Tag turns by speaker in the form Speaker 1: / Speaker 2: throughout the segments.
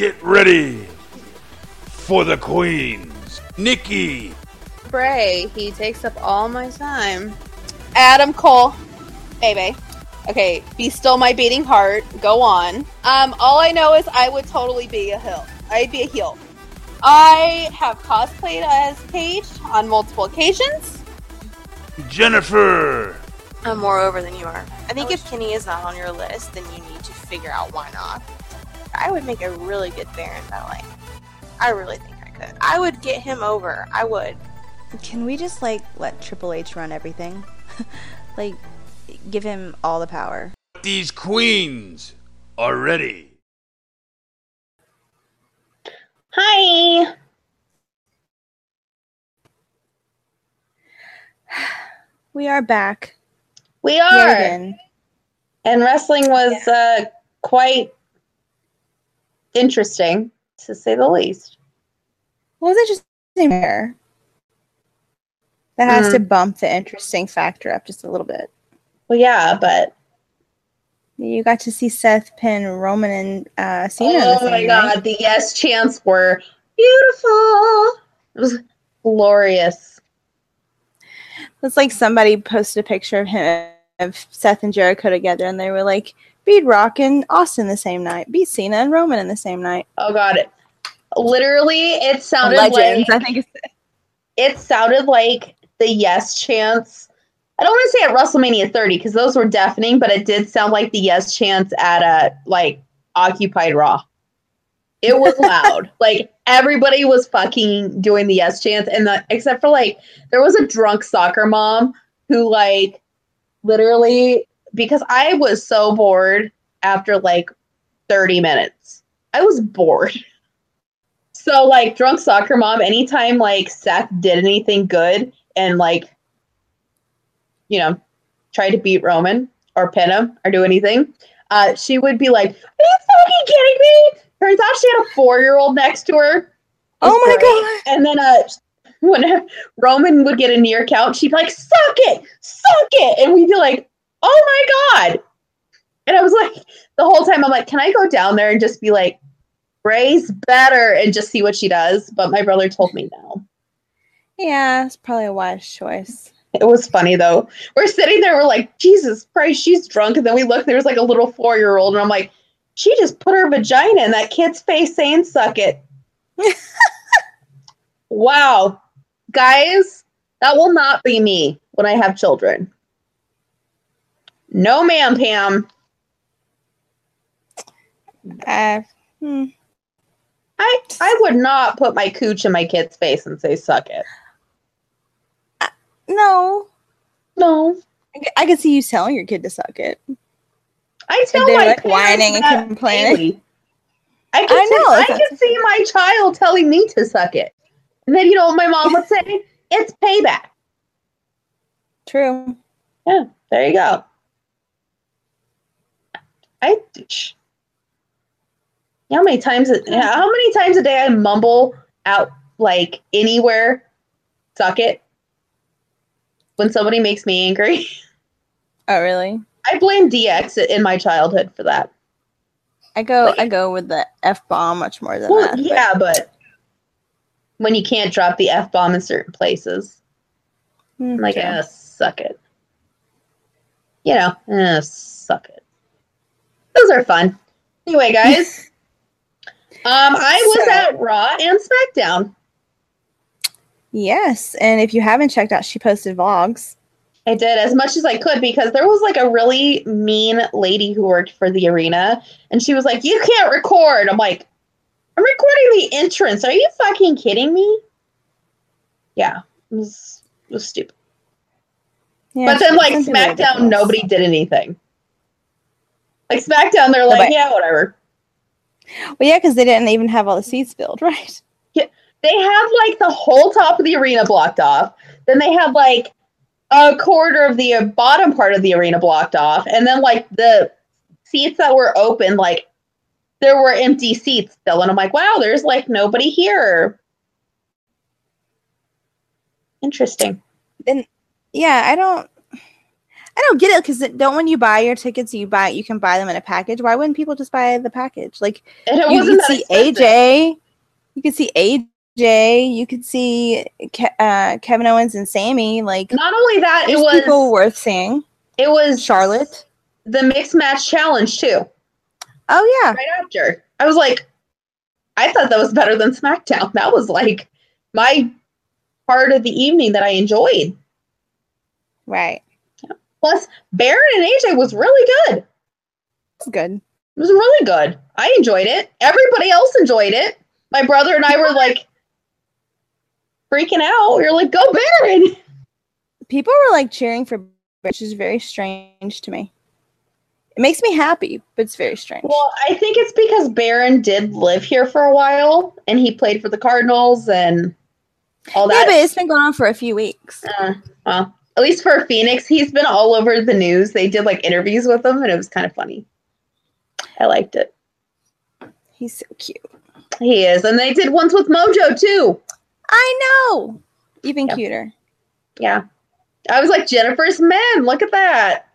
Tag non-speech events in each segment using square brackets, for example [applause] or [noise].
Speaker 1: Get ready for the queens. Nikki.
Speaker 2: Bray, he takes up all my time. Adam Cole, baby. Okay, be still my beating heart. Go on. Um, all I know is I would totally be a heel. I'd be a heel. I have cosplayed as Paige on multiple occasions.
Speaker 1: Jennifer.
Speaker 3: I'm more over than you are. I think if Kenny is not on your list, then you need to figure out why not. I would make a really good Baron Ballet. I like. I really think I could. I would get him over. I would.
Speaker 4: Can we just like let Triple H run everything? [laughs] like give him all the power.
Speaker 1: These queens are ready.
Speaker 5: Hi. [sighs]
Speaker 6: We are back.
Speaker 5: We are. And wrestling was uh, quite interesting, to say the least.
Speaker 6: What was it just there? That has
Speaker 5: Mm.
Speaker 6: to bump the interesting factor up just a little bit.
Speaker 5: Well, yeah, but
Speaker 6: You got to see Seth pin Roman and uh, Cena.
Speaker 5: oh my god,
Speaker 6: night.
Speaker 5: the yes chants were beautiful. It was glorious.
Speaker 6: It's like somebody posted a picture of him of Seth and Jericho together, and they were like, "Beat Rock and Austin the same night, beat Cena and Roman in the same night."
Speaker 5: Oh god, it literally it sounded
Speaker 6: Legends,
Speaker 5: like
Speaker 6: I think.
Speaker 5: It sounded like the yes chance. I don't want to say at WrestleMania 30 because those were deafening, but it did sound like the yes chance at a like Occupied Raw. It was [laughs] loud. like everybody was fucking doing the yes chance, and the except for like there was a drunk soccer mom who like literally because I was so bored after like 30 minutes. I was bored. [laughs] So like drunk soccer mom, anytime like Seth did anything good and like you know, tried to beat Roman or pin him or do anything, uh, she would be like, Are you fucking kidding me? Turns out she had a four year old next to her.
Speaker 6: Oh my
Speaker 5: great.
Speaker 6: god!
Speaker 5: And then uh [laughs] when Roman would get a near count, she'd be like, Suck it, suck it. And we'd be like, Oh my god. And I was like, the whole time I'm like, Can I go down there and just be like, Bray's better and just see what she does? But my brother told me no.
Speaker 6: Yeah, it's probably a wise choice.
Speaker 5: It was funny though. We're sitting there, we're like, Jesus Christ, she's drunk. And then we look, there's like a little four year old, and I'm like, she just put her vagina in that kid's face saying, suck it. [laughs] wow. Guys, that will not be me when I have children. No, ma'am, Pam.
Speaker 6: Uh, hmm.
Speaker 5: I, I would not put my cooch in my kid's face and say, suck it.
Speaker 6: No,
Speaker 5: No.
Speaker 6: I could see you telling your kid to suck it.
Speaker 5: I tell my
Speaker 6: like, whining and complaining.
Speaker 5: daily. I can
Speaker 6: I
Speaker 5: see,
Speaker 6: know,
Speaker 5: I can see my child telling me to suck it, and then you know what my mom would say? It's payback.
Speaker 6: True.
Speaker 5: Yeah, there you go. I. You know how many times? How many times a day I mumble out like anywhere, "suck it" when somebody makes me angry? [laughs]
Speaker 6: Oh, really?
Speaker 5: I blame DX in my childhood for that.
Speaker 6: I go.
Speaker 5: Like-
Speaker 6: I go with the f bomb much more than
Speaker 5: Well,
Speaker 6: that.
Speaker 5: yeah, but when you can't drop the f bomb in certain places,
Speaker 6: Hmm,
Speaker 5: like, eh, suck it. You know, eh, suck it. Those are fun. Anyway, guys, [laughs] um, I was
Speaker 6: So-
Speaker 5: at Raw and SmackDown.
Speaker 6: Yes, and if you haven't checked out, she posted vlogs.
Speaker 5: I did as much as I could because there was like a really mean lady who worked for the arena, and she was like, "You can't record." I'm like, "I'm recording the entrance. Are you fucking kidding me?" Yeah, it was, it was stupid.
Speaker 6: Yeah,
Speaker 5: but then, like SmackDown,
Speaker 6: ridiculous.
Speaker 5: nobody did anything. Like SmackDown, they're like. "Yeah, whatever."
Speaker 6: Well, yeah, because they didn't even have all the seats filled, [laughs] right?
Speaker 5: Yeah, They had like the whole top of the arena blocked off. Then they had like a quarter of the uh, bottom part of the arena blocked off, and then like the seats that were open, like there were empty seats still. And I'm like, wow, there's like nobody here. Interesting.
Speaker 6: Then yeah, I don't. I don't get it because don't when you buy your tickets, you buy you can buy them in a package. Why wouldn't people just buy the package? Like you could see
Speaker 5: expensive.
Speaker 6: AJ, you could see AJ, you could see Ke- uh, Kevin Owens and Sammy. Like
Speaker 5: Not only that, it was
Speaker 6: people worth seeing.
Speaker 5: it was
Speaker 6: Charlotte.
Speaker 5: the mixed match challenge too.
Speaker 6: Oh yeah,
Speaker 5: Right after, I was like, I thought that was better than SmackDown. [laughs] That was like my part of the evening that I enjoyed.
Speaker 6: right.
Speaker 5: Plus, Baron and AJ was really good.
Speaker 6: It's good.
Speaker 5: It was really good. I enjoyed it. Everybody else enjoyed it. My brother and I were like freaking out. We were like, "Go Baron!"
Speaker 6: People were like cheering for, which is very strange to me. It makes me happy, but it's very strange.
Speaker 5: Well, I think it's because Baron did live here for a while, and he played for the Cardinals and all that.
Speaker 6: yeah, but it's been going on for a few weeks.
Speaker 5: Uh, well, at least for Phoenix, he's been all over the news. They did like interviews with him, and it was kind of funny. I liked it.
Speaker 6: He's so cute.
Speaker 5: He is, and they did ones with Mojo too.
Speaker 6: I know. Even
Speaker 5: Yeah.
Speaker 6: cuter.
Speaker 5: Yeah, I was like Jennifer's men. Look at that.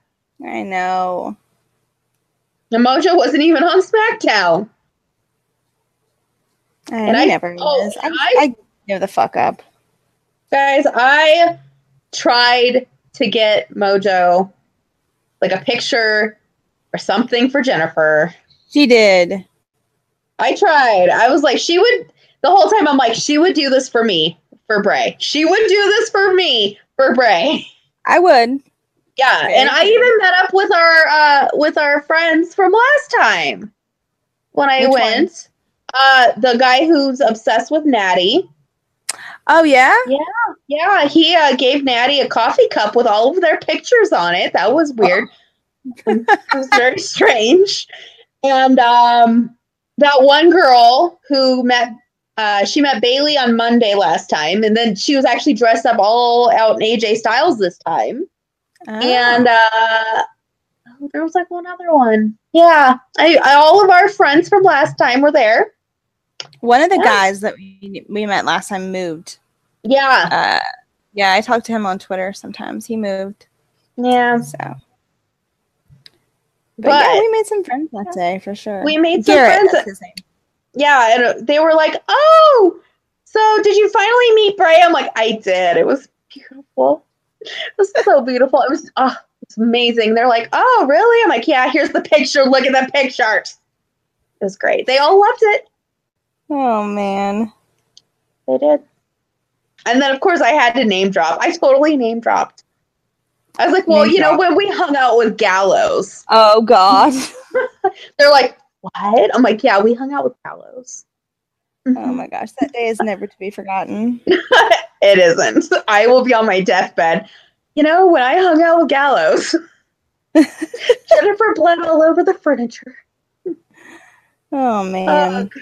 Speaker 6: I know.
Speaker 5: And Mojo wasn't even on SmackDown.
Speaker 6: And
Speaker 5: And
Speaker 6: I
Speaker 5: I-
Speaker 6: never
Speaker 5: oh,
Speaker 6: is. I,
Speaker 5: I-
Speaker 6: I give the fuck up.
Speaker 5: Guys, I tried to get Mojo like a picture or something for Jennifer.
Speaker 6: She did.
Speaker 5: I tried. I was like, she would the whole time. I'm like, she would do this for me for Bray. She would do this for me for Bray.
Speaker 6: I would.
Speaker 5: Yeah,
Speaker 6: Very
Speaker 5: and I even met up with our uh with our friends from last time when I
Speaker 6: Which one?
Speaker 5: went. Uh, the guy who's obsessed with Natty.
Speaker 6: Oh yeah.
Speaker 5: Yeah, yeah. he uh, gave Natty a coffee cup with all of their pictures on it. That was weird. [laughs] it was very strange. And um, that one girl who met, uh, she met Bayley on Monday last time, and then she was actually dressed up all out in AJ Styles this time.
Speaker 6: Oh.
Speaker 5: And uh, oh, there was like one other one. Yeah, I, I all of our friends from last time were there.
Speaker 6: One of the
Speaker 5: yeah.
Speaker 6: guys that we, we met last time moved.
Speaker 5: Yeah,
Speaker 6: Uh, yeah, I talked to him on Twitter sometimes. He moved.
Speaker 5: yeah.
Speaker 6: So. But, yeah, we made some friends that day for sure.
Speaker 5: We made some
Speaker 6: Garrett,
Speaker 5: friends
Speaker 6: that's his name.
Speaker 5: yeah, and they were like, "Oh, so did you finally meet Bray?" I'm like, "I did. It was beautiful. It was so beautiful. It was oh, it's amazing." They're like, "Oh, really?" I'm like, "Yeah. Here's the picture. Look at the picture." It was great. They all loved it.
Speaker 6: Oh man.
Speaker 5: They did. And then, of course, I had to name drop. I totally name dropped. I was like, "Well,
Speaker 6: Name
Speaker 5: you know, when we hung out with Gallows, [laughs]
Speaker 6: Oh god. [laughs]
Speaker 5: they're like." What? I'm like, yeah, we hung out with Gallows.
Speaker 6: oh my gosh, that day is never to be forgotten. [laughs]
Speaker 5: it isn't. I will be on my deathbed. You know, when I hung out with Gallows, Jennifer bled all over the furniture.
Speaker 6: Oh man.
Speaker 5: Oh,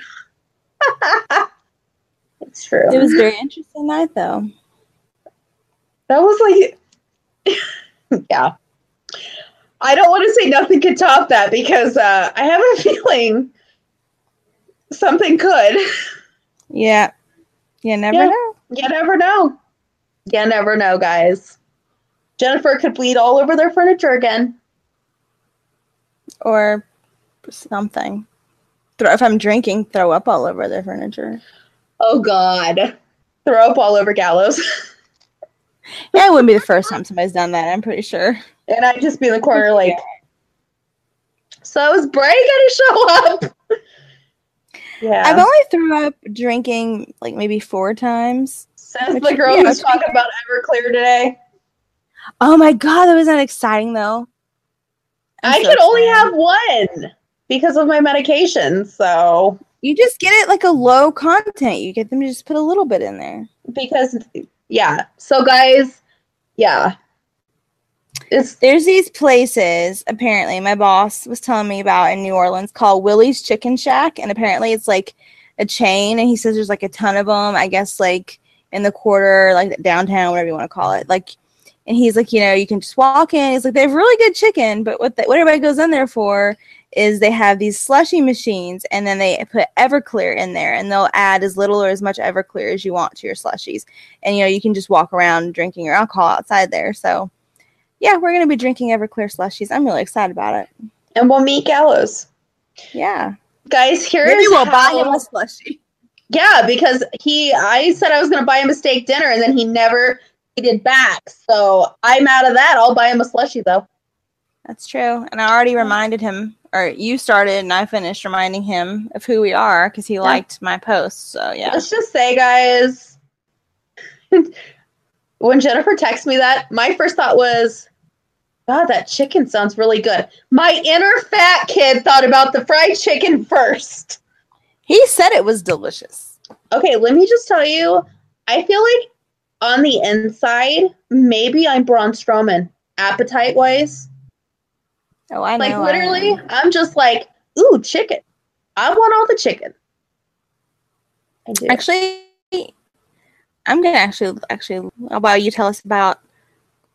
Speaker 5: it's true.
Speaker 6: it was a very interesting night though.
Speaker 5: that was like, [laughs] yeah. I don't want to say nothing could top that because uh, I have a [laughs] feeling something could.
Speaker 6: Yeah. You never
Speaker 5: Yeah.
Speaker 6: know.
Speaker 5: You never know. You never know, guys. Jennifer could bleed all over their furniture again.
Speaker 6: Or something. Throw if I'm drinking, throw up all over their furniture.
Speaker 5: Oh God. Throw up all over Gallows. [laughs]
Speaker 6: Yeah, it wouldn't be the first time somebody's done that, I'm pretty sure.
Speaker 5: and I'd just be in the corner like, so is Bray gonna show up? [laughs] yeah.
Speaker 6: I've only threw up drinking like maybe four times. Which-
Speaker 5: the girl [laughs] who's talking about Everclear today.
Speaker 6: Oh my god, that was not exciting though. I'm
Speaker 5: I
Speaker 6: so
Speaker 5: can only have one because of my medication. So
Speaker 6: You just get it like a low content. You get them to just put a little bit in there.
Speaker 5: because yeah. So guys, yeah. It's
Speaker 6: There's these places, apparently, my boss was telling me about in New Orleans called Willie's Chicken Shack. And apparently it's like a chain. And he says there's like a ton of them, I guess, like in the quarter, like downtown, whatever you want to call it. Like, and he's like, you know, you can just walk in. He's like, they have really good chicken, but what, the, what everybody goes in there for is they have these slushy machines and then they put Everclear in there and they'll add as little or as much Everclear as you want to your slushies. And, you know, you can just walk around drinking your alcohol outside there. So, yeah, we're gonna be drinking Everclear slushies. I'm really excited about it.
Speaker 5: And we'll meet Gallows.
Speaker 6: Yeah,
Speaker 5: Guys, here
Speaker 6: maybe
Speaker 5: is
Speaker 6: we'll buy him a slushie.
Speaker 5: Yeah, because he, I said I was going to buy him a steak dinner, and then he never did back. So I'm out of that. I'll buy him a slushie though.
Speaker 6: That's true. And I already reminded him, or you started, and I finished reminding him of who we are because he liked my post. So yeah,
Speaker 5: Let's just say, guys, [laughs] when Jennifer texted me that, my first thought was, God, that chicken sounds really good. My inner fat kid thought about the fried chicken [laughs] first.
Speaker 6: he said it was delicious.
Speaker 5: Okay, let me just tell you, I feel like on the inside, maybe I'm Braun Strowman, appetite wise.
Speaker 6: Oh, I know.
Speaker 5: Like literally,
Speaker 6: know.
Speaker 5: I'm just like, ooh, chicken. I want all the chicken. I do.
Speaker 6: Actually, I'm gonna actually actually about you tell us about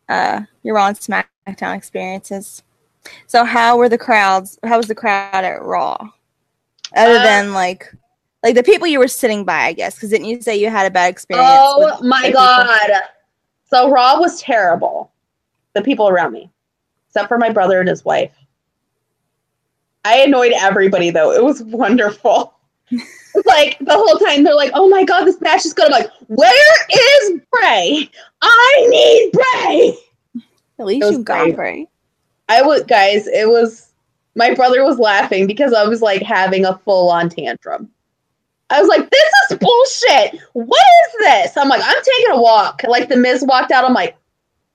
Speaker 6: uh your Raw and SmackDown experiences. So how were the crowds? How was the crowd at Raw? Other
Speaker 5: Uh,
Speaker 6: than like like the people you were sitting by, I guess, because didn't you say you had a bad experience?
Speaker 5: Oh my
Speaker 6: the people?
Speaker 5: god. So Raw was terrible. The people around me. Except for my brother and his wife. I annoyed everybody though. It was wonderful. [laughs] like the whole time they're like, "Oh my god, this match is good." I'm like, "Where is Bray? I need Bray."
Speaker 6: At least you got. Bray.
Speaker 5: I would guys, it was my brother was laughing because I was like having a full on tantrum. I was like, this is bullshit. What is this? I'm like, I'm taking a walk. Like the Miz walked out. I'm like,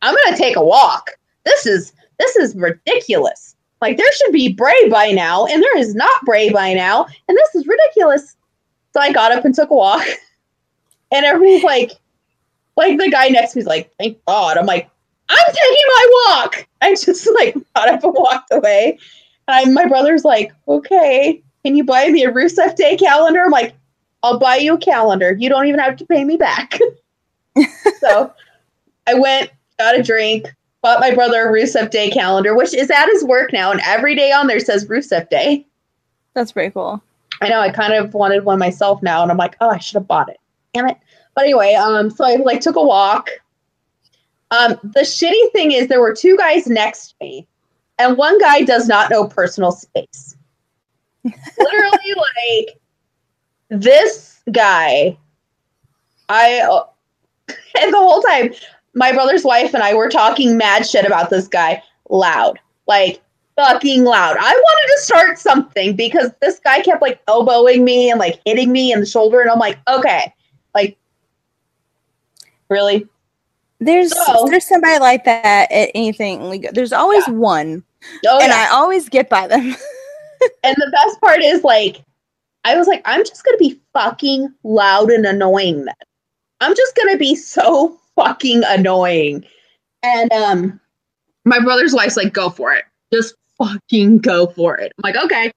Speaker 5: I'm gonna take a walk. This is this is ridiculous. Like there should be Bray by now, and there is not Bray by now, and this is ridiculous. So I got up and took a walk. [laughs] And everybody's like, like the guy next to me's like, thank God. I'm like, I'm taking my walk. I just like got up and walked away. And my brother's like, okay, can you buy me a Rusev Day calendar? I'm like, I'll buy you a calendar. You don't even have to pay me back. [laughs] so I went, got a drink, bought my brother a Rusev Day calendar, which is at his work now. And every day on there says Rusev Day.
Speaker 6: That's pretty cool.
Speaker 5: I know I kind of wanted one myself now, and I'm like, oh, I should have bought it. Damn it. But anyway, um, so I like took a walk. Um, the shitty thing is there were two guys next to me, and one guy does not know personal space. [laughs] Literally, like this guy, I [laughs] and the whole time, my brother's wife and I were talking mad shit about this guy loud, like fucking loud. I wanted to start something because this guy kept like elbowing me and like hitting me in the shoulder, and I'm like, okay, like, really?
Speaker 6: There's
Speaker 5: So-
Speaker 6: there's somebody like that at anything we go. There's always one,
Speaker 5: Oh,
Speaker 6: and
Speaker 5: yeah.
Speaker 6: I always get by them. [laughs]
Speaker 5: and the best part is like, I was like, I'm just gonna be fucking loud and annoying then. I'm just gonna be so fucking annoying. And um, my brother's wife's like, go for it. Just fucking go for it. I'm like, okay.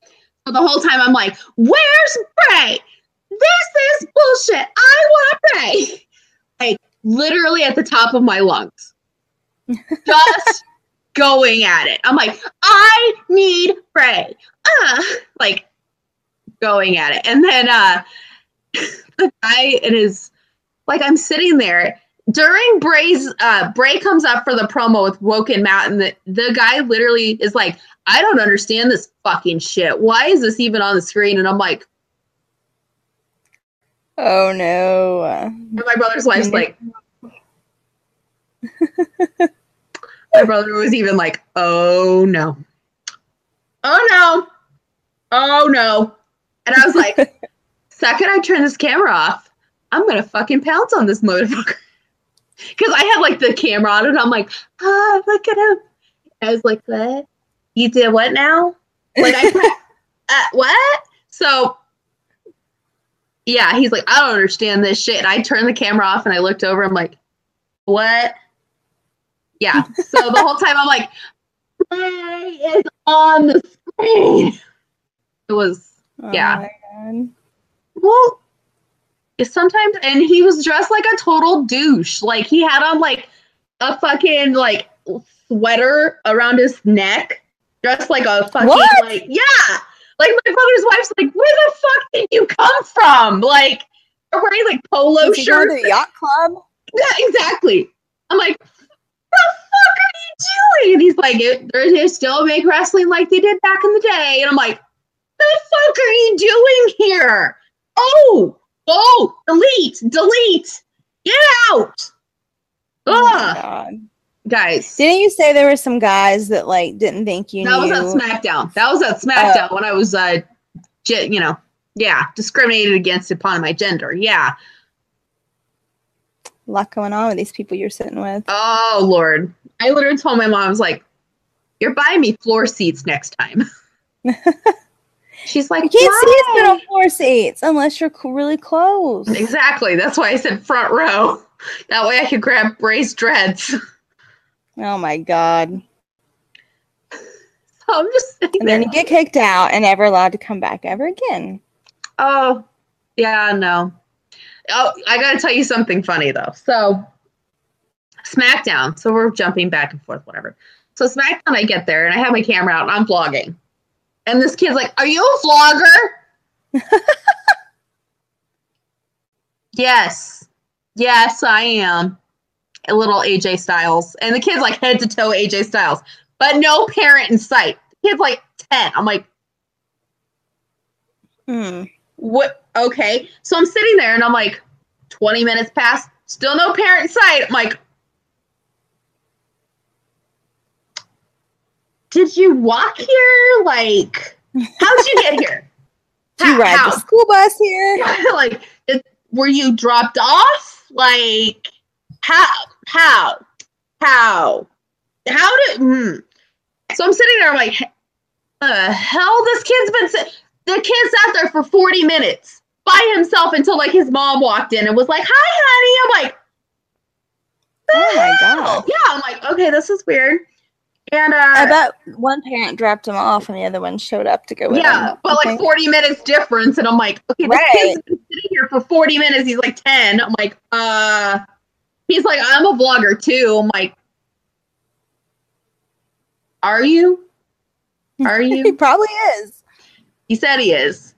Speaker 5: So the whole time I'm like, where's Bray? This is bullshit. I want Bray. [laughs] Like literally at the top of my lungs. [laughs] Just going at it. I'm like, I need Bray. Uh, like going at it. And then uh [laughs] the guy it is like I'm sitting there during Bray's uh Bray comes up for the promo with Woken Matt and the, the guy literally is like, I don't understand this fucking shit. Why is this even on the screen? And I'm like,
Speaker 6: oh no!
Speaker 5: and my brother's wife's like [laughs] My brother was even like, oh no. Oh no. Oh no. And I was like, [laughs] second I turn this camera off, I'm gonna fucking pounce on this motherfucker. Cause I had like the camera on and I'm like, ah, look at him. I was like, what? You did what now? Like I [laughs] uh, what? So yeah, he's like, I don't understand this shit. And I turned the camera off and I looked over. I'm like, what? Yeah. So the whole time I'm like, Bray is on the screen. It was
Speaker 6: Oh
Speaker 5: Yeah. well. Sometimes, and he was dressed like a total douche. Like he had on like a fucking like sweater around his neck, dressed like a fucking
Speaker 6: What?
Speaker 5: like yeah. Like my brother's wife's like, where the fuck did you come from? Like, are wearing like polo
Speaker 6: Did you go to
Speaker 5: shirts.
Speaker 6: the yacht club?
Speaker 5: Yeah, exactly. I'm like, the fuck are you doing? And he's like, "It- they're, they still make wrestling like they did back in the day. And I'm like, the fuck are you doing here? Oh, oh, delete, delete, get out.
Speaker 6: Oh my God.
Speaker 5: guys.
Speaker 6: Didn't you say there were some guys that like didn't think you
Speaker 5: that
Speaker 6: knew?
Speaker 5: was at SmackDown. That was at SmackDown when I was, uh, ge- you know, yeah, discriminated against upon my gender. Yeah.
Speaker 6: a lot going on with these people you're sitting with.
Speaker 5: Oh Lord. I literally told my mom, I was like, You're buying me floor seats next time. [laughs] She's like,
Speaker 6: You can't see us
Speaker 5: "Why?"
Speaker 6: sit on floor seats unless you're really close.
Speaker 5: Exactly. That's why I said front row. [laughs] That way I could grab Bray's dreads.
Speaker 6: Oh my god! [laughs]
Speaker 5: So I'm just
Speaker 6: And
Speaker 5: there.
Speaker 6: then you get kicked out and never allowed to come back ever again.
Speaker 5: Oh, yeah, no. Oh, I gotta tell you something funny though. So SmackDown. So we're jumping back and forth, whatever. So SmackDown, I get there and I have my camera out and I'm vlogging. And this kid's like, Are you a vlogger? [laughs] yes. Yes, I am. A little AJ Styles. And the kid's like head to toe AJ Styles, but no parent in sight. The kid's like 10. I'm like,
Speaker 6: Hmm.
Speaker 5: what okay so i'm sitting there and i'm like 20 minutes past still no parent in sight i'm like did you walk here like how'd you get here
Speaker 6: Did [laughs] you ride
Speaker 5: how?
Speaker 6: the school bus here? [laughs]
Speaker 5: like it, were you dropped off like how how how how did hmm. so i'm sitting there i'm like the hell this kid's been the kid sat there for 40 minutes by himself until like his mom walked in and was like hi honey i'm like "The
Speaker 6: Oh my
Speaker 5: hell?"
Speaker 6: God.
Speaker 5: yeah i'm like okay this is weird and uh
Speaker 6: I bet one parent dropped him off and the other one showed up to go with
Speaker 5: yeah,
Speaker 6: him.
Speaker 5: Yeah,
Speaker 6: but
Speaker 5: like 40 minutes difference. And I'm like, okay, this
Speaker 6: Right.
Speaker 5: kid's been sitting here for 40 minutes. He's like 10. I'm like, uh, he's like, I'm a vlogger too. I'm like, are you? Are you? [laughs]
Speaker 6: he probably is.
Speaker 5: he said he is.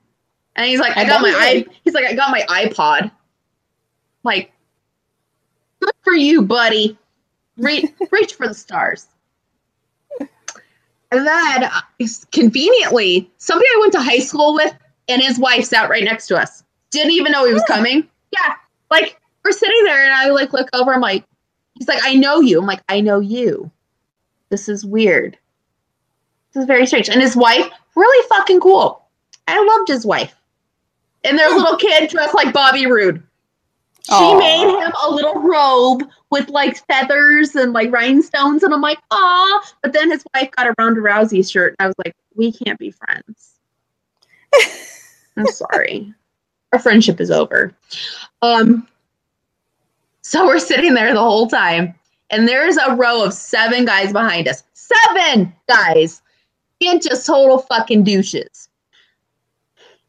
Speaker 5: And he's like, I,
Speaker 6: I
Speaker 5: got my i. He's like, I got my iPod. Like, good for you, buddy. Reach, [laughs] reach for the stars. And then, uh, conveniently, somebody I went to high school with and his wife sat right next to us. Didn't even know he was coming. Yeah. Like, we're sitting there and I like look over. I'm like, he's like, I know you. I'm like, I know you. This is weird. This is very strange. And his wife, really fucking cool. I loved his wife. And their little kid dressed like Bobby Roode. She
Speaker 6: Aw.
Speaker 5: made him a little robe with like feathers and like rhinestones, and I'm like, ah. But then his wife got a Ronda Rousey shirt, and I was like, we can't be friends. [laughs] I'm sorry, our friendship is over. Um, so we're sitting there the whole time, and there's a row of seven guys behind us. Seven guys, and just total fucking douches.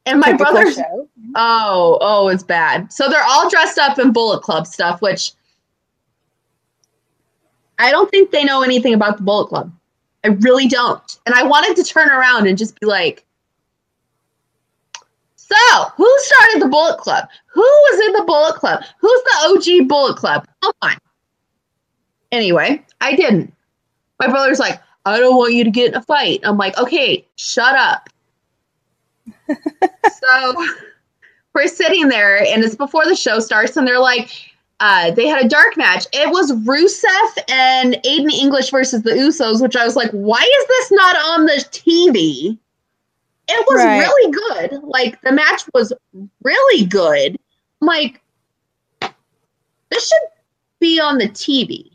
Speaker 5: And my brother's
Speaker 6: show. Mm-hmm.
Speaker 5: Oh, oh, it's bad. So they're all dressed up in Bullet Club stuff, which I don't think they know anything about the Bullet Club. I really don't. And I wanted to turn around and just be like, so who started the Bullet Club? Who was in the Bullet Club? Who's the OG Bullet Club? Come on. Anyway, I didn't. My brother's like, I don't want you to get in a fight. I'm like, okay, shut up. So we're sitting there and it's before the show starts and they're like uh, they had a dark match. It was rusev and aiden english versus the usos which i was like why is this not on the tv it was
Speaker 6: Right.
Speaker 5: really good. Like the match was really good. I'm like this should be on the tv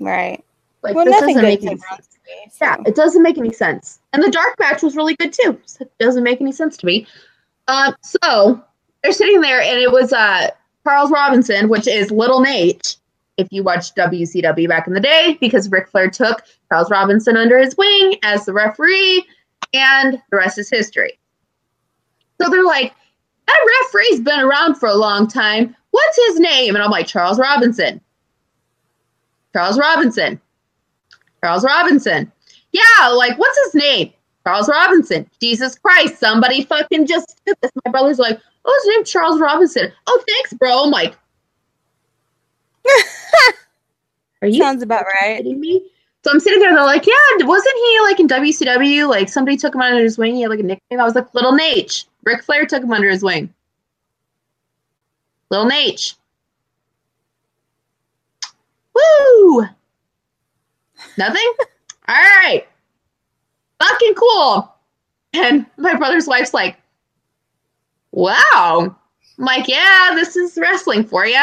Speaker 6: Right.
Speaker 5: like
Speaker 6: well,
Speaker 5: this
Speaker 6: nothing
Speaker 5: doesn't make any sense.
Speaker 6: Out to me,
Speaker 5: yeah, it doesn't make any sense. And the dark match was really good too. So it doesn't make any sense to me. Um, so they're sitting there, and it was uh, Charles Robinson, which is Little Naitch. If you watched WCW back in the day, because Ric Flair took Charles Robinson under his wing as the referee, and the rest is history. So they're like, that referee's been around for a long time. What's his name? And I'm like, Charles Robinson. Charles Robinson. Charles Robinson. Yeah, like what's his name? Charles Robinson. Jesus Christ, somebody fucking just did this. My brother's like, oh, his name's Charles Robinson. Oh, thanks, bro. I'm like, Are you
Speaker 6: Sounds about right.
Speaker 5: kidding me? So I'm sitting there, they're like, yeah, wasn't he like in WCW? Like somebody took him under his wing. He had like a nickname. I was like, Little Naitch. Ric Flair took him under his wing. Little Naitch. Woo! Nothing? All right. Fucking cool. And my brother's wife's like, wow. I'm like, yeah, this is wrestling for you.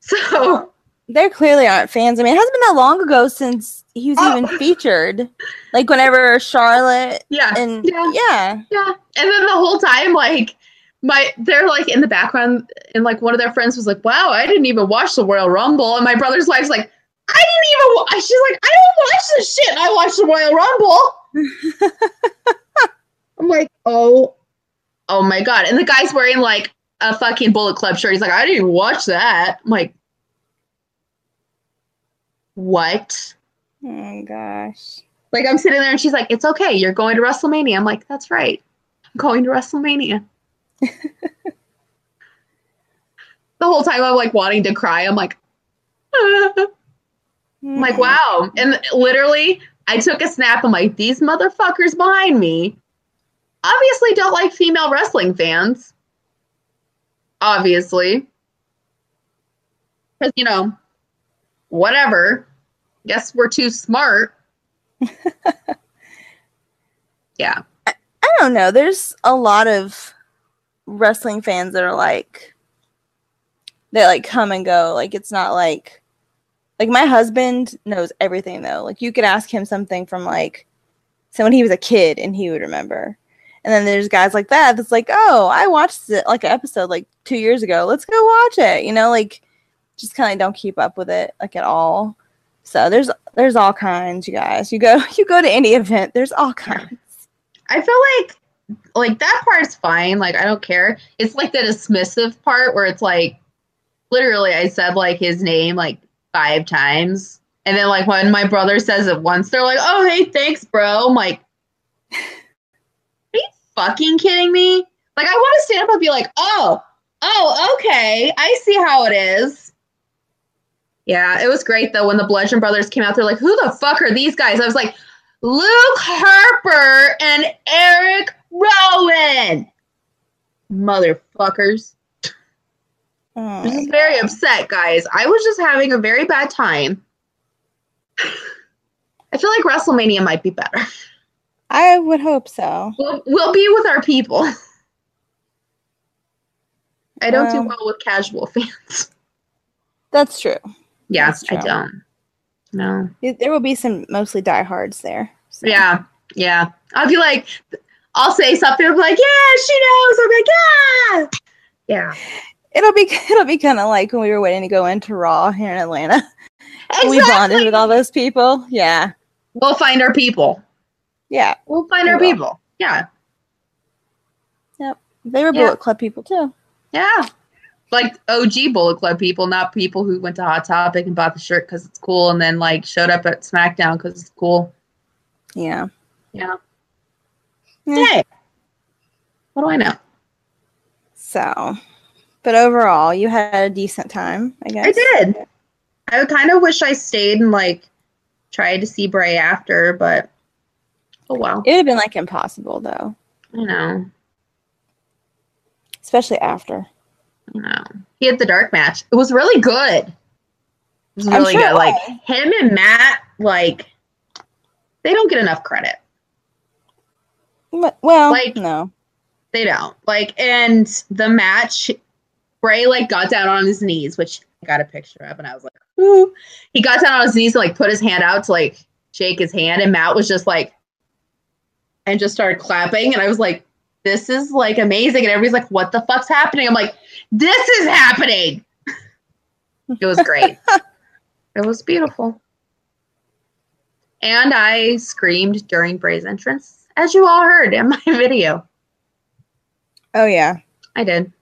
Speaker 5: So
Speaker 6: They clearly aren't fans. I mean, it hasn't been that long ago since he was
Speaker 5: Oh.
Speaker 6: even featured. Like whenever Charlotte
Speaker 5: yeah.
Speaker 6: and
Speaker 5: Yeah.
Speaker 6: yeah.
Speaker 5: Yeah. And then the whole time, like, my they're like in the background, and like one of their friends was like, Wow, I didn't even watch the Royal Rumble. And my brother's wife's like, I didn't even wa-. she's like, I don't watch this shit. I watched the Royal Rumble. [laughs] I'm like, oh, oh my god. And the guy's wearing like a fucking bullet club shirt. He's like, I didn't even watch that. I'm like, what?
Speaker 6: Oh gosh.
Speaker 5: Like I'm sitting there and she's like, It's okay, you're going to WrestleMania. I'm like, That's right. I'm going to WrestleMania. [laughs] the whole time I'm like wanting to cry. I'm like, [laughs] Mm-hmm. I'm like, wow. And literally, I took a snap. I'm like, these motherfuckers behind me obviously don't like female wrestling fans. Obviously. Because, you know, whatever. Guess we're too smart. [laughs] yeah.
Speaker 6: I don't know. There's a lot of wrestling fans that are like that like come and go. Like it's not like like my husband knows everything though. Like you could ask him something from like so when he was a kid and he would remember. And then there's guys like that that's like, oh, I watched it like an episode like two years ago. Let's go watch it. You know, like just kind of don't keep up with it like at all. So there's there's all kinds, you guys. You go [laughs] you go to any event, there's all kinds.
Speaker 5: I feel like like that part's fine. Like I don't care. It's like the dismissive part where it's like literally I said like his name like five times. And then like when my brother says it once, they're like, Oh hey, thanks, bro. I'm like Are you fucking kidding me? Like I want to stand up and be like, oh, oh, okay. I see how it is. Yeah, it was great though when the Bludgeon Brothers came out. They're like, who the fuck are these guys? I was like, Luke Harper and Eric Rowan. Motherfuckers.
Speaker 6: Oh,
Speaker 5: I'm just very upset, guys. I was just having a very bad time. I feel like WrestleMania might be better.
Speaker 6: I would hope so.
Speaker 5: We'll, we'll be with our people. I don't do
Speaker 6: Well.
Speaker 5: with casual fans.
Speaker 6: That's true.
Speaker 5: Yeah, I don't. No.
Speaker 6: There will be some mostly diehards there. so.
Speaker 5: Yeah, yeah. I'll be like, I'll say something. I'm like, yeah, she knows. I'm like, yeah, yeah.
Speaker 6: It'll be [laughs] it'll be kind of like when we were waiting to go into Raw here in Atlanta. Exactly. We bonded with all those people. Yeah,
Speaker 5: We'll find our people.
Speaker 6: yeah.
Speaker 5: We'll find
Speaker 6: We
Speaker 5: our
Speaker 6: will.
Speaker 5: people. Yeah, Yep.
Speaker 6: They were
Speaker 5: Yeah.
Speaker 6: Bullet Club people too.
Speaker 5: yeah. Like OG Bullet Club people, not people who went to Hot Topic and bought the shirt because it's cool, and then like showed up at SmackDown because it's cool.
Speaker 6: Yeah.
Speaker 5: Yeah.
Speaker 6: Yeah.
Speaker 5: Hey, what do I know?
Speaker 6: So, but overall, you had a decent time. I guess
Speaker 5: I did. I kind of wish I stayed and like tried to see Bray after, but oh well.
Speaker 6: It would have been like impossible though,
Speaker 5: I know.
Speaker 6: especially after.
Speaker 5: I know. He had the dark match. It was really good. It was
Speaker 6: I'm
Speaker 5: really
Speaker 6: sure
Speaker 5: good. Like him and Matt, like they don't get enough credit.
Speaker 6: Well,
Speaker 5: Like-
Speaker 6: no.
Speaker 5: They don't. Like, and the match, Bray like got down on his knees, which I got a picture of, and I was like, ooh. He got down on his knees and like put his hand out to like shake his hand, and Matt was just like, and just started clapping, and I was like, this is like amazing, and everybody's like, what the fuck's happening? I'm like, this is happening. it was great. [laughs] it was beautiful. And I screamed during Bray's entrance, as you all heard in my [laughs] video.
Speaker 6: Oh yeah,
Speaker 5: I did.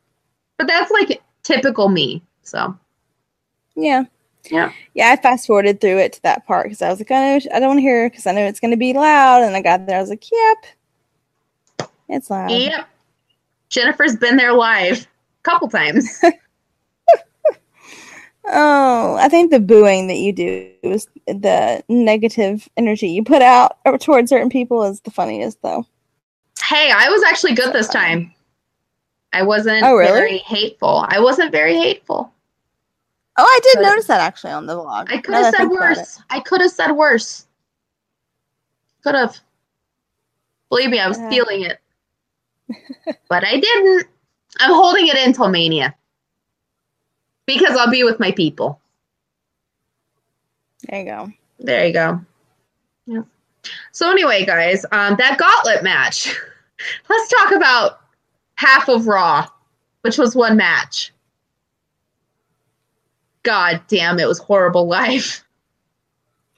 Speaker 5: But that's like typical me. So,
Speaker 6: yeah,
Speaker 5: yeah.
Speaker 6: yeah. I fast forwarded through it to that part because I was like, I, know, I don't want to hear because I know it's going to be loud. And I got there, I was like, yep, it's loud.
Speaker 5: Yep. Jennifer's been there live a couple times. [laughs]
Speaker 6: Oh, I think the booing that you do is the negative energy you put out uh, towards certain people is the funniest, though.
Speaker 5: Hey, I was actually good this time. I wasn't
Speaker 6: Oh, really?
Speaker 5: very hateful. I wasn't very hateful.
Speaker 6: Oh, I did notice that actually on the vlog.
Speaker 5: I could have said
Speaker 6: think about it.
Speaker 5: worse. I could have said worse. Could have. Believe me, I was
Speaker 6: Yeah.
Speaker 5: feeling it. [laughs] but I didn't. I'm holding it until Mania. Because I'll be with my people.
Speaker 6: There you go.
Speaker 5: There you go. Yeah. So anyway, guys, um, that gauntlet match. [laughs] Let's talk about half of Raw, which was one match. God damn, it was horrible live.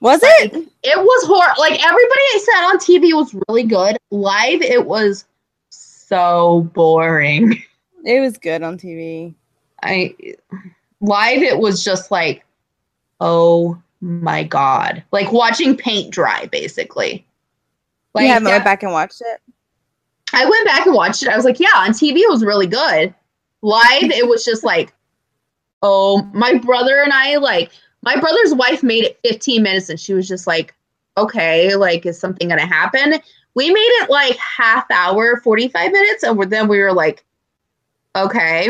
Speaker 6: Was it?
Speaker 5: It was horrible. Like everybody I said on TV was really good. Live, it was so boring.
Speaker 6: It was good on TV.
Speaker 5: I live, it was just like, oh my god, like watching paint dry, basically.
Speaker 6: you haven't
Speaker 5: that-
Speaker 6: went back and watched it?
Speaker 5: I went back and watched it. I was like, yeah, on TV it was really good. Live, it was just like, oh, my brother and I, like, my brother's wife made it 15 minutes and she was just like, okay, like, is something to happen? We made it like half hour, 45 minutes, and then we were like, okay,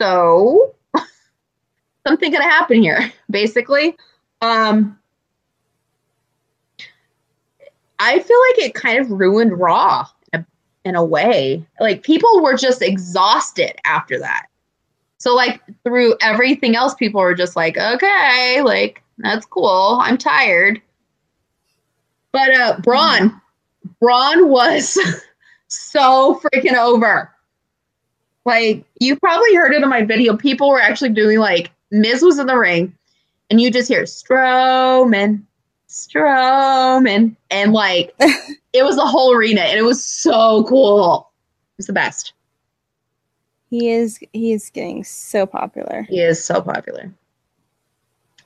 Speaker 5: so [laughs] something to happen here, basically. Um, I feel like it kind of ruined Raw in a, way. Like people were just exhausted after that. So like through everything else, people were just like, okay, like that's cool. I'm tired. But uh Braun, Braun was [laughs] so freaking over. Like you probably heard it in my video. People were actually doing like Miz was in the ring, and you just hear Strowman, Strowman, and like [laughs] it was the whole arena, and it was so cool. It was the best.
Speaker 6: He is he is getting so popular.
Speaker 5: He is so popular,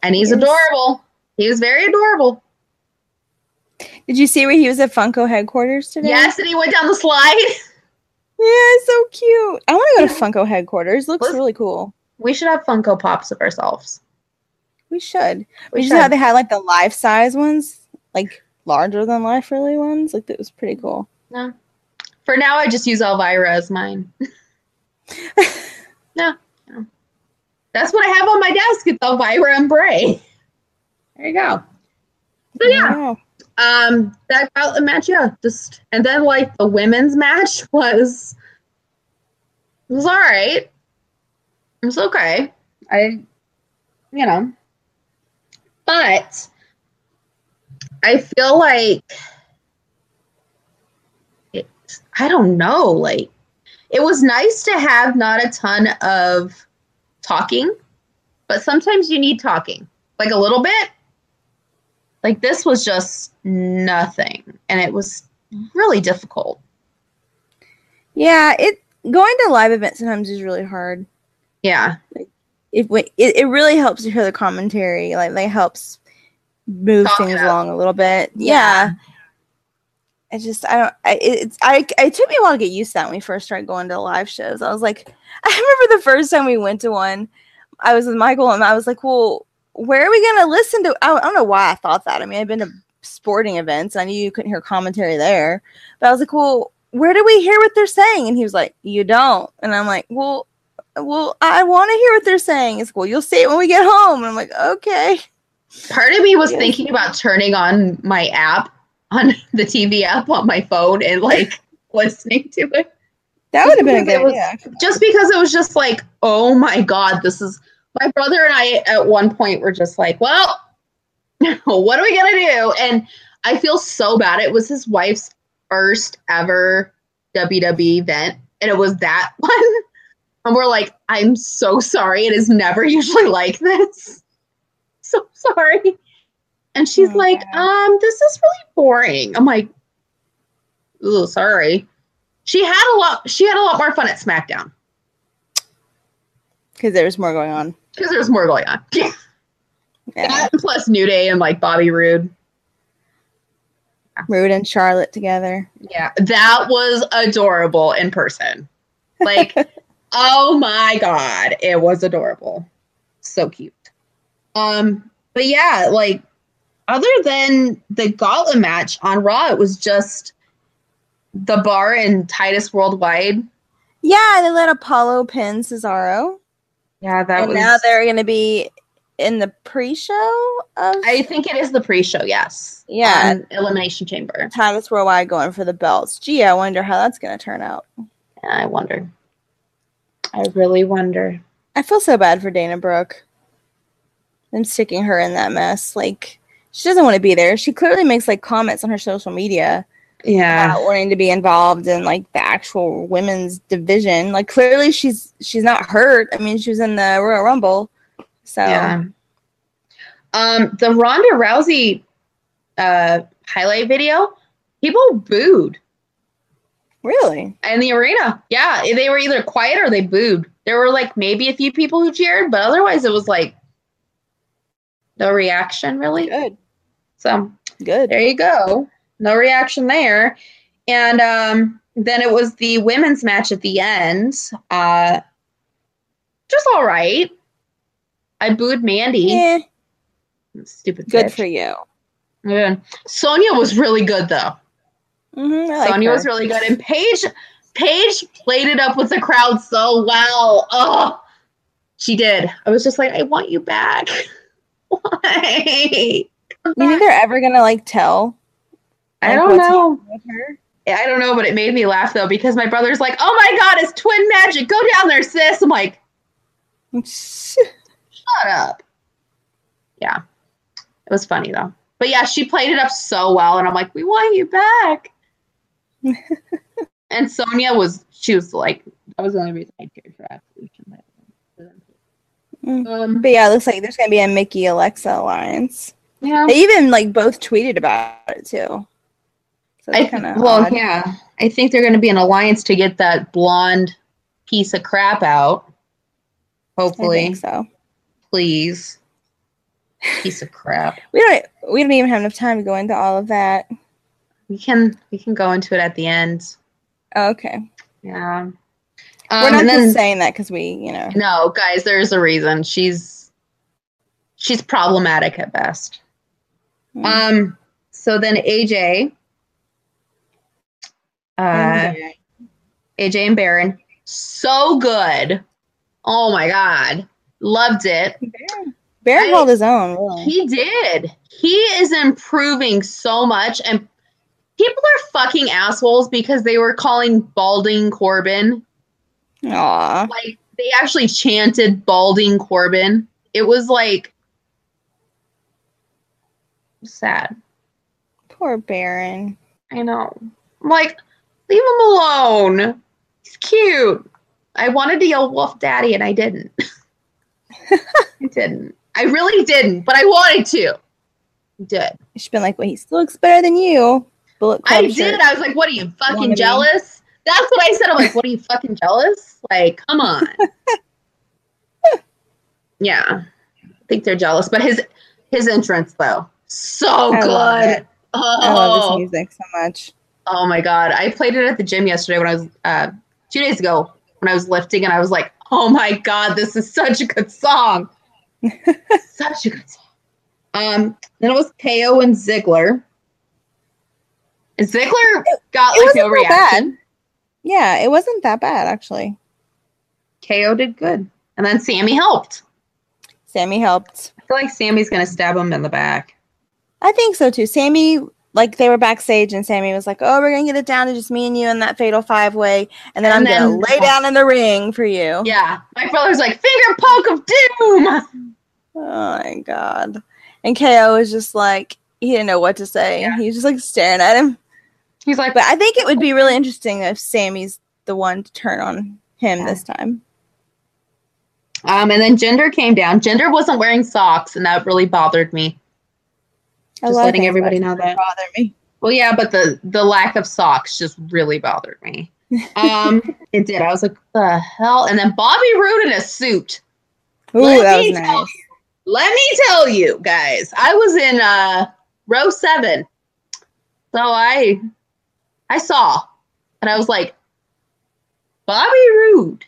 Speaker 5: and he's
Speaker 6: Yes.
Speaker 5: adorable. He was very adorable.
Speaker 6: Did you see where he was at Funko headquarters today?
Speaker 5: Yes, and he went down the slide. [laughs]
Speaker 6: Yeah, so cute. I want to go to Funko headquarters. Looks
Speaker 5: Let's-
Speaker 6: really cool.
Speaker 5: We should have Funko Pops of ourselves.
Speaker 6: We should.
Speaker 5: We
Speaker 6: We just
Speaker 5: should.
Speaker 6: how they had like the life size ones, like larger than life really ones. Like that was pretty cool.
Speaker 5: No. For now, I just use Elvira as mine. [laughs] no, no. That's what I have on my desk. It's Elvira and Bray. There you go. So yeah,
Speaker 6: Wow.
Speaker 5: um, that gauntlet match, yeah, just and then like the women's match [laughs] was was all right. It was okay. I, you know, but I feel like it. I don't know. Like, it was nice to have not a ton of talking, but sometimes you need talking, like a little bit. Like this was just nothing, and it was really difficult.
Speaker 6: Yeah, it going to live events sometimes is really hard.
Speaker 5: Yeah,
Speaker 6: If we, it, it really helps to hear the commentary, like like helps move
Speaker 5: Talk
Speaker 6: things along a little bit.
Speaker 5: Yeah.
Speaker 6: Yeah. I just I don't I it- it's I it took me a while to get used to that when we first started going to live shows. I was like [laughs] I remember the first time we went to one, I was with Michael and I was like, Well, where are we gonna listen to I, I don't know why I thought that. I mean, I've been to sporting events, I knew you couldn't hear commentary there. But I was like, Well, where do we hear what they're saying? And he was like, You don't. And I'm like, Well, well, I want to hear what they're saying. It's well, you'll see it when we get home. And I'm like, okay.
Speaker 5: part of me was
Speaker 6: Yes.
Speaker 5: thinking about turning on my app on [laughs] the TV app on my phone and like [laughs] listening to it.
Speaker 6: That would have been a good
Speaker 5: was-
Speaker 6: idea.
Speaker 5: just because it was just like, oh my god, this is my brother and I at one point were just like, well, [laughs] what are we gonna do? And I feel so bad. It was his wife's first ever WWE event, and it was that one. And we're like, I'm so sorry. It is never [laughs] usually like this. [laughs] So sorry. And she's
Speaker 6: Oh,
Speaker 5: like,
Speaker 6: God.
Speaker 5: um, this is really boring. I'm like, oh, sorry. She had a lot. She had a lot more fun at SmackDown
Speaker 6: Because there was more going on.
Speaker 5: because there was more going on. [laughs] Yeah,
Speaker 6: Yeah.
Speaker 5: that and plus New Day and like Bobby Roode.
Speaker 6: Rude and Charlotte together.
Speaker 5: Yeah, that was adorable in person. Like, oh my god, it was adorable. So cute. Um, but yeah, like other than the gauntlet match on Raw, it was just the bar and Titus Worldwide.
Speaker 6: Yeah, they let Apollo pin Cesaro.
Speaker 5: Yeah, that
Speaker 6: and
Speaker 5: was.
Speaker 6: now they're going to be in the pre-show of
Speaker 5: I think it is the pre-show. Yes.
Speaker 6: Yeah.
Speaker 5: on Elimination Chamber.
Speaker 6: Titus Worldwide going for the belts. Gee, I wonder how that's going to turn out.
Speaker 5: I wonder. I really wonder.
Speaker 6: I feel so bad for Dana Brooke. Them sticking her in that mess. Like she doesn't want to be there. She clearly makes like comments on her social media
Speaker 5: Yeah.
Speaker 6: wanting to be involved in like the actual women's division. Like clearly she's she's not hurt. I mean, she was in the Royal Rumble. So
Speaker 5: Yeah. Um, the Ronda Rousey uh, highlight video, people booed
Speaker 6: really.
Speaker 5: in the arena. Yeah, they were either quiet or they booed. There were like maybe a few people who cheered, but otherwise it was like no reaction really.
Speaker 6: Good.
Speaker 5: So
Speaker 6: Good.
Speaker 5: there you go. No reaction there. And um, then it was the women's match at the end. Uh, just all right. I booed Mandy.
Speaker 6: Yeah,
Speaker 5: Stupid.
Speaker 6: good
Speaker 5: bitch.
Speaker 6: for you.
Speaker 5: Yeah. Sonya was really good though.
Speaker 6: Mm-hmm, like Sonya
Speaker 5: was really good, and Paige, Paige played it up with the crowd so well. Oh, she did. I was just like, I want you back. [laughs] Why?
Speaker 6: You think they're ever gonna like tell?
Speaker 5: I don't know. I don't know, but it made me laugh though because my brother's like, "Oh my god, it's twin magic! Go down there, sis!" I'm like, [laughs] "Shut up." Yeah, it was funny though. But yeah, she played it up so well, and I'm like, "We want you back." [laughs] and Sonya was, she was like, that was the only reason I cared for Absolution.
Speaker 6: Mm.
Speaker 5: Um,
Speaker 6: But yeah, it looks like there's gonna be a Mickie Alexa alliance.
Speaker 5: yeah,
Speaker 6: They even like both tweeted about it too. So
Speaker 5: I
Speaker 6: kind of
Speaker 5: well, yeah, I think they're going to be an alliance to get that blonde piece of crap out.
Speaker 6: I
Speaker 5: Hopefully,
Speaker 6: think so.
Speaker 5: please, piece of crap. [laughs]
Speaker 6: We don't. We don't even have enough time to go into all of that.
Speaker 5: We can we can go into it at the end.
Speaker 6: Okay,
Speaker 5: Yeah. Um,
Speaker 6: we're not
Speaker 5: and
Speaker 6: just saying that because we, you know.
Speaker 5: no, guys, there's a reason. She's she's problematic at best.
Speaker 6: Mm.
Speaker 5: Um. So then AJ, uh, AJ and Baron, so good. Oh my god, loved it.
Speaker 6: Baron, held his own. Really.
Speaker 5: He did. He is improving so much, and people are fucking assholes because they were calling balding Corbin
Speaker 6: Aw,
Speaker 5: like they actually chanted balding Corbin. It was like sad.
Speaker 6: poor Baron.
Speaker 5: I know. I'm like, leave him alone. He's cute. I wanted to yell wolf daddy and I didn't. [laughs] I didn't. I really didn't, but I wanted to. I did.
Speaker 6: You should been like, well, he still looks better than you. Bullet
Speaker 5: I
Speaker 6: Club
Speaker 5: did.
Speaker 6: shirt.
Speaker 5: I was like, what are you fucking jealous? That's what I said. I'm like, what are you fucking jealous? Like, come on. [laughs] yeah. I think they're jealous. But his his entrance though, so
Speaker 6: I
Speaker 5: good.
Speaker 6: it. I love
Speaker 5: Oh,
Speaker 6: his music so much.
Speaker 5: oh my god. I played it at the gym yesterday when I was uh two days ago when I was lifting and I was like, oh my god, this is such a good song. [laughs] such a good song. Um, then it was KO and Ziggler. And Ziggler got
Speaker 6: it
Speaker 5: like no reaction.
Speaker 6: Yeah, it wasn't that bad actually.
Speaker 5: KO did good. And then Sammy helped.
Speaker 6: Sammy helped.
Speaker 5: I feel like Sammy's gonna stab him in the back.
Speaker 6: I think so too. Sammy, like they were backstage, and Sammy was like, "Oh, we're gonna get it down to just me and you in that fatal five way, and then
Speaker 5: And
Speaker 6: I'm gonna lay down in the ring for you."
Speaker 5: Yeah. My brother's like, finger poke of doom.
Speaker 6: Oh my god. And KO was just like he didn't know what to say.
Speaker 5: Yeah.
Speaker 6: He was just like staring at him.
Speaker 5: He's like,
Speaker 6: But I think it would be really interesting if Sammy's the one to turn on him
Speaker 5: Yeah.
Speaker 6: this time.
Speaker 5: um, and then Jinder came down. Jinder wasn't wearing socks, and that really bothered me.
Speaker 6: A
Speaker 5: Just letting everybody know that.
Speaker 6: bother me.
Speaker 5: Well, yeah, but the the lack of socks just really bothered me. [laughs] Um, it did. I was like, the hell? And then Bobby Roode in a suit.
Speaker 6: Ooh,
Speaker 5: Let
Speaker 6: that
Speaker 5: me
Speaker 6: was
Speaker 5: tell
Speaker 6: nice.
Speaker 5: Let me tell you guys, I was in uh row seven. So I I saw and I was like, Bobby Roode,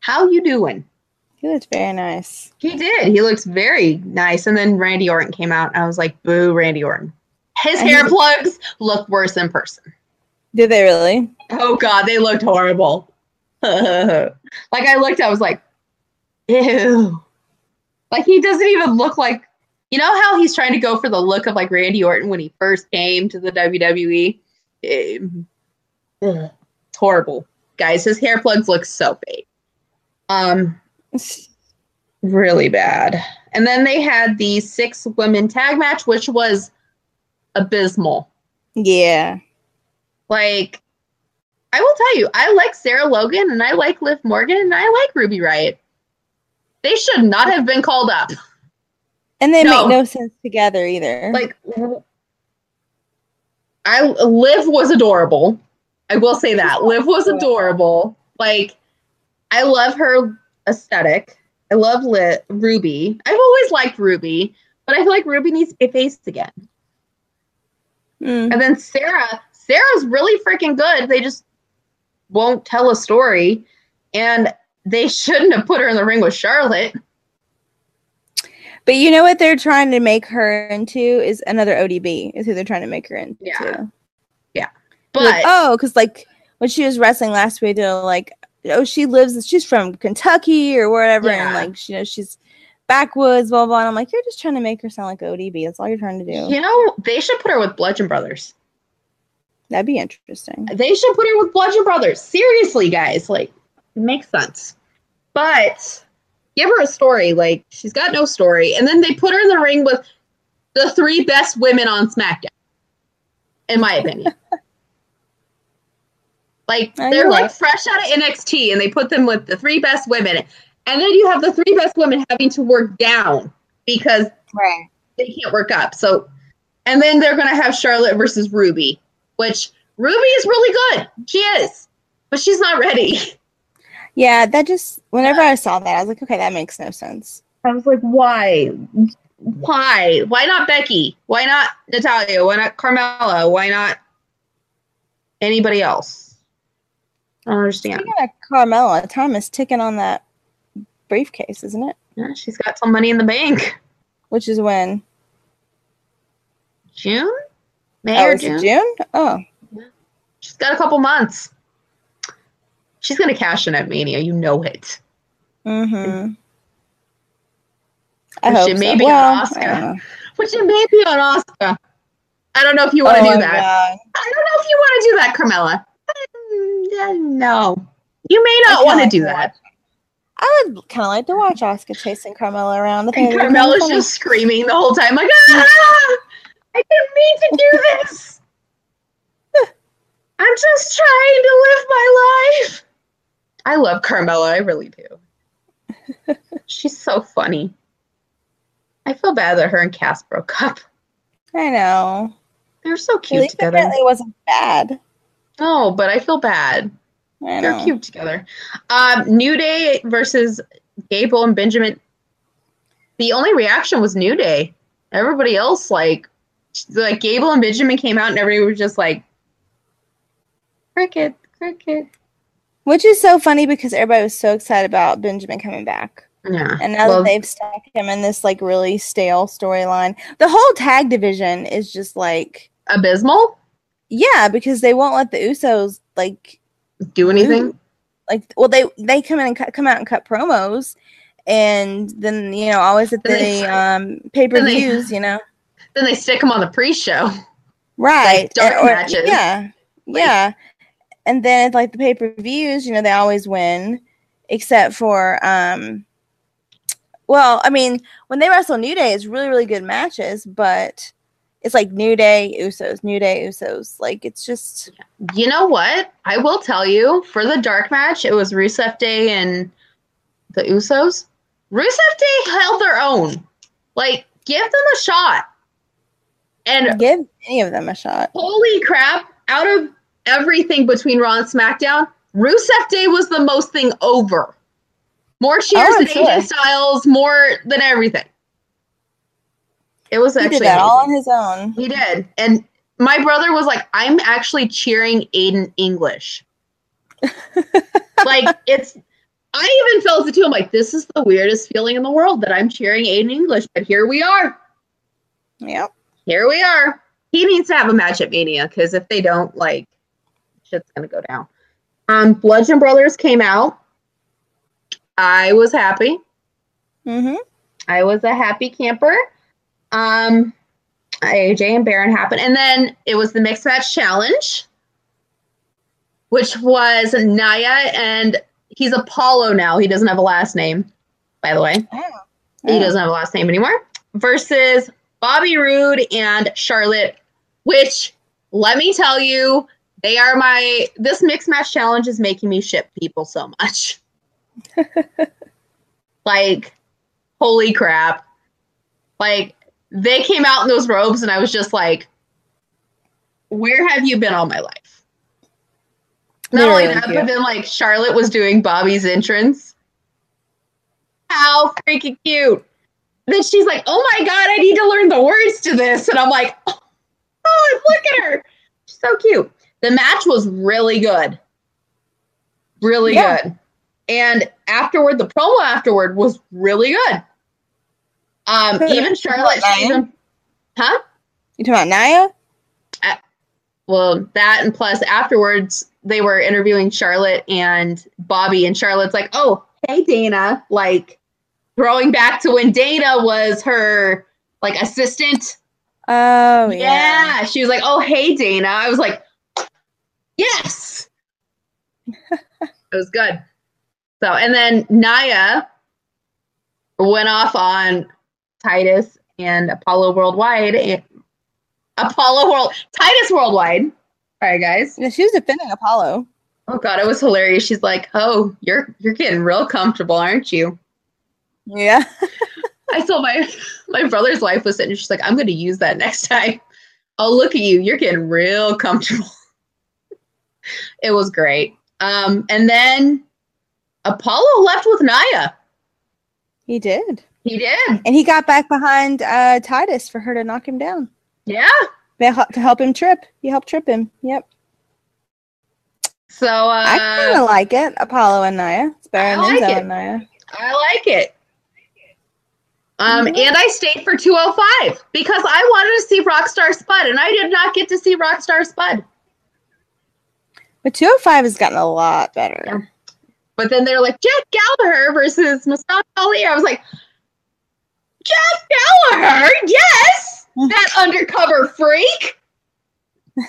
Speaker 5: how you doing?
Speaker 6: He looked very nice.
Speaker 5: He did. He looks very nice. And then Randy Orton came out, and I was like, "Boo, Randy Orton." His hair plugs look worse in person.
Speaker 6: Did they really?
Speaker 5: Oh God, they looked horrible. [laughs] like I looked, I was like, "Ew." Like he doesn't even look like. You know how he's trying to go for the look of like Randy Orton when he first came to the WWE. Ugh, it's horrible, guys. His hair plugs look so fake. Um, really bad. And then they had the six women tag match, which was abysmal.
Speaker 6: Yeah.
Speaker 5: Like, I will tell you, I like Sarah Logan and I like Liv Morgan and I like Ruby Riott. They should not have been called up. [laughs]
Speaker 6: And they
Speaker 5: No.
Speaker 6: make no sense together either.
Speaker 5: Like, I Liv was adorable. I will say that Liv was adorable. Like, I love her aesthetic. I love Lit Ruby. I've always liked Ruby, but I feel like Ruby needs to be faced again.
Speaker 6: Mm.
Speaker 5: And then Sarah, Sarah's really freaking good. They just won't tell a story. And they shouldn't have put her in the ring with Charlotte.
Speaker 6: But you know what they're trying to make her into is another ODB is who they're trying to make her into.
Speaker 5: Yeah.
Speaker 6: Oh, but
Speaker 5: But
Speaker 6: oh, because like when she was wrestling last week, they're like, oh, she lives, she's from Kentucky or wherever, and like, you know, she's backwoods, blah blah. And I'm like, you're just trying to make her sound like ODB. That's all you're trying to do.
Speaker 5: you know, they should put her with Bludgeon Brothers.
Speaker 6: That'd be interesting.
Speaker 5: They should put her with Bludgeon Brothers. Seriously, guys. Like, it makes sense. But give her a story. Like, she's got no story. And then they put her in the ring with the three best women on SmackDown, in my opinion. [laughs] like, they're like fresh out of NXT and they put them with the three best women. And then you have the three best women having to work down because
Speaker 6: Right.
Speaker 5: they can't work up. So, and then they're going to have Charlotte versus Ruby, which Ruby is really good. She is, but she's not ready. [laughs]
Speaker 6: Yeah, that just whenever I saw that, I was like, okay, that makes no sense.
Speaker 5: I was like, why? Why? Why not Becky? Why not Natalya? Why not Carmella? Why not anybody else? I don't understand.
Speaker 6: Speaking of Carmella, time is ticking on that briefcase, isn't it?
Speaker 5: Yeah, she's got some money in the bank.
Speaker 6: Which is when?
Speaker 5: June? May
Speaker 6: Oh,
Speaker 5: or June?
Speaker 6: June? Oh,
Speaker 5: She's got a couple months. She's going to cash in at Mania. You know it.
Speaker 6: mm-hmm. I hope
Speaker 5: she may
Speaker 6: so.
Speaker 5: be
Speaker 6: well,
Speaker 5: on
Speaker 6: I
Speaker 5: Asuka.
Speaker 6: don't know.
Speaker 5: Which it may be on Asuka. I don't know if you want to
Speaker 6: Oh
Speaker 5: do that.
Speaker 6: God.
Speaker 5: I don't know if you want to do that, Carmella. Mm, no. You may not want to
Speaker 6: like
Speaker 5: do that.
Speaker 6: I would kind of like to watch Asuka chasing Carmella around.
Speaker 5: And
Speaker 6: funny.
Speaker 5: just screaming the whole time, like, ah! I didn't mean to do [laughs] this. I'm just trying to live my life. I love Carmella. I really do. [laughs] She's so funny. I feel bad that her and Cass broke up.
Speaker 6: I know.
Speaker 5: They're so
Speaker 6: At
Speaker 5: cute
Speaker 6: least
Speaker 5: together.
Speaker 6: apparently it wasn't bad.
Speaker 5: No, but I feel bad.
Speaker 6: I
Speaker 5: They're
Speaker 6: know.
Speaker 5: cute together. Um, New Day versus Gable and Benjamin. The only reaction was New Day. Everybody else, like, like Gable and Benjamin came out, and everybody was just like, cricket, cricket.
Speaker 6: Which is so funny because everybody was so excited about Benjamin coming back.
Speaker 5: Yeah.
Speaker 6: And now
Speaker 5: Well,
Speaker 6: that they've stuck him in this like really stale storyline, the whole tag division is just like,
Speaker 5: abysmal.
Speaker 6: yeah, because they won't let the Usos like
Speaker 5: Do anything?
Speaker 6: like well they they come in and cut, come out and cut promos and then you know always at
Speaker 5: Then they-
Speaker 6: the [laughs] um pay-per-views you know [laughs]
Speaker 5: Then they stick them on the pre-show.
Speaker 6: right
Speaker 5: dark
Speaker 6: or-
Speaker 5: matches.
Speaker 6: yeah yeah and then like the pay-per-views you know they always win except for um well i mean when they wrestle new day it's really really good matches but it's like new day usos new day usos like it's just
Speaker 5: You know what? I will tell you, for the dark match, it was Rusev Day and the Usos. Rusev Day held their own. Like, give them a shot. And
Speaker 6: give any of them a shot
Speaker 5: holy crap, out of everything between Raw and SmackDown, Rusev Day was the most thing over. More cheers
Speaker 6: Oh,
Speaker 5: than
Speaker 6: sure.
Speaker 5: AJ Styles, more than everything. It was
Speaker 6: he
Speaker 5: actually
Speaker 6: did that all on his own
Speaker 5: He did. And my brother was like, I'm actually cheering Aiden English. [laughs] like, it's, I even felt it too. I'm like, this is the weirdest feeling in the world that I'm cheering Aiden English, but here we are.
Speaker 6: Yep.
Speaker 5: Here we are. He needs to have a match at Mania because if they don't, like, shit's gonna go down. Um, Bludgeon Brothers came out. I was happy.
Speaker 6: Mm-hmm.
Speaker 5: I was a happy camper. Um, AJ and Baron happened, and then it was the mixed match challenge, which was Nia and he's Apollo now. He doesn't have a last name, by the way. He doesn't have a last name anymore. Versus Bobby Roode and Charlotte, which let me tell you, they are my. This mixed match challenge is making me ship people so much. [laughs] like, holy crap. Like, they came out in those robes, and I was just like, where have you been all my life? Not only that, but then like Charlotte was doing Bobby's entrance. How freaking cute. Then she's like, oh my god, I need to learn the words to this. And I'm like, oh, oh look at her. She's so cute. The match was really good. Really
Speaker 6: Yeah.
Speaker 5: good. And afterward, the promo afterward was really good. Um, even Charlotte, she even, huh?
Speaker 6: You talking about Nia?
Speaker 5: well, that and plus afterwards they were interviewing Charlotte and Bobby, and Charlotte's like, "Oh, hey Dana," like throwing back to when Dana was her like assistant.
Speaker 6: Oh
Speaker 5: yeah.
Speaker 6: yeah.
Speaker 5: she was like, "Oh, hey Dana." I was like, "Yes." it was good. So, and then Nia went off on Titus and Apollo Worldwide and Apollo World Titus Worldwide. All right, guys.
Speaker 6: Yeah, she was defending Apollo.
Speaker 5: Oh god, it was hilarious. She's like, "Oh, you're you're getting real comfortable, aren't you?"
Speaker 6: Yeah.
Speaker 5: I saw my my brother's wife was sitting. She's like, "I'm going to use that next time." Oh, look at you! You're getting real comfortable. It was great. Um, and then Apollo left with Nia.
Speaker 6: He did.
Speaker 5: He did.
Speaker 6: And he got back behind uh, Titus for her to knock him down.
Speaker 5: Yeah.
Speaker 6: To help him trip. He helped trip him. Yep.
Speaker 5: So uh,
Speaker 6: I kind of like it. Apollo and Nia. It's better
Speaker 5: I
Speaker 6: than
Speaker 5: like
Speaker 6: Enzo
Speaker 5: it.
Speaker 6: and Nia.
Speaker 5: I like it. Um,
Speaker 6: Mhm.
Speaker 5: and I stayed for 205 because I wanted to see Rockstar Spud, and I did not get to see Rockstar Spud.
Speaker 6: But 205 has gotten a lot better.
Speaker 5: Yeah. But then they're like Jack Gallagher versus Mustafa Ali. I was like, Jack Gallagher, yes, [laughs] that undercover freak. [laughs]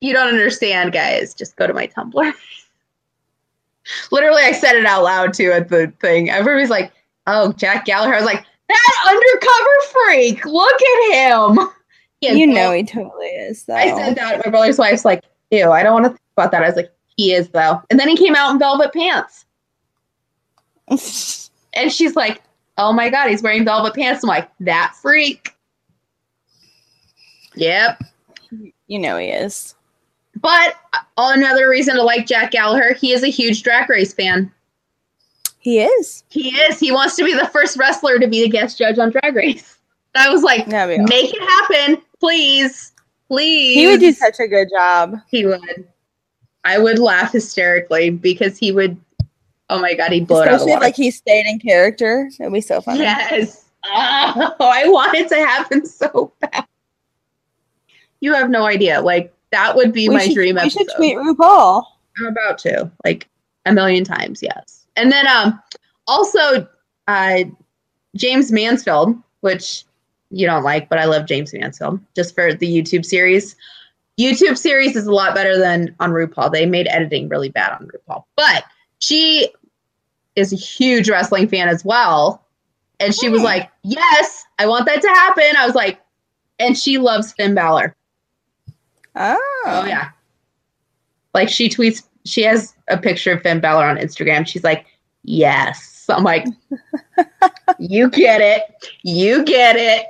Speaker 5: you don't understand, guys. Just go to my Tumblr. [laughs] Literally, I said it out loud too at the thing. Everybody's like, "Oh, Jack Gallagher." I was like, "That undercover freak! Look at him."
Speaker 6: You know he totally is, though.
Speaker 5: I said that. My brother's wife's like, "Ew, I don't want to think about that." I was like, "He is though." And then he came out in velvet pants, [laughs] and she's like, "Oh my god, he's wearing velvet pants." I'm like, "That freak." Yep.
Speaker 6: you know he is.
Speaker 5: But another reason to like Jack Gallagher, he is a huge drag race fan.
Speaker 6: He is.
Speaker 5: He is. He wants to be the first wrestler to be a guest judge on Drag Race. I was like,
Speaker 6: That'd awesome.
Speaker 5: make it happen, please, please.
Speaker 6: He would do such a good job.
Speaker 5: He would. I would laugh hysterically because he would. Oh my god, he'd blow it out
Speaker 6: Especially like he stayed in character. It'd be so funny.
Speaker 5: yes. Oh, I want it to happen so bad. You have no idea. Like that would be
Speaker 6: we
Speaker 5: my
Speaker 6: should,
Speaker 5: dream
Speaker 6: we
Speaker 5: episode.
Speaker 6: should tweet RuPaul.
Speaker 5: I'm about to, like a million times, yes. And then um also uh James Mansfield, which you don't like, but I love James Mansfield just for the YouTube series. YouTube series is a lot better than on RuPaul. They made editing really bad on RuPaul. But she is a huge wrestling fan as well. And she was like, Yes, I want that to happen. I was like, and she loves Finn Balor.
Speaker 6: Oh.
Speaker 5: Oh yeah. Like she tweets, she has a picture of Finn Balor on Instagram. She's like, "Yes." I'm like, [laughs] "You get it, you get it."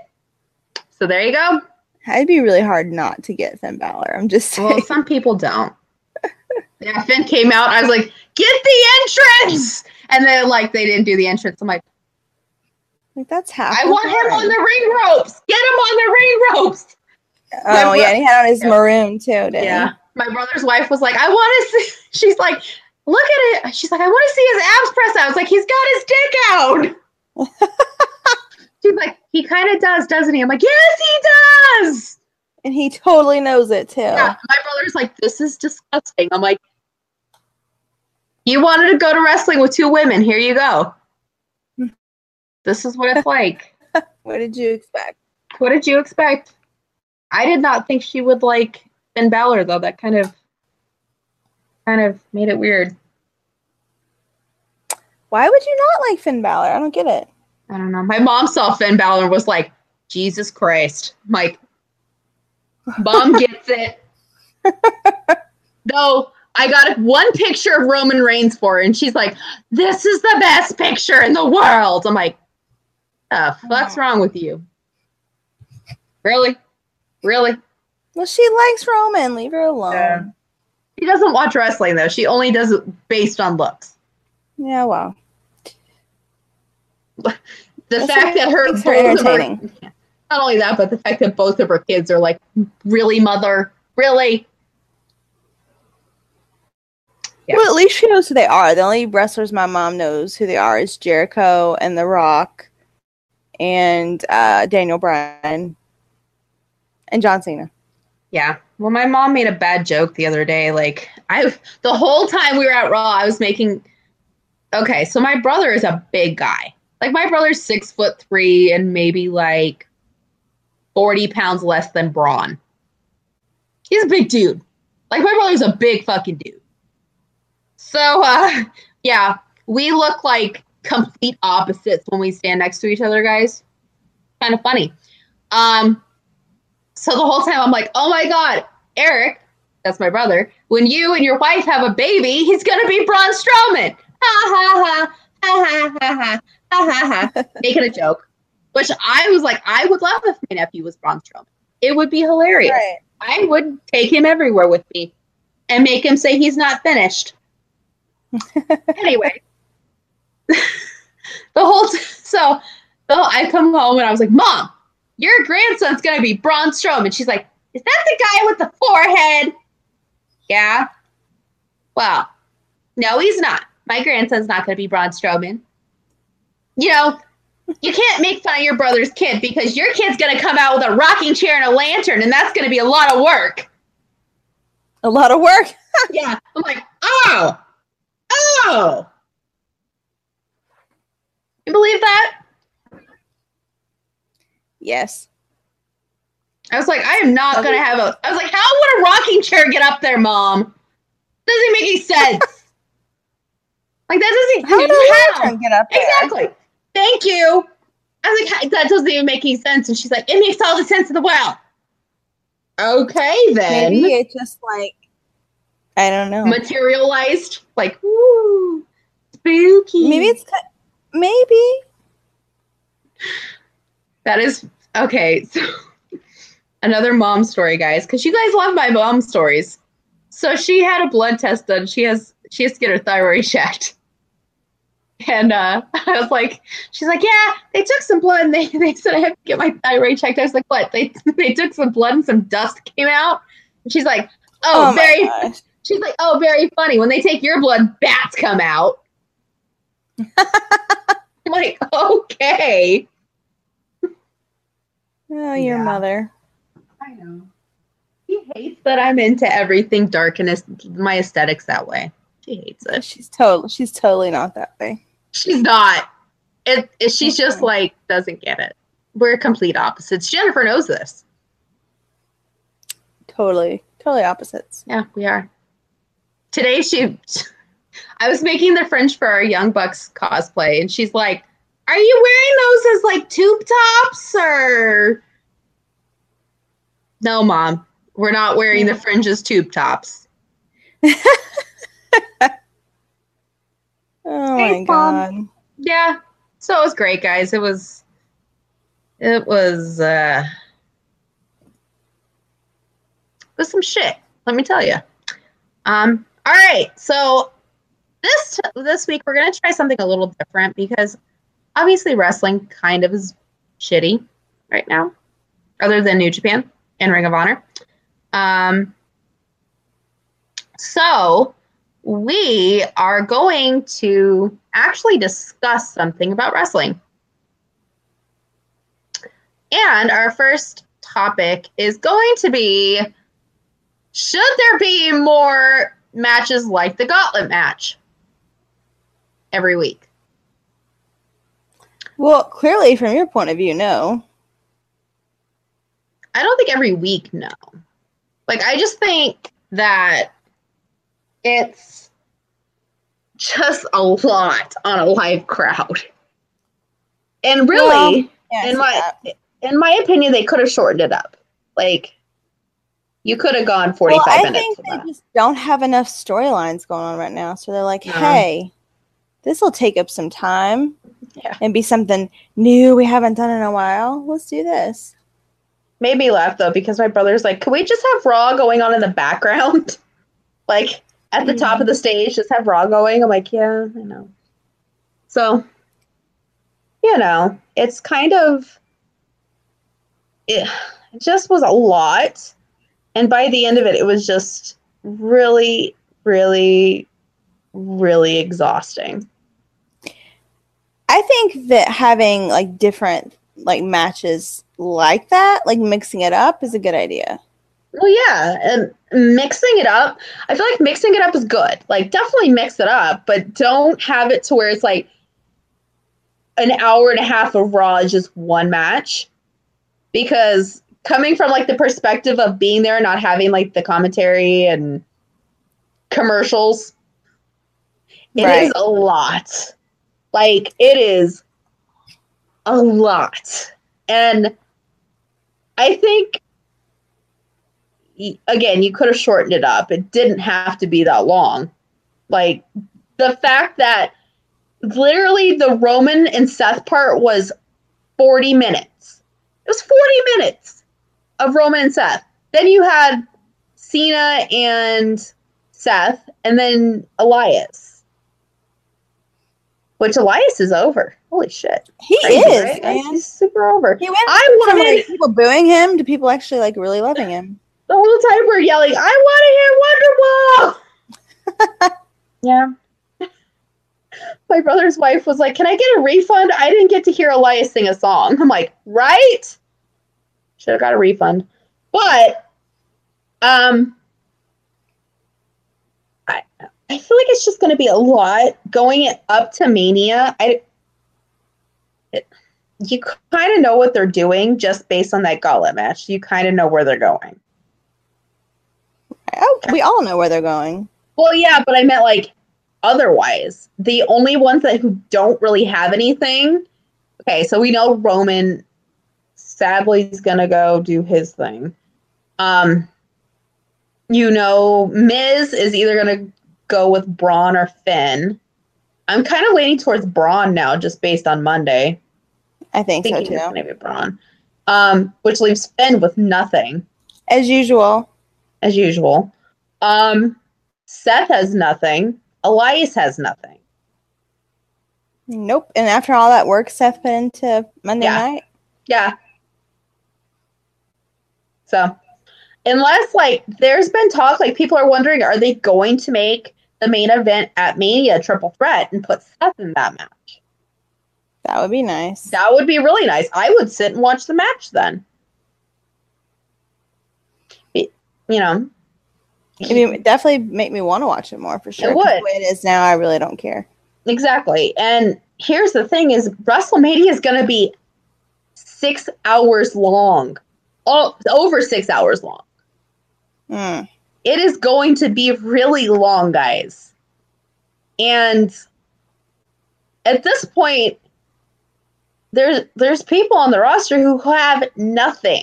Speaker 5: So there you go.
Speaker 6: It'd be really hard not to get Finn Balor. I'm just saying.
Speaker 5: Well, some people don't. [laughs] Yeah, Finn came out. I was like, "Get the entrance!" And then like they didn't do the entrance. I'm like,
Speaker 6: like that's half.
Speaker 5: "I want him on the ring ropes. Get him on the ring ropes."
Speaker 6: Oh
Speaker 5: my
Speaker 6: yeah, and he had on his
Speaker 5: Yeah.
Speaker 6: maroon too. Didn't
Speaker 5: Yeah. My brother's wife was like, I want to see. [laughs] She's like, look at it. She's like, I want to see his abs press out. I was like, he's got his dick out. [laughs] She's like, he kind of does, doesn't he? I'm like, yes, he does.
Speaker 6: And he totally knows it too.
Speaker 5: Yeah, my brother's like, this is disgusting. I'm like, you wanted to go to wrestling with two women. Here you go. This is what it's [laughs] like.
Speaker 6: What did you expect?
Speaker 5: What did you expect? I did not think she would like Finn Balor though. That kind of kind of made it weird.
Speaker 6: Why would you not like Finn Balor? I don't get it.
Speaker 5: I don't know. My mom saw Finn Balor and was like, Jesus Christ. I'm like, mom [laughs] gets it. Though I got one picture of Roman Reigns for her, and she's like, This is the best picture in the world. I'm like, the fuck's wrong with you? Really? Really?
Speaker 6: Well, she likes Roman. Leave her alone.
Speaker 5: Yeah. She doesn't watch wrestling though. She only does it based on looks.
Speaker 6: Yeah, well.
Speaker 5: The
Speaker 6: That's
Speaker 5: fact that her,
Speaker 6: Makes her
Speaker 5: both of her- not only that, but the fact that both of her kids are like, really, mother, really. Yeah.
Speaker 6: Well, at least she knows who they are. The only wrestlers my mom knows who they are is Jericho and The Rock and uh, Daniel Bryan and John Cena.
Speaker 5: Yeah. Well, my mom made a bad joke the other day. Like, I the whole time we were at Raw, I was making. Okay, so my brother is a big guy. Like, my brother's six foot three and maybe like forty pounds less than Braun. He's a big dude. Like, my brother's a big fucking dude. So, uh, [laughs] yeah, we look like complete opposites when we stand next to each other, guys. Kind of funny. Um, so the whole time I'm like, oh my God, Eric, that's my brother, when you and your wife have a baby, he's going to be Braun Strowman. Ha ha ha ha, ha ha ha. [laughs] Making a joke. Which I was like, I would love if my nephew was Braun Strowman. It would be hilarious. I would take him everywhere with me and make him say he's not finished. [laughs] anyway, [laughs] the whole t- so the whole, I come home and I was like, Mom, your grandson's gonna be Braun Strowman. She's like, Is that the guy with the forehead? Yeah. Well, no, he's not. My grandson's not gonna be Braun Strowman. You know, you can't make fun of your brother's kid because your kid's gonna come out with a rocking chair and a lantern, and that's gonna be a lot of work.
Speaker 6: A lot of work. [laughs]
Speaker 5: yeah. I'm like, oh, oh. You believe that?
Speaker 6: Yes.
Speaker 5: I was like, I am not gonna have a. I was like, how would a rocking chair get up there, mom? Doesn't make any sense. [laughs] like that doesn't.
Speaker 6: How did a lantern get up there?
Speaker 5: Exactly. Thank you. I was like, that doesn't even make any sense. And she's like, it makes all the sense in the world. Okay, then.
Speaker 6: Maybe it just like I don't know.
Speaker 5: Materialized. Like, ooh, spooky.
Speaker 6: Maybe it's maybe
Speaker 5: That is okay. [laughs] So another mom story, guys, because you guys love my mom stories. So she had a blood test done. She has she has to get her thyroid [laughs] checked. And uh, [laughs] I was like, she's like, yeah, they took some blood and they, [laughs] they said I have to get my thyroid checked. I was like, what? They [laughs] they took some blood and some dust came out. And she's like, oh,
Speaker 6: oh,
Speaker 5: very.
Speaker 6: gosh.
Speaker 5: She's like, oh, very funny. When they take your blood, bats come out. I'm like, okay.
Speaker 6: Oh, your
Speaker 5: Yeah.
Speaker 6: mother.
Speaker 5: I know. She hates that I'm into everything dark and my aesthetics that way. She hates it.
Speaker 6: She's totally she's totally not that way.
Speaker 5: She's not. It, it she's just like doesn't get it. We're complete opposites. Jennifer knows this.
Speaker 6: Totally. Totally opposites.
Speaker 5: Yeah, we are. Today she [laughs] I was making the French for our Young Bucks cosplay and she's like, Are you wearing those as like tube tops or No, mom. We're not wearing the fringes tube tops. [laughs]
Speaker 6: Oh my
Speaker 5: Mom.
Speaker 6: god.
Speaker 5: yeah so it was great guys it was it was uh it was some shit let me tell you um all right so this this week we're gonna try something a little different because obviously wrestling kind of is shitty right now other than new japan and ring of honor um so we are going to actually discuss something about wrestling. And our first topic is going to be should there be more matches like the gauntlet match every week?
Speaker 6: Well, clearly, from your point of view, no.
Speaker 5: I don't think every week, no. Like, I just think that it's just a lot on a live crowd. And really,
Speaker 6: I
Speaker 5: in my
Speaker 6: that.
Speaker 5: in my opinion, they could have shortened it up. Like, you could have gone 45
Speaker 6: well, I
Speaker 5: minutes.
Speaker 6: think they
Speaker 5: that.
Speaker 6: just don't have enough storylines going on right now. So they're like,
Speaker 5: No.
Speaker 6: hey, this will take up some time
Speaker 5: Yeah.
Speaker 6: and be something new we haven't done in a while. Let's do this.
Speaker 5: Made me laugh though because my brother's like, "Can we just have Raw going on in the background, [laughs] like at the top of the stage? Just have Raw going." I'm like, "Yeah, I know." So, you know, it's kind of it, just was a lot, and by the end of it, it was just really, really, really exhausting.
Speaker 6: I think that having like different like matches like that, like mixing it up, is a good idea.
Speaker 5: Well, yeah, and mixing it up. I feel like mixing it up is good. Like, definitely mix it up, but don't have it to where it's like an hour and a half of Raw is just one match. Because coming from like the perspective of being there, not having like the commentary and commercials, it is
Speaker 6: Right.
Speaker 5: a lot. Like, it is a lot. And I think again, you could have shortened it up. It didn't have to be that long. Like the fact that literally the Roman and Seth part was 40 minutes. It was 40 minutes of Roman and Seth. Then you had Cena and Seth, and then Elias. Which Elias is over. Holy shit.
Speaker 6: He
Speaker 5: Crazy,
Speaker 6: is,
Speaker 5: right? He's super over.
Speaker 6: He went
Speaker 5: I
Speaker 6: from
Speaker 5: wanted
Speaker 6: like, people booing him to people actually like really loving him.
Speaker 5: The whole time we're yelling, I want to hear Wonderwall. [laughs] yeah. My brother's wife was like, Can I get a refund? I didn't get to hear Elias sing a song. I'm like, Right? Should have got a refund. But, um, I, I feel like it's just going to be a lot going it up to Mania. I, it, you kind of know what they're doing just based on that gauntlet match. You kind of know where they're going.
Speaker 6: Oh, we all know where they're going.
Speaker 5: Well, yeah, but I meant like otherwise. The only ones that who don't really have anything. Okay, so we know Roman sadly is gonna go do his thing. Um, you know, Miz is either gonna go with Braun or Finn. I'm kind of leaning towards Braun now, just based on Monday.
Speaker 6: I think so
Speaker 5: Thinking it's
Speaker 6: too.
Speaker 5: gonna be Braun, um, which leaves Finn with nothing
Speaker 6: As usual.
Speaker 5: As usual. Um, Seth has nothing. Elias has nothing.
Speaker 6: Nope. And after all that work Seth put into Monday
Speaker 5: Yeah.
Speaker 6: night,
Speaker 5: Yeah. So, unless like there's been talk, like people are wondering, are they going to make the main event at Mania triple threat and put Seth in that match?
Speaker 6: that would be nice.
Speaker 5: That would be really nice. I would sit and watch the match then. It- you know,
Speaker 6: I mean, definitely make me want to watch it more for sure. 'cause
Speaker 5: would.
Speaker 6: The way it is now, I really don't care.
Speaker 5: Exactly. And here's the thing is WrestleMania is going to be 6 hours long. Oh, over 6 hours long.
Speaker 6: Mm.
Speaker 5: It is going to be really long, guys. And at this point there's there's people on the roster who have nothing.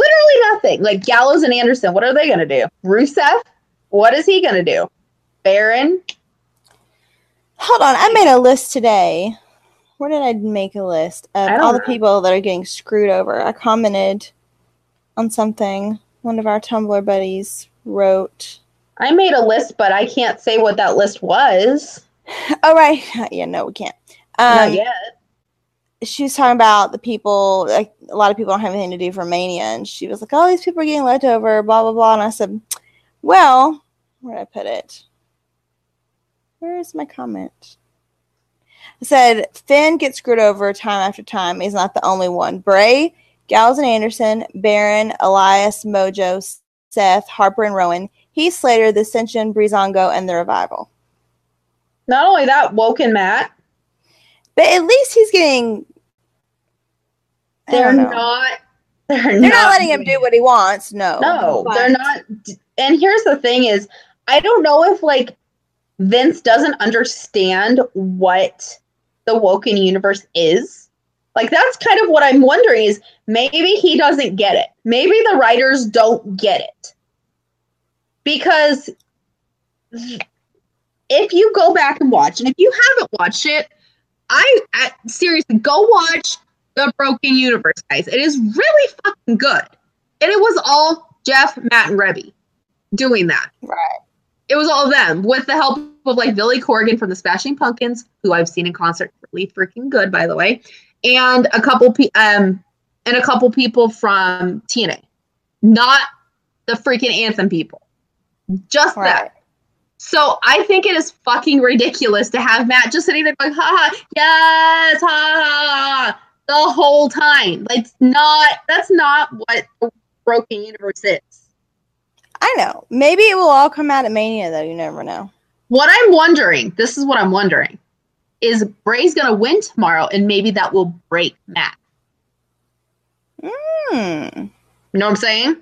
Speaker 5: Literally nothing. Like Gallows and Anderson, what are they going to do? Rusev, what is he going to do? Baron,
Speaker 6: Hold on, I made a list today. Where did I make a list of all the people that are getting screwed over? I commented on something. One of our Tumblr buddies wrote.
Speaker 5: I made a list, but I can't say what that list was. [laughs]
Speaker 6: Oh right, yeah, no, we can't.
Speaker 5: Not
Speaker 6: Um,
Speaker 5: yet.
Speaker 6: She was talking about the people. Like a lot of people don't have anything to do for Mania, and she was like, "Oh, these people are getting left over." Blah blah blah. And I said, "Well, Where did I put it? Where is my comment? I said Finn gets screwed over time after time. He's not the only one. Bray, Gallows and Anderson, Baron, Elias, Mojo, Seth, Harper, and Rowan. Heath Slater, the Ascension, Breezango, and the Revival.
Speaker 5: Not only that, Woken Matt.
Speaker 6: But at least he's getting. I
Speaker 5: They're
Speaker 6: don't [laughs]
Speaker 5: They're,
Speaker 6: They're not letting him do what he wants. No.
Speaker 5: No,
Speaker 6: But-
Speaker 5: they're not. And here's the thing: is I don't know if like Vince doesn't understand what the Woken universe is. Like that's kind of what I'm wondering is maybe he doesn't get it. Maybe the writers don't get it. Because if you go back and watch, and if you haven't watched it, I, I seriously go watch the Broken Universe, guys. It is really fucking good. And it was all Jeff, Matt, and Reby doing that.
Speaker 6: Right.
Speaker 5: It was all them with the help of like Billy Corgan from the Smashing Pumpkins, who I've seen in concert, really freaking good, by the way, and a couple pe- um and a couple people from TNA, not the freaking Anthem people, just
Speaker 6: Right.
Speaker 5: that. So I think it is fucking ridiculous to have Matt just sitting there going, ha ha, yes, ha ha, ha, the whole time. Like, not, that's not what the Broken Universe is.
Speaker 6: I know. Maybe it will all come out at Mania, though. You never know.
Speaker 5: What I'm wondering, this is what I'm wondering, is Bray's going to win tomorrow and maybe that will break Matt.
Speaker 6: Hmm.
Speaker 5: You know what I'm saying?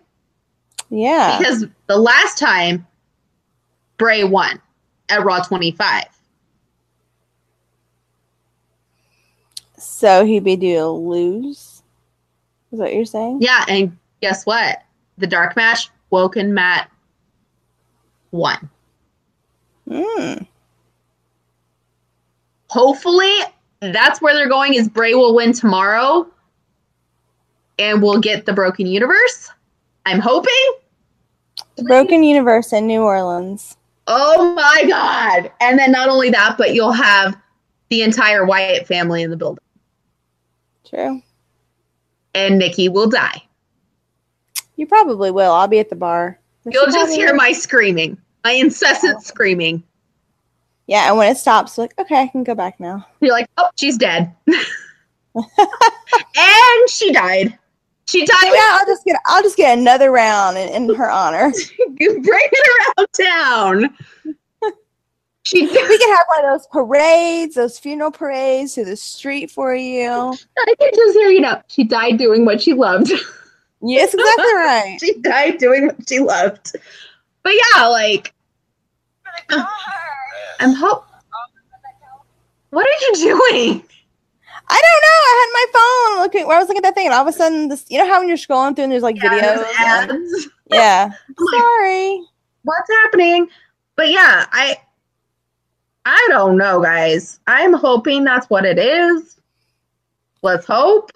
Speaker 6: Yeah.
Speaker 5: Because the last time Bray won at Raw 25.
Speaker 6: So he'd be due to lose. Is that what you're saying?
Speaker 5: Yeah, and guess what? The dark match, Woken Matt won.
Speaker 6: Hmm.
Speaker 5: Hopefully, that's where they're going is Bray will win tomorrow and we'll get the broken universe. I'm hoping.
Speaker 6: The Broken Universe in New Orleans.
Speaker 5: Oh my god. And then not only that, but you'll have the entire Wyatt family in the building.
Speaker 6: True.
Speaker 5: And Nikki will die.
Speaker 6: You probably will. I'll be at the bar.
Speaker 5: You'll just hear my screaming, my incessant screaming.
Speaker 6: Yeah, and when it stops, like, okay, I can go back now.
Speaker 5: You're like, oh, she's dead. [laughs] and she died. She died.
Speaker 6: Yeah, I'll just get I'll just get another round in, in her honor. [laughs]
Speaker 5: You bring it around town. She
Speaker 6: we can have one of those parades, those funeral parades through the street for you.
Speaker 5: I can just hear you know. She died doing what she loved.
Speaker 6: Yes, exactly right. [laughs]
Speaker 5: she died doing what she loved. But yeah, like [sighs] I'm hope. What are you doing?
Speaker 6: I don't know. I had my phone looking. Where I was looking at that thing, and all of a sudden, this. You know how when you're scrolling through and there's like videos. and-
Speaker 5: Ads.
Speaker 6: yeah. [laughs]
Speaker 5: like-
Speaker 6: Sorry.
Speaker 5: What's happening? But yeah, I I don't know, guys. I'm hoping that's what it is. Let's hope.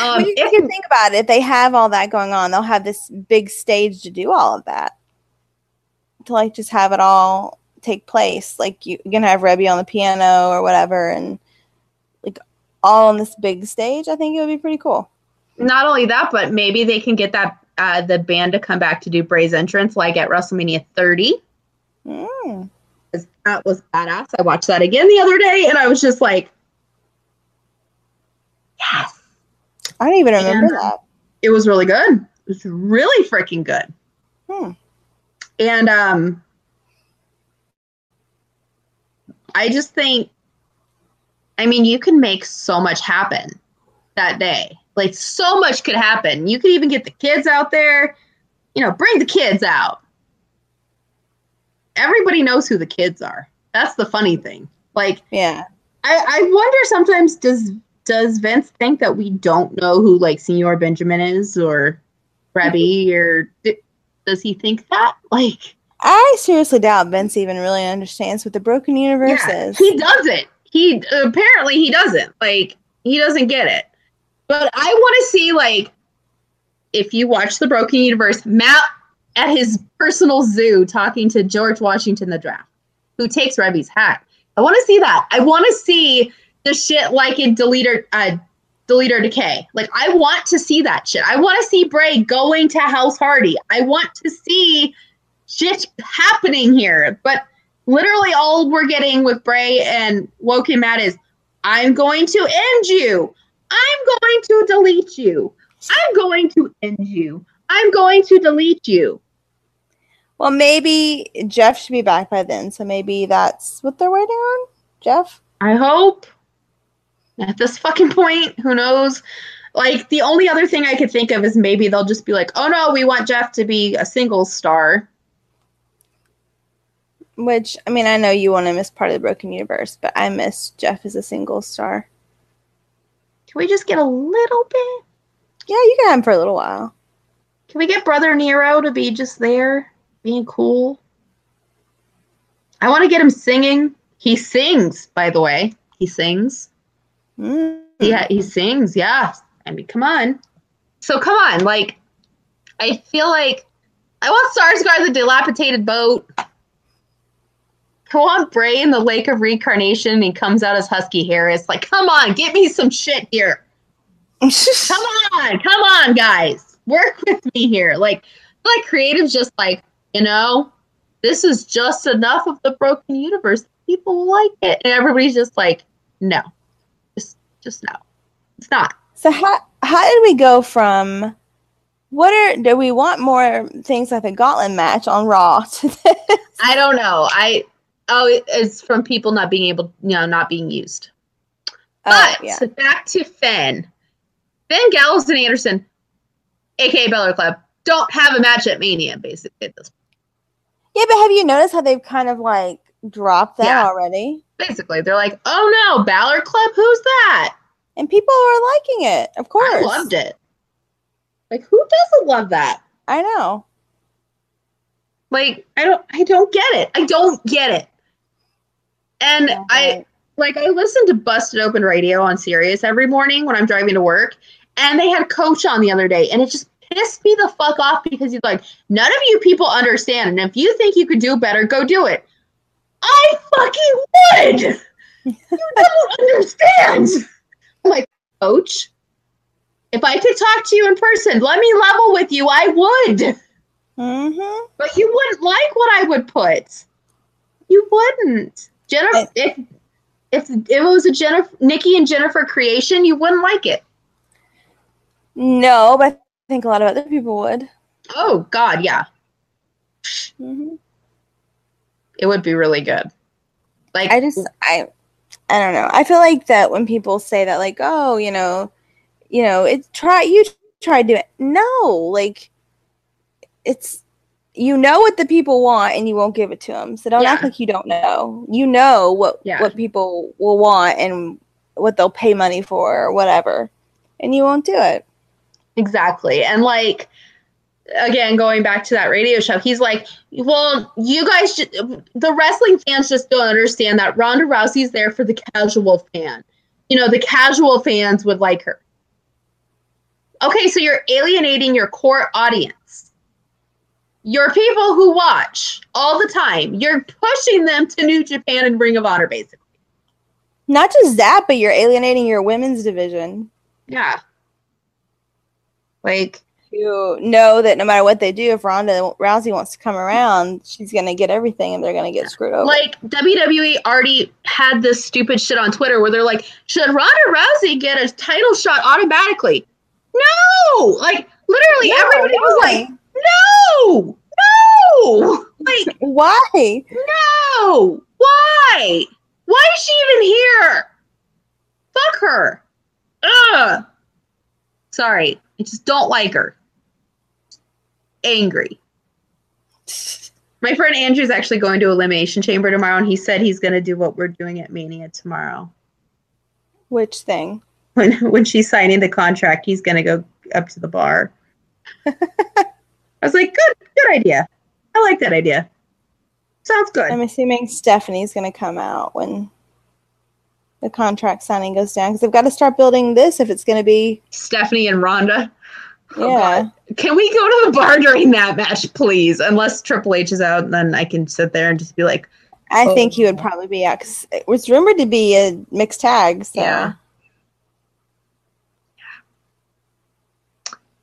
Speaker 5: Um,
Speaker 6: But you, can think about it. If they have all that going on, they'll have this big stage to do all of that. To like just have it all take place. Like you, you're gonna have Reby on the piano or whatever, and like all on this big stage. I think it would be pretty cool.
Speaker 5: not only that, but maybe they can get that uh, the band to come back to do Bray's entrance like at WrestleMania 30.
Speaker 6: Mm.
Speaker 5: 'Cause That was badass. I watched that again the other day, and I was just like, yes,
Speaker 6: I don't even remember
Speaker 5: And-
Speaker 6: that.
Speaker 5: it was really good. It was really freaking good.
Speaker 6: Hmm.
Speaker 5: And um, I just think, I mean, you can make so much happen that day. Like, so much could happen. You could even get the kids out there, you know, bring the kids out. Everybody knows who the kids are. That's the funny thing. Like,
Speaker 6: Yeah.
Speaker 5: I, I wonder sometimes does does Vince think that we don't know who like Senor Benjamin is or Reby mm-hmm. or d- does he think that like
Speaker 6: I seriously doubt Vince even really understands what the broken universe
Speaker 5: Yeah,
Speaker 6: is.
Speaker 5: he doesn't he apparently he doesn't like he doesn't get it but I want to see like if you watch the Broken Universe Matt at his personal zoo talking to George Washington the draft who takes Reby's hat I want to see that I want to see the shit like in Delete or uh, Delete or Decay. Like I want to see that shit. I want to see Bray going to House Hardy. I want to see shit happening here. But literally, all we're getting with Bray and Woken Matt is, I'm going to end you. I'm going to delete you. I'm going to end you. I'm going to delete you.
Speaker 6: Well, maybe Jeff should be back by then, so maybe that's what they're waiting on. Jeff.
Speaker 5: I hope. At this fucking point, who knows? Like the only other thing I could think of is maybe they'll just be like, "Oh no, we want Jeff to be a single star."
Speaker 6: Which I mean, I know you want to miss part of the Broken Universe, but I miss Jeff as a single star.
Speaker 5: Can we just get a little bit?
Speaker 6: Yeah, you can have him for a little while.
Speaker 5: Can we get Brother Nero to be just there, being cool? I want to get him singing. He sings, by the way. He sings.
Speaker 6: Mm.
Speaker 5: Yeah, he sings. Yeah. I mean, come on. So come on, like, I feel like I want Skarsgård the dilapidated boat. I want Bray in the Lake of Reincarnation and he comes out as Husky Harris. Like, come on, get me some shit here. [laughs] Come on, come on, guys. Work with me here. Like, like creative's just like, you know, this is just enough of the broken universe. People like it. And everybody's just like, no. Just just no. It's not.
Speaker 6: So how how did we go from what are do we want more things like the gauntlet match on Raw [laughs] to this?
Speaker 5: I don't know. I oh, it- it's from people not being able, you know, not being used.
Speaker 6: Oh,
Speaker 5: But
Speaker 6: yeah.
Speaker 5: back to Finn. Finn Gallows and Anderson, aka Balor Club, don't have a match at Mania, basically at this
Speaker 6: Yeah, but have you noticed how they've kind of like dropped that
Speaker 5: Yeah.
Speaker 6: already?
Speaker 5: Basically, they're like, "Oh no, Balor Club, who's that?"
Speaker 6: And people are liking it, of course.
Speaker 5: I loved it. Like, who doesn't love that?
Speaker 6: I know.
Speaker 5: Like, I don't, I don't get it. I don't get it. And
Speaker 6: Yeah,
Speaker 5: I,
Speaker 6: right.
Speaker 5: like, I listen to Busted Open Radio on Sirius every morning when I'm driving to work, and they had Coach on the other day, and it just pissed me the fuck off because he's like, none of you people understand, and if you think you could do better, go do it. I fucking would. you don't [laughs] understand. I'm like, Coach, if I could talk to you in person, let me level with you. I would.
Speaker 6: Mm-hmm.
Speaker 5: But you wouldn't like what I would put. You wouldn't. Jennifer,
Speaker 6: I-
Speaker 5: if if if it was a Jennifer, Nikki and Jennifer creation, you wouldn't like it.
Speaker 6: No, but think a lot of other people would.
Speaker 5: Oh God, yeah,
Speaker 6: hmm
Speaker 5: it would be really good. Like
Speaker 6: I just I I don't know. I feel like that when people say that, like, oh, you know, you know, it's try you try to do it. No, like it's you know what the people want and you won't give it to them. So don't act like you don't know. You know what
Speaker 5: Yeah.
Speaker 6: what people will want and what they'll pay money for or whatever, and you won't do it.
Speaker 5: Exactly. And like again, going back to that radio show, he's like, "Well, you guys, ju- the wrestling fans just don't understand that Ronda Rousey's there for the casual fan. You know, the casual fans would like her. Okay, so you're alienating your core audience. Your people who watch all the time. You're pushing them to New Japan and Ring of Honor, basically.
Speaker 6: Not just that, but you're alienating your women's division.
Speaker 5: Yeah. Like,
Speaker 6: You know that no matter what they do, if Ronda Rousey wants to come around, she's gonna get everything, and they're gonna get screwed over.
Speaker 5: like WWE already had this stupid shit on Twitter where they're like, should Ronda Rousey get a title shot automatically? No! Like literally
Speaker 6: No,
Speaker 5: everybody was like, no! No! Like, [laughs]
Speaker 6: Why?
Speaker 5: no! Why? Why is she even here? Fuck her. Ugh. Sorry. I just don't like her. Angry. [laughs] My friend Andrew's actually going to Elimination Chamber tomorrow, and he said he's going to do what we're doing at Mania tomorrow.
Speaker 6: Which thing?
Speaker 5: When when she's signing the contract, he's going to go up to the bar. [laughs] I was like, good, good idea. I like that idea. Sounds good.
Speaker 6: I'm assuming Stephanie's gonna come out when the contract signing goes down because they've got to start building this if it's gonna be.
Speaker 5: Stephanie and Ronda. Oh,
Speaker 6: Yeah.
Speaker 5: God. Can we go to the bar during that match, please? Unless Triple H is out, then I can sit there and just be like,
Speaker 6: I
Speaker 5: Oh.
Speaker 6: think he would probably be out because it was rumored to be a mixed tag. So.
Speaker 5: Yeah.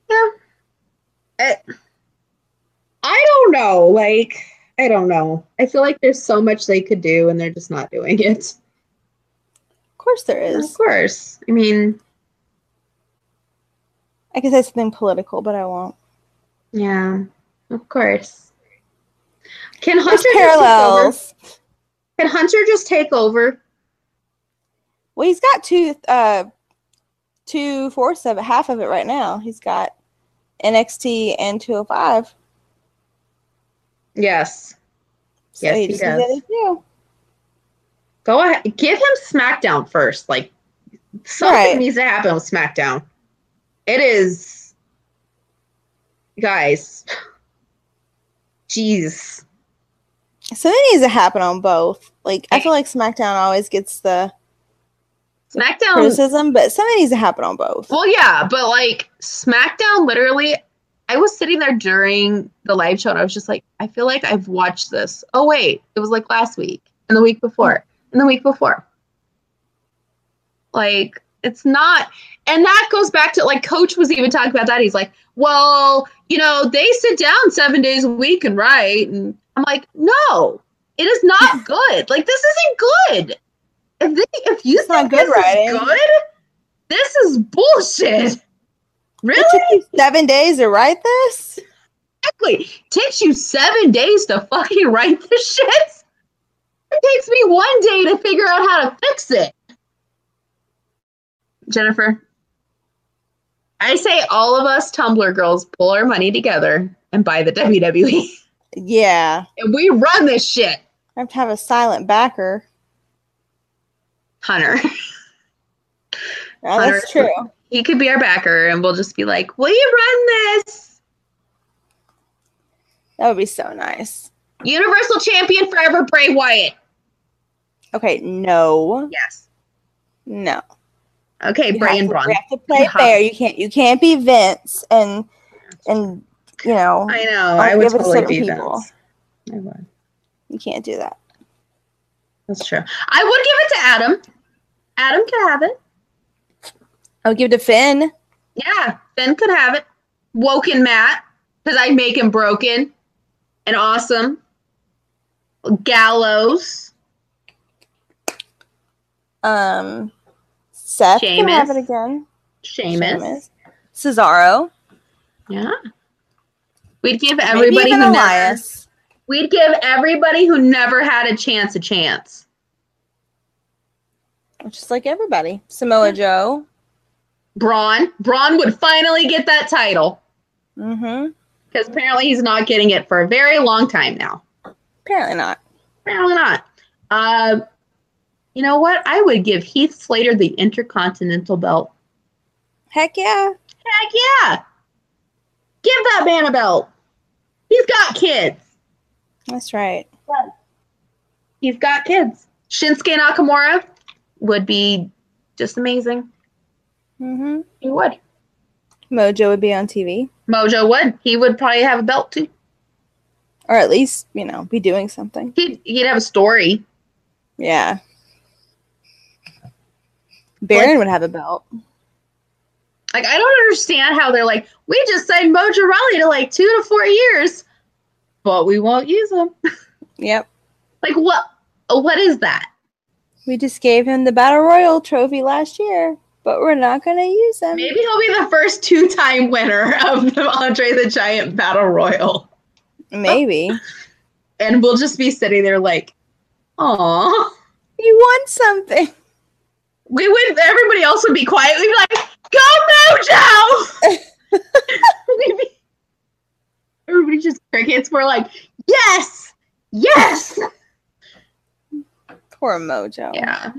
Speaker 5: Yeah. Eh, I I don't know. Like, I don't know. I feel like there's so much they could do and they're just not doing it.
Speaker 6: Of course there is.
Speaker 5: Of course. I mean,
Speaker 6: I could say something political, but I won't.
Speaker 5: yeah, of course. Can Hunter just take over?
Speaker 6: parallels.
Speaker 5: Can Hunter just take over?
Speaker 6: Well, he's got two uh two fourths of it, half of it right now. He's got NXT and 205.
Speaker 5: Yes.
Speaker 6: So
Speaker 5: Yes,
Speaker 6: he
Speaker 5: he does.
Speaker 6: The other two.
Speaker 5: Go ahead. Give him SmackDown first. Like something
Speaker 6: Right.
Speaker 5: needs to happen with SmackDown. It is guys. [sighs] Jeez.
Speaker 6: Something needs to happen on both. Like I feel like SmackDown always gets the
Speaker 5: SmackDown
Speaker 6: criticism, but something needs to happen on both.
Speaker 5: Well, yeah, but like SmackDown, literally, I was sitting there during the live show and I was just like, I feel like I've watched this. Oh, wait, it was like last week and the week before the week before. Like, it's not. And that goes back to like, Coach was even talking about that. He's like, well, you know, they sit down seven days a week and write. And I'm like, no, it is not [laughs] good. Like, this isn't good. If, they, if you
Speaker 6: It's not
Speaker 5: think
Speaker 6: good
Speaker 5: this
Speaker 6: writing.
Speaker 5: is good, this is bullshit.
Speaker 6: It
Speaker 5: Really?
Speaker 6: seven days to write this?
Speaker 5: Exactly. Takes you seven days to fucking write this shit. It takes me one day to figure out how to fix it. Jennifer, I say all of us Tumblr girls pull our money together and buy the WWE.
Speaker 6: Yeah.
Speaker 5: and we run this shit.
Speaker 6: I have to have a silent backer.
Speaker 5: Hunter. [laughs] Hunter.
Speaker 6: that's true.
Speaker 5: He could be our backer and we'll just be like, Will you run this?
Speaker 6: That would be so nice.
Speaker 5: Universal Champion forever, Bray Wyatt.
Speaker 6: Okay, no.
Speaker 5: Yes.
Speaker 6: No.
Speaker 5: Okay,
Speaker 6: We
Speaker 5: Bray
Speaker 6: have
Speaker 5: and
Speaker 6: to-
Speaker 5: Braun.
Speaker 6: We have to play
Speaker 5: You uh-huh. have
Speaker 6: fair. You can't you can't be Vince and and you know
Speaker 5: I know.
Speaker 6: I'll
Speaker 5: would totally be
Speaker 6: people.
Speaker 5: Vince. I would.
Speaker 6: you can't do that.
Speaker 5: That's true. I would give it to Adam. Adam could have it.
Speaker 6: I would give it to Finn.
Speaker 5: Yeah, Finn could have it. Woken Matt, because I'd make him broken and awesome. Gallows.
Speaker 6: Um Seth can have it again.
Speaker 5: Sheamus.
Speaker 6: Sheamus. Cesaro.
Speaker 5: Yeah. We'd give everybody who never, we'd give everybody who never had a chance a chance.
Speaker 6: Just like everybody. Samoa Joe.
Speaker 5: Braun. Braun would finally get that title.
Speaker 6: Mm-hmm.
Speaker 5: Because apparently he's not getting it for a very long time now.
Speaker 6: Apparently not.
Speaker 5: Apparently not. Uh, you know what? I would give Heath Slater the Intercontinental belt.
Speaker 6: Heck yeah.
Speaker 5: Heck yeah! Give that man a belt. He's got kids.
Speaker 6: That's right.
Speaker 5: He's got kids. Shinsuke Nakamura would be just amazing.
Speaker 6: Mm-hmm.
Speaker 5: He would.
Speaker 6: Mojo would be on TV.
Speaker 5: Mojo would. He would probably have a belt too.
Speaker 6: Or at least, you know, be doing something.
Speaker 5: He'd, he'd have a story.
Speaker 6: Yeah. Baron would have a belt.
Speaker 5: Like I don't understand how they're like, we just signed Mojo Rawley to like two to four years, but we won't use him. [laughs]
Speaker 6: Yep.
Speaker 5: Like what? What is that?
Speaker 6: We just gave him the Battle Royal trophy last year, but we're not going to use him.
Speaker 5: Maybe he'll be the first two-time winner of the Andre the Giant Battle Royal,
Speaker 6: Maybe. [laughs]
Speaker 5: and we'll just be sitting there like, "Aw."
Speaker 6: You won something.
Speaker 5: We would. Everybody else would be quiet. We'd be like, "Go Mojo!" [laughs] [laughs] We'd be- everybody just crickets. We're like, "Yes, yes."
Speaker 6: Poor Mojo.
Speaker 5: Yeah,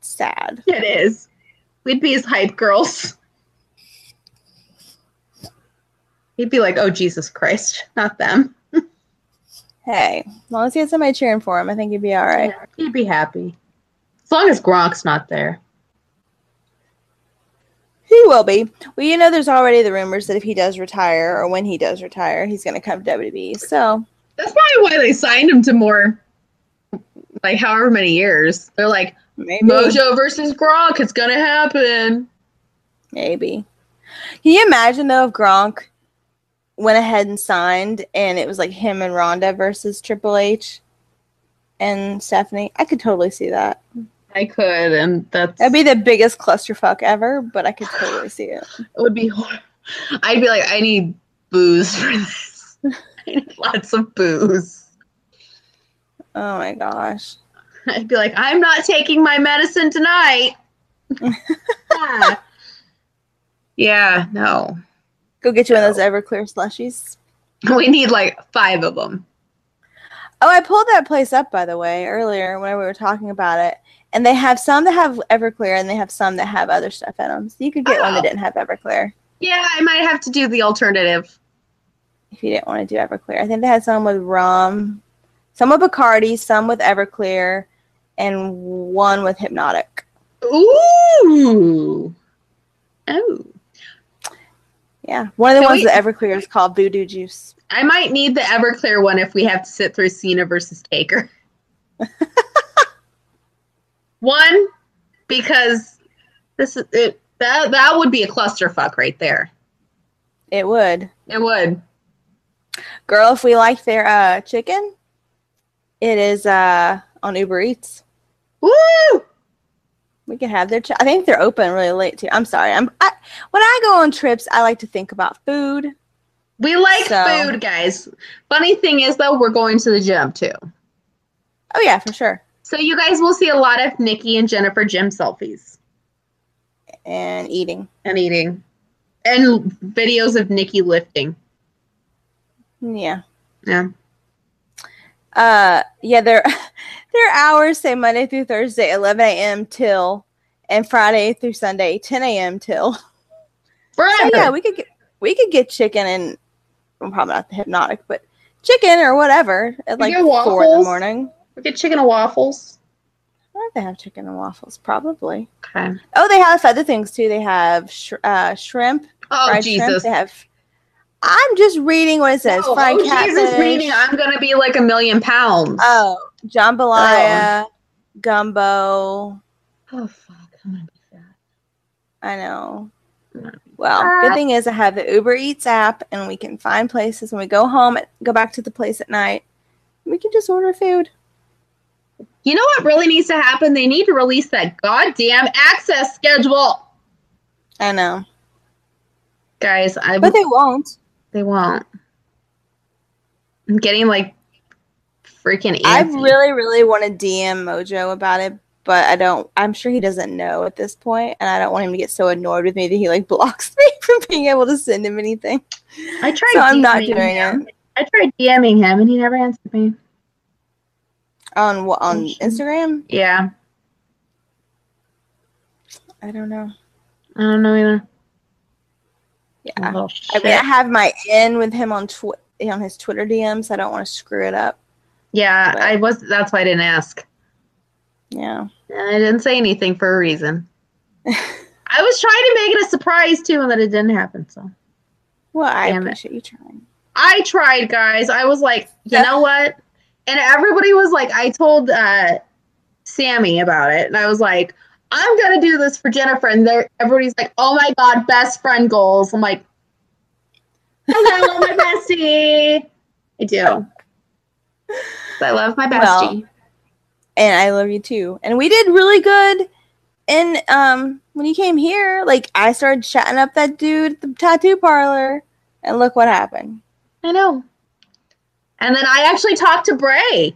Speaker 6: Sad.
Speaker 5: it is. We'd be his hype girls. He'd be like, "Oh Jesus Christ, not them."
Speaker 6: Hey, as long as he has somebody cheering for him, I think he'd be all right.
Speaker 5: He'd be happy. As long as Gronk's not there.
Speaker 6: He will be. Well, you know, there's already the rumors that if he does retire or when he does retire, he's going to come to WWE. So,
Speaker 5: That's probably why they signed him to more, like, however many years. They're like,
Speaker 6: maybe.
Speaker 5: Mojo versus Gronk, it's gonna happen.
Speaker 6: Maybe. Can you imagine, though, if Gronk went ahead and signed, and it was like him and Ronda versus Triple H and Stephanie, I could totally see that.
Speaker 5: I could, and that's
Speaker 6: That'd be the biggest clusterfuck ever, but I could totally see it. [sighs]
Speaker 5: it would be. hor- I'd be like, I need booze for this. [laughs] I need lots of booze.
Speaker 6: Oh my gosh.
Speaker 5: I'd be like, I'm not taking my medicine tonight. [laughs] Ah. yeah, no.
Speaker 6: Go get you one of those Everclear slushies.
Speaker 5: We need like five of them.
Speaker 6: Oh, I pulled that place up by the way earlier when we were talking about it, and they have some that have Everclear, and they have some that have other stuff in them. So you could get one that
Speaker 5: Oh.
Speaker 6: didn't have Everclear
Speaker 5: Yeah, I might have to do the alternative.
Speaker 6: if you didn't want to do Everclear. I think they had some with rum, some with Bacardi, some with Everclear, and one with Hpnotiq.
Speaker 5: Ooh. Oh.
Speaker 6: Yeah, one of the
Speaker 5: Can
Speaker 6: ones
Speaker 5: we-
Speaker 6: that Everclear is called Voodoo Juice.
Speaker 5: I might need the Everclear one if we have to sit through Cena versus Taker. [laughs] one, because this is it that that would be a clusterfuck right there.
Speaker 6: It would.
Speaker 5: It would.
Speaker 6: Girl, if we like their uh, chicken, it is uh, on Uber Eats.
Speaker 5: Woo!
Speaker 6: We can have their. Ch- I think they're open really late too. I'm sorry. I'm I, when I go on trips, I like to think about food.
Speaker 5: We like
Speaker 6: So-
Speaker 5: food, guys. Funny thing is though, we're going to the gym too.
Speaker 6: Oh yeah, for sure.
Speaker 5: So you guys will see a lot of Nikki and Jennifer gym selfies
Speaker 6: And eating.
Speaker 5: and eating. And videos of Nikki lifting.
Speaker 6: Yeah.
Speaker 5: Yeah.
Speaker 6: Uh, yeah. Their [laughs] their hours say Monday through Thursday, 11 a.m. till, and Friday through Sunday, 10 a.m. till. [laughs] So
Speaker 5: Forever.
Speaker 6: yeah, we could get we could get chicken and well, probably not the Hpnotiq, but chicken or whatever at like four in the morning.
Speaker 5: we get chicken and waffles.
Speaker 6: I think they have chicken and waffles, probably.
Speaker 5: Okay.
Speaker 6: Oh, they have other things too. They have sh- uh, shrimp,
Speaker 5: Oh
Speaker 6: fried shrimp.
Speaker 5: Jesus.
Speaker 6: They have. I'm just reading what it says.
Speaker 5: Oh,
Speaker 6: fried
Speaker 5: oh, Jesus reading. I'm gonna be like a million pounds.
Speaker 6: Oh, jambalaya, gumbo.
Speaker 5: oh fuck. I'm gonna be fat.
Speaker 6: I know.
Speaker 5: Mm.
Speaker 6: Well, good thing is I have the Uber Eats app, and we can find places when we go home, go back to the place at night. We can just order food.
Speaker 5: You know what really needs to happen? They need to release that goddamn access schedule.
Speaker 6: I know,
Speaker 5: Guys, I
Speaker 6: but they won't.
Speaker 5: they won't. I'm getting like freaking
Speaker 6: I really, really want to DM Mojo about it, but I don't. I'm sure he doesn't know at this point, and I don't want him to get so annoyed with me that he like [laughs] blocks me from being able to send him anything.
Speaker 5: I tried
Speaker 6: So I'm not doing
Speaker 5: him. I tried DMing him and he never answered me.
Speaker 6: On what on
Speaker 5: Oh.
Speaker 6: Instagram?
Speaker 5: Yeah.
Speaker 6: I don't know.
Speaker 5: I don't know either.
Speaker 6: Yeah,
Speaker 5: oh,
Speaker 6: I mean, I
Speaker 5: shit.
Speaker 6: have my in with him on tw- on his Twitter DMs. I don't want to screw it up.
Speaker 5: Yeah,
Speaker 6: but-
Speaker 5: I was that's why I didn't ask.
Speaker 6: Yeah.
Speaker 5: And I didn't say anything for a reason. [laughs] I was trying to make it a surprise too, and that it didn't happen. So
Speaker 6: Well, I
Speaker 5: Damn it.
Speaker 6: appreciate you trying.
Speaker 5: I tried, guys. I was like, you know what? And everybody was like, I told uh, Sammy about it, and I was like, I'm gonna do this for Jennifer, and there, everybody's like, oh my god, best friend goals. I'm like, hello, my bestie. I do. [laughs] I love my
Speaker 6: Well,
Speaker 5: bestie.
Speaker 6: And I love you too. And we did really good. And um, when you came here, like I started chatting up that dude at the tattoo parlor, and look what happened.
Speaker 5: I know. And then I actually talked to Bray.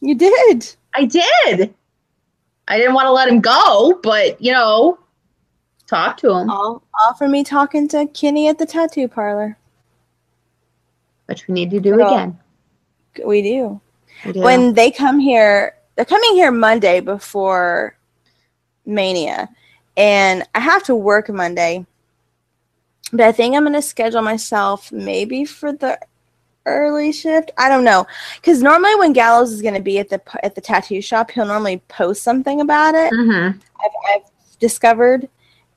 Speaker 6: You did.
Speaker 5: I did. I didn't want to let him go, but you know, talk to him.
Speaker 6: All, all for me talking to Kenny at the tattoo parlor.
Speaker 5: Which we need to do
Speaker 6: Girl.
Speaker 5: again.
Speaker 6: We do. When they come here, they're coming here Monday before Mania, and I have to work Monday. But I think I'm gonna schedule myself maybe for the early shift. I don't know, because normally when Gallows is gonna be at the at the tattoo shop, he'll normally post something about it.
Speaker 5: Mhm.
Speaker 6: I've, I've discovered,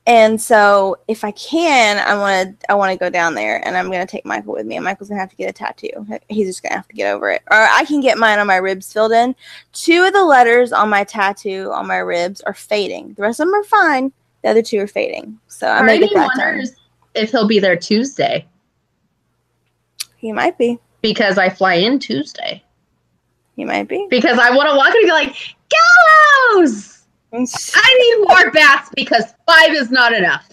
Speaker 6: and so if I can, I want to I want to go down there, and I'm gonna take Michael with me. And Michael's gonna have to get a tattoo. He's just gonna have to get over it, or I can get mine on my ribs filled in. Two of the letters on my tattoo on my ribs are fading. The rest of them are fine. The other two are fading. So I'm gonna get that done.
Speaker 5: wonders if he'll be there Tuesday.
Speaker 6: He might be.
Speaker 5: because I fly in Tuesday.
Speaker 6: He might be.
Speaker 5: Because I want to walk and be like, Gallows! I need more bats because five is not enough.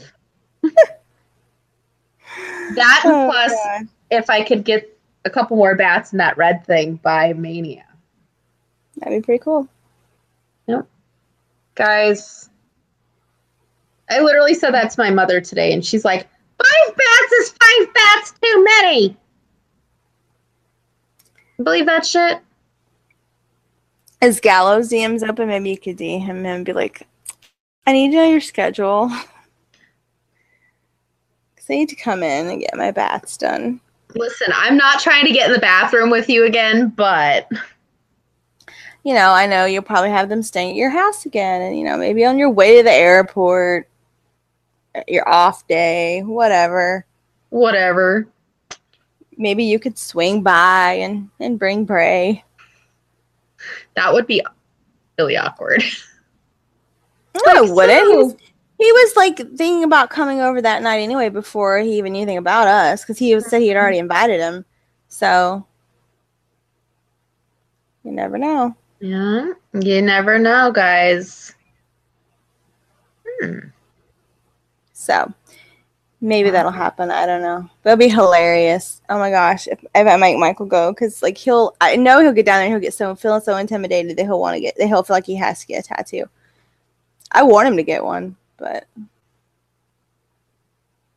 Speaker 5: that
Speaker 6: Oh,
Speaker 5: plus,
Speaker 6: God.
Speaker 5: if I could get a couple more bats in that red thing by Mania.
Speaker 6: That'd be pretty cool. Yep.
Speaker 5: Guys, I literally said that to my mother today, and she's like, Five bats is five bats too many. Believe that shit?
Speaker 6: Is Gallows DMs open? Maybe you could DM him and be like, I need to know your schedule. [laughs] Because I need to come in and get my baths done.
Speaker 5: Listen, I'm not trying to get in the bathroom with you again, but
Speaker 6: You know, I know you'll probably have them staying at your house again. And, you know, maybe on your way to the airport, uh, your off day, whatever.
Speaker 5: whatever.
Speaker 6: Maybe you could swing by and, and bring Bray.
Speaker 5: That would be really awkward. [laughs]
Speaker 6: No,
Speaker 5: Like,
Speaker 6: it wouldn't. He was, like thinking about coming over that night anyway before he even knew anything about us because he said he had already invited him. So you never know.
Speaker 5: Yeah, you never know, guys. Hmm.
Speaker 6: So maybe that'll happen. I don't know. That'll be hilarious. Oh my gosh, if, if I make Michael go, because like he'll, I know he'll get down there. He'll get so feeling so intimidated that he'll want to get. That he'll feel like he has to get a tattoo. I want him to get one, but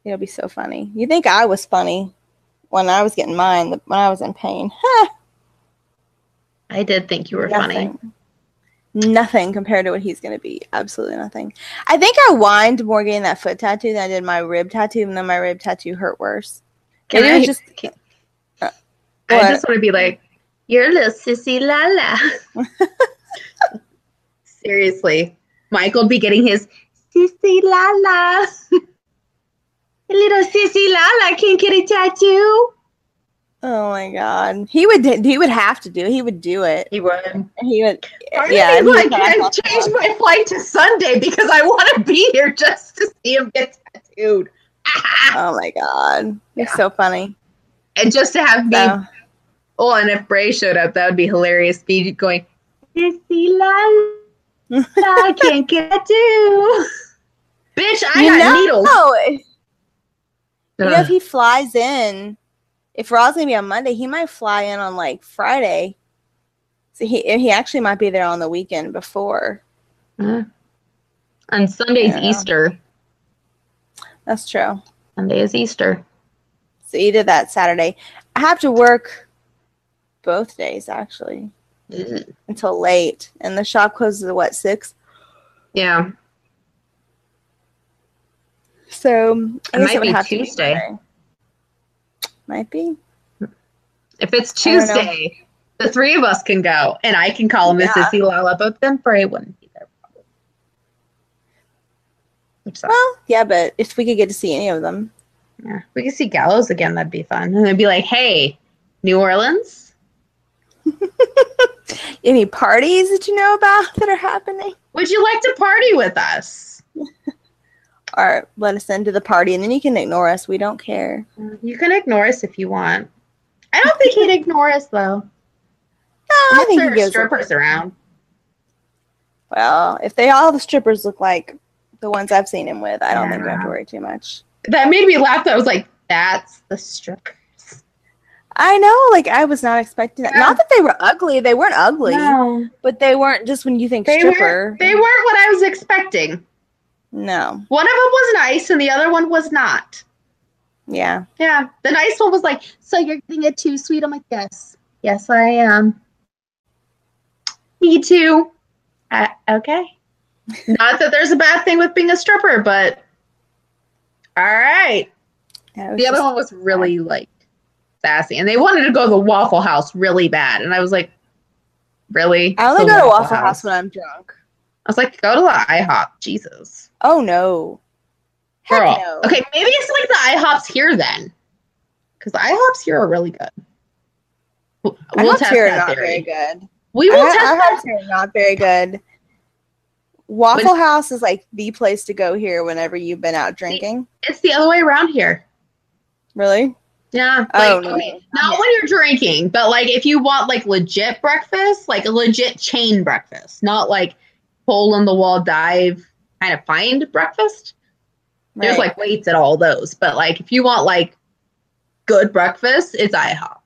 Speaker 6: it'll be so funny. You think I was funny when I was getting mine? When I was in pain, huh? [laughs]
Speaker 5: I did think you were funny.
Speaker 6: Nothing. Compared to what he's going to be. Absolutely nothing. I think I whined more getting that foot tattoo than I did my rib tattoo, even though my rib tattoo hurt worse.
Speaker 5: Can
Speaker 6: Maybe
Speaker 5: I
Speaker 6: just
Speaker 5: can-
Speaker 6: Uh,
Speaker 5: I just want to be like, you're a little sissy Lala. [laughs] Seriously, Michael be getting his sissy Lala. [laughs] little sissy Lala can't get a tattoo.
Speaker 6: Oh my god, he would he would have to do. it. He would do it.
Speaker 5: He would.
Speaker 6: He would.
Speaker 5: Part
Speaker 6: yeah,
Speaker 5: me
Speaker 6: he
Speaker 5: like,
Speaker 6: not
Speaker 5: I've changed
Speaker 6: about
Speaker 5: my flight to Sunday because I want to be here just to see him get tattooed. [laughs]
Speaker 6: Oh my god, it's
Speaker 5: Yeah.
Speaker 6: so funny.
Speaker 5: and just to have me
Speaker 6: So,
Speaker 5: Oh, and if Bray showed up, that would be hilarious. Me going, Sissy la la, I [laughs] can't get a do. Bitch, I
Speaker 6: you
Speaker 5: got
Speaker 6: know,
Speaker 5: needles.
Speaker 6: you know, if he flies in, if Raw's gonna be on Monday, he might fly in on like Friday. So he he actually might be there on the weekend before.
Speaker 5: Uh-huh. On Sunday's
Speaker 6: Yeah.
Speaker 5: Easter.
Speaker 6: That's true.
Speaker 5: Sunday is Easter.
Speaker 6: So you did that Saturday. I have to work both days actually
Speaker 5: Ugh.
Speaker 6: until late, and the shop closes at what six.
Speaker 5: Yeah.
Speaker 6: So I guess
Speaker 5: might be
Speaker 6: have to
Speaker 5: Tuesday.
Speaker 6: Might be.
Speaker 5: If it's
Speaker 6: I don't know.
Speaker 5: Tuesday, the three of us can go, and I can call him
Speaker 6: Yeah.
Speaker 5: Lala, but then Bray wouldn't be there. Probably. Which sucks.
Speaker 6: Well, yeah, but if we could get to see any of them,
Speaker 5: Yeah, we could see Gallows again. That'd be fun. And they'd be like, "Hey, New Orleans, [laughs]
Speaker 6: any parties that you know about that are happening,
Speaker 5: would you like to party with us?" [laughs]
Speaker 6: or let us into the party, and then you can ignore us. We don't care.
Speaker 5: You can ignore us if you want. I don't think he'd ignore us though.
Speaker 6: No, I think he gives.
Speaker 5: strippers around.
Speaker 6: Well, if they all the strippers look like the ones I've seen him with, I don't think we have to worry too much.
Speaker 5: That made me laugh. I was like, "That's the strippers."
Speaker 6: I know, like I was not expecting that.
Speaker 5: Yeah.
Speaker 6: Not that they were ugly; they weren't ugly,
Speaker 5: No,
Speaker 6: but they weren't just when you think
Speaker 5: they
Speaker 6: stripper.
Speaker 5: weren't. They weren't what I was expecting.
Speaker 6: No,
Speaker 5: One of them was nice, and the other one was not.
Speaker 6: yeah,
Speaker 5: Yeah, the nice one was like, "So you're getting it too sweet?" I'm like, "Yes, yes, I am." Me too. Uh, okay. [laughs] Not that there's a bad thing with being a stripper, but all right. The other one was really like sassy, and they wanted to go to the Waffle House really bad, and I was like, "Really?"
Speaker 6: I only go to Waffle House when I'm drunk.
Speaker 5: I was like, "Go to the IHOP, Jesus,
Speaker 6: Oh no,
Speaker 5: girl."
Speaker 6: no.
Speaker 5: Okay, maybe it's like the IHOPs here then, because the IHOPs here are really good. We'll
Speaker 6: I
Speaker 5: test
Speaker 6: here are not
Speaker 5: theory.
Speaker 6: very good.
Speaker 5: We will
Speaker 6: I,
Speaker 5: test
Speaker 6: I
Speaker 5: that.
Speaker 6: here are not very good. Waffle House is like the place to go here whenever you've been out drinking.
Speaker 5: It's the other way around here.
Speaker 6: Really?
Speaker 5: Yeah.
Speaker 6: Oh,
Speaker 5: like,
Speaker 6: no.
Speaker 5: okay, not when you're drinking, but like if you want like legit breakfast, like a legit chain breakfast, not like hole in the wall dive kind of find breakfast. There's like waits at all those, but like if you want like good breakfast, it's IHOP.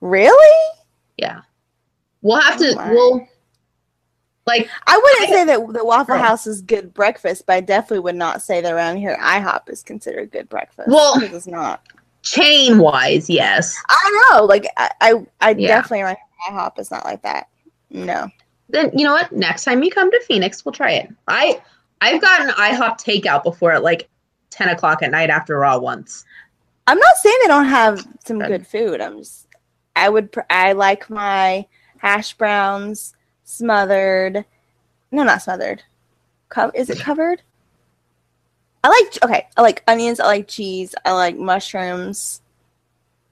Speaker 6: really?
Speaker 5: Yeah. We'll have
Speaker 6: Oh
Speaker 5: to.
Speaker 6: my.
Speaker 5: we'll like
Speaker 6: I wouldn't
Speaker 5: I-
Speaker 6: say that the Waffle
Speaker 5: Oh.
Speaker 6: House is good breakfast, but I definitely would not say that around here IHOP is considered good breakfast.
Speaker 5: Well-
Speaker 6: it's not.
Speaker 5: chain wise, yes.
Speaker 6: I know, like I, I, I
Speaker 5: Yeah.
Speaker 6: definitely around IHOP is not like that. No.
Speaker 5: Then you know what? Next time you come to Phoenix, we'll try it. I I've gotten IHOP takeout before at like ten o'clock at night after Raw once.
Speaker 6: I'm not saying they don't have some
Speaker 5: Good.
Speaker 6: good food. I'm just, I would, pr- I like my hash browns smothered. No, not smothered. Co- is it covered? I like, okay, I like onions. I like cheese. I like mushrooms.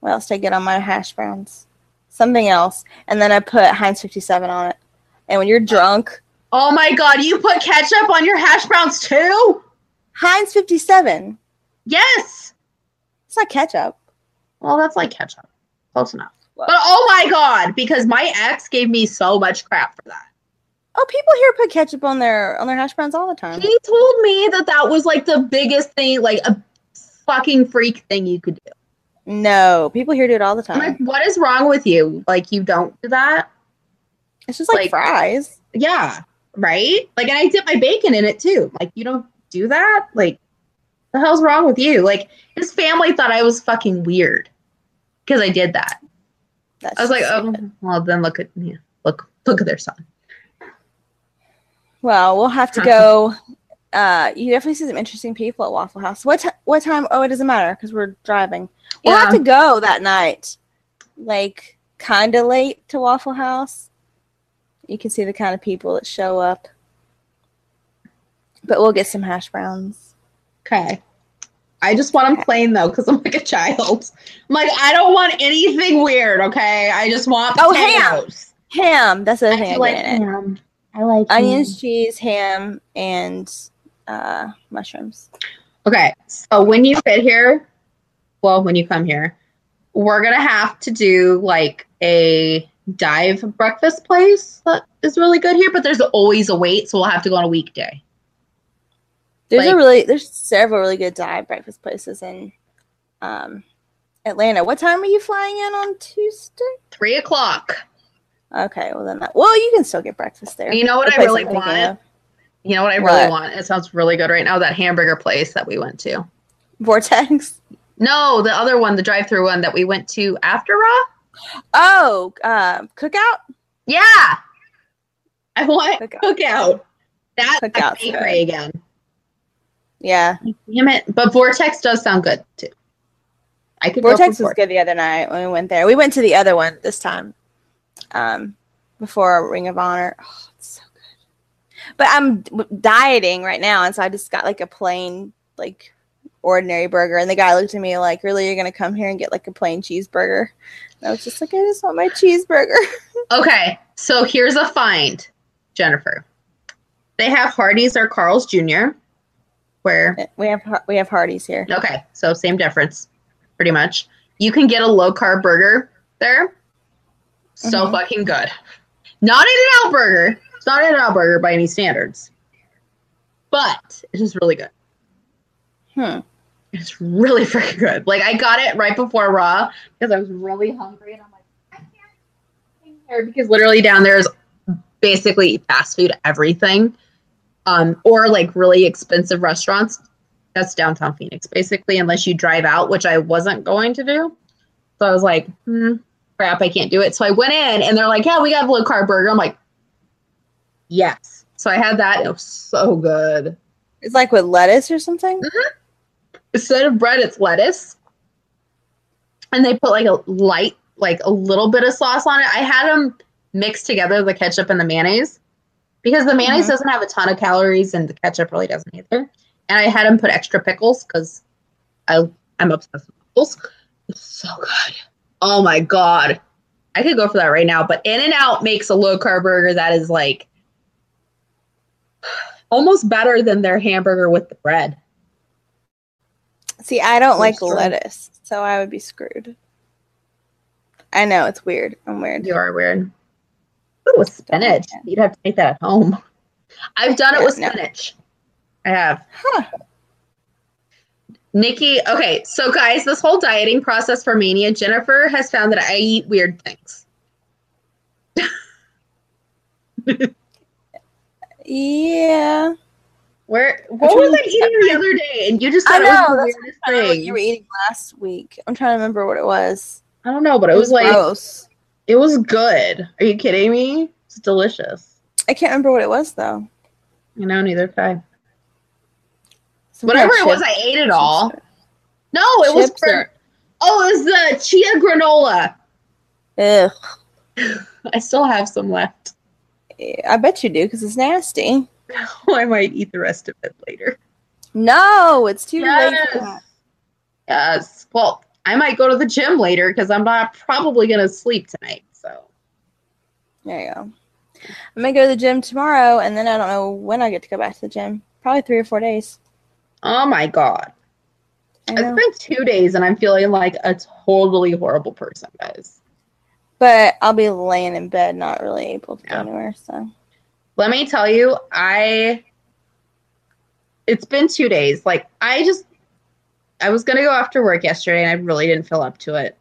Speaker 6: What else do I get on my hash browns? Something else. And then I put Heinz 57 on it. And when you're drunk,
Speaker 5: Oh my god, you put ketchup on your hash browns too?
Speaker 6: Heinz 57.
Speaker 5: Yes.
Speaker 6: It's not ketchup.
Speaker 5: Well, that's like ketchup. Close enough.
Speaker 6: Well-
Speaker 5: But oh my god, because my ex gave me so much crap for that.
Speaker 6: Oh, people here put ketchup on their on their hash browns all the time.
Speaker 5: He told me that that was like the biggest thing, like a fucking freak thing you could do.
Speaker 6: No, people here do it all the
Speaker 5: I'm like,
Speaker 6: time.
Speaker 5: what is wrong with you? Like, you don't do that?
Speaker 6: It's just like,
Speaker 5: like-
Speaker 6: fries.
Speaker 5: Yeah, right? Like, and I dip my bacon in it too. Like, you don't do that? Like, the hell's wrong with you? Like, his family thought I was fucking weird because I did that.
Speaker 6: That's
Speaker 5: I was like, oh,
Speaker 6: stupid.
Speaker 5: well, then look at yeah, look, look at their son.
Speaker 6: Well, we'll have to go. Uh, you definitely see some interesting people at Waffle House. What ti what time? Oh, it doesn't matter because we're driving. We'll have to go that night, like kind of late to Waffle House. You can see the kind of people that show up. But we'll get some hash browns.
Speaker 5: Okay. I just want them plain though, because I'm like a child. I'm like, I don't want anything weird. Okay, I just want
Speaker 6: Oh, ham. Ham. That's the thing I,
Speaker 5: like
Speaker 6: get in it.
Speaker 5: ham. I like
Speaker 6: Onions, cheese, ham, and uh, mushrooms.
Speaker 5: Okay, so when you get here, well, when you come here, we're gonna have to do like a dive breakfast place that is really good here, but there's always a wait, so we'll have to go on a weekday.
Speaker 6: There's a really there's several really good dive breakfast places in um, Atlanta. What time are you flying in on Tuesday?
Speaker 5: Three o'clock.
Speaker 6: Okay, well then that well you can still get breakfast there.
Speaker 5: You know what
Speaker 6: The
Speaker 5: I really
Speaker 6: I'm
Speaker 5: want? You know what I really
Speaker 6: What?
Speaker 5: want? It sounds really good right now. That hamburger place that we went to.
Speaker 6: Vortex.
Speaker 5: No, the other one, the drive-through one that we went to after Raw.
Speaker 6: Oh, uh, cookout.
Speaker 5: Yeah, I want
Speaker 6: Cookout.
Speaker 5: cookout. That
Speaker 6: Cookout's
Speaker 5: bakery again.
Speaker 6: Yeah,
Speaker 5: Damn it! But Vortex does sound good too. I could go
Speaker 6: Vortex was good the other night when we went there. We went to the other one this time, um, before Ring of Honor. Oh, it's so good. But I'm dieting right now, and so I just got like a plain, like ordinary burger. And the guy looked at me like, "Really, you're gonna come here and get like a plain cheeseburger?" And I was just like, "I just want my cheeseburger." [laughs]
Speaker 5: Okay, so here's a find, Jennifer. They have Hardee's or Carl's Jr. Where
Speaker 6: we have we have Hardee's here.
Speaker 5: okay, so same difference, pretty much. You can get a low carb burger there. So
Speaker 6: Mhm.
Speaker 5: fucking good. Not in and out burger. It's not in and out burger by any standards, but it is just really good.
Speaker 6: Hmm.
Speaker 5: It's really [laughs] freaking good. Like I got it right before Raw because I was really hungry, and I'm like, I can't eat here because literally down there is basically fast food everything, um, or like really expensive restaurants. That's downtown Phoenix, basically, unless you drive out, which I wasn't going to do. So I was like, hmm, crap, I can't do it. So I went in, and they're like, yeah, we got a low carb burger. I'm like, yes. So I had that. It was so good.
Speaker 6: It's like with lettuce or something.
Speaker 5: Instead of bread, it's lettuce. And they put like a light, like a little bit of sauce on it. I had them mix together the ketchup and the mayonnaise because the mayonnaise
Speaker 6: Mhm.
Speaker 5: doesn't have a ton of calories and the ketchup really doesn't either. And I had them put extra pickles because I I'm obsessed with pickles. It's so good. Oh my god. I could go for that right now, but In and Out makes a low carb burger that is like [sighs] almost better than their hamburger with the bread.
Speaker 6: See, I don't like lettuce, so I would be screwed. I know it's weird. I'm weird.
Speaker 5: You are weird. Ooh, with spinach. You'd have to make that at home. [laughs] I've done it
Speaker 6: Yeah,
Speaker 5: with
Speaker 6: no.
Speaker 5: spinach. I have.
Speaker 6: Huh.
Speaker 5: Nikki, okay, so guys, this whole dieting process for Mania, Jennifer has found that I eat weird things. [laughs]
Speaker 6: Yeah.
Speaker 5: Where what was I eating the other day? And you just
Speaker 6: I
Speaker 5: said it was
Speaker 6: know,
Speaker 5: the
Speaker 6: that's
Speaker 5: weirdest
Speaker 6: I don't what
Speaker 5: thing.
Speaker 6: you were eating last week. I'm trying to remember what it was.
Speaker 5: I don't know, but it was like
Speaker 6: gross.
Speaker 5: it was good. Are you kidding me? It's delicious.
Speaker 6: I can't remember what it was though.
Speaker 5: You know, neither could I.
Speaker 6: Some
Speaker 5: Whatever it was, I ate it all. No, it was for
Speaker 6: or-
Speaker 5: Oh, it was the chia granola.
Speaker 6: Ugh. [laughs]
Speaker 5: I still have some left.
Speaker 6: I bet you do because it's nasty. [laughs]
Speaker 5: I might eat the rest of it later.
Speaker 6: No, it's too late for
Speaker 5: Yes.
Speaker 6: that.
Speaker 5: Yes. Well, I might go to the gym later because I'm not probably gonna sleep tonight. So
Speaker 6: There you go. I'm gonna go to the gym tomorrow, and then I don't know when I get to go back to the gym. Probably three or four days.
Speaker 5: Oh my god. It's been two days and I'm feeling like a totally horrible person, guys.
Speaker 6: But I'll be laying in bed, not really able to
Speaker 5: Yeah.
Speaker 6: go anywhere. So
Speaker 5: Let me tell you, I it's been two days. Like I just I was gonna go after work yesterday and I really didn't feel up to it.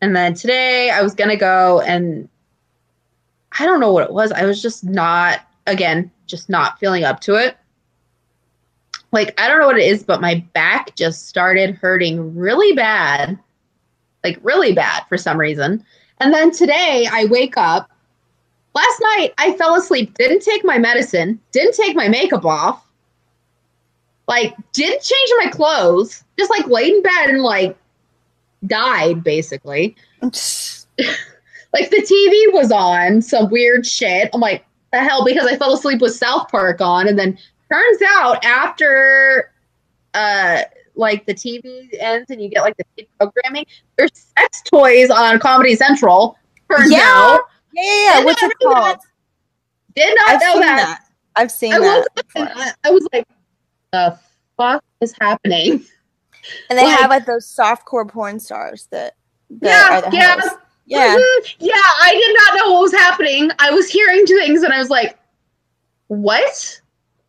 Speaker 5: And then today I was gonna go and I don't know what it was. I was just not again, just not feeling up to it. Like I don't know what it is, but my back just started hurting really bad. Like really bad for some reason. And then today I wake up Last night I fell asleep, didn't take my medicine, didn't take my makeup off, like didn't change my clothes, just like laid in bed and like died basically. [laughs] Like the TV was on some weird shit. I'm like, the hell, because I fell asleep with South Park on, and then turns out after uh like the TV ends and you get like the programming, there's sex toys on Comedy Central. Turns
Speaker 6: Yeah.
Speaker 5: out.
Speaker 6: Yeah, yeah, yeah. What's it called?
Speaker 5: Did not
Speaker 6: I've
Speaker 5: know that.
Speaker 6: that. I've seen
Speaker 5: I
Speaker 6: that.
Speaker 5: woke up and
Speaker 6: before.
Speaker 5: I, I was like, the fuck is happening?
Speaker 6: And they
Speaker 5: like-
Speaker 6: have like those softcore porn stars that, that
Speaker 5: Yeah, yeah.
Speaker 6: Yeah.
Speaker 5: Yeah, I did not know what was happening. I was hearing things and I was like, what?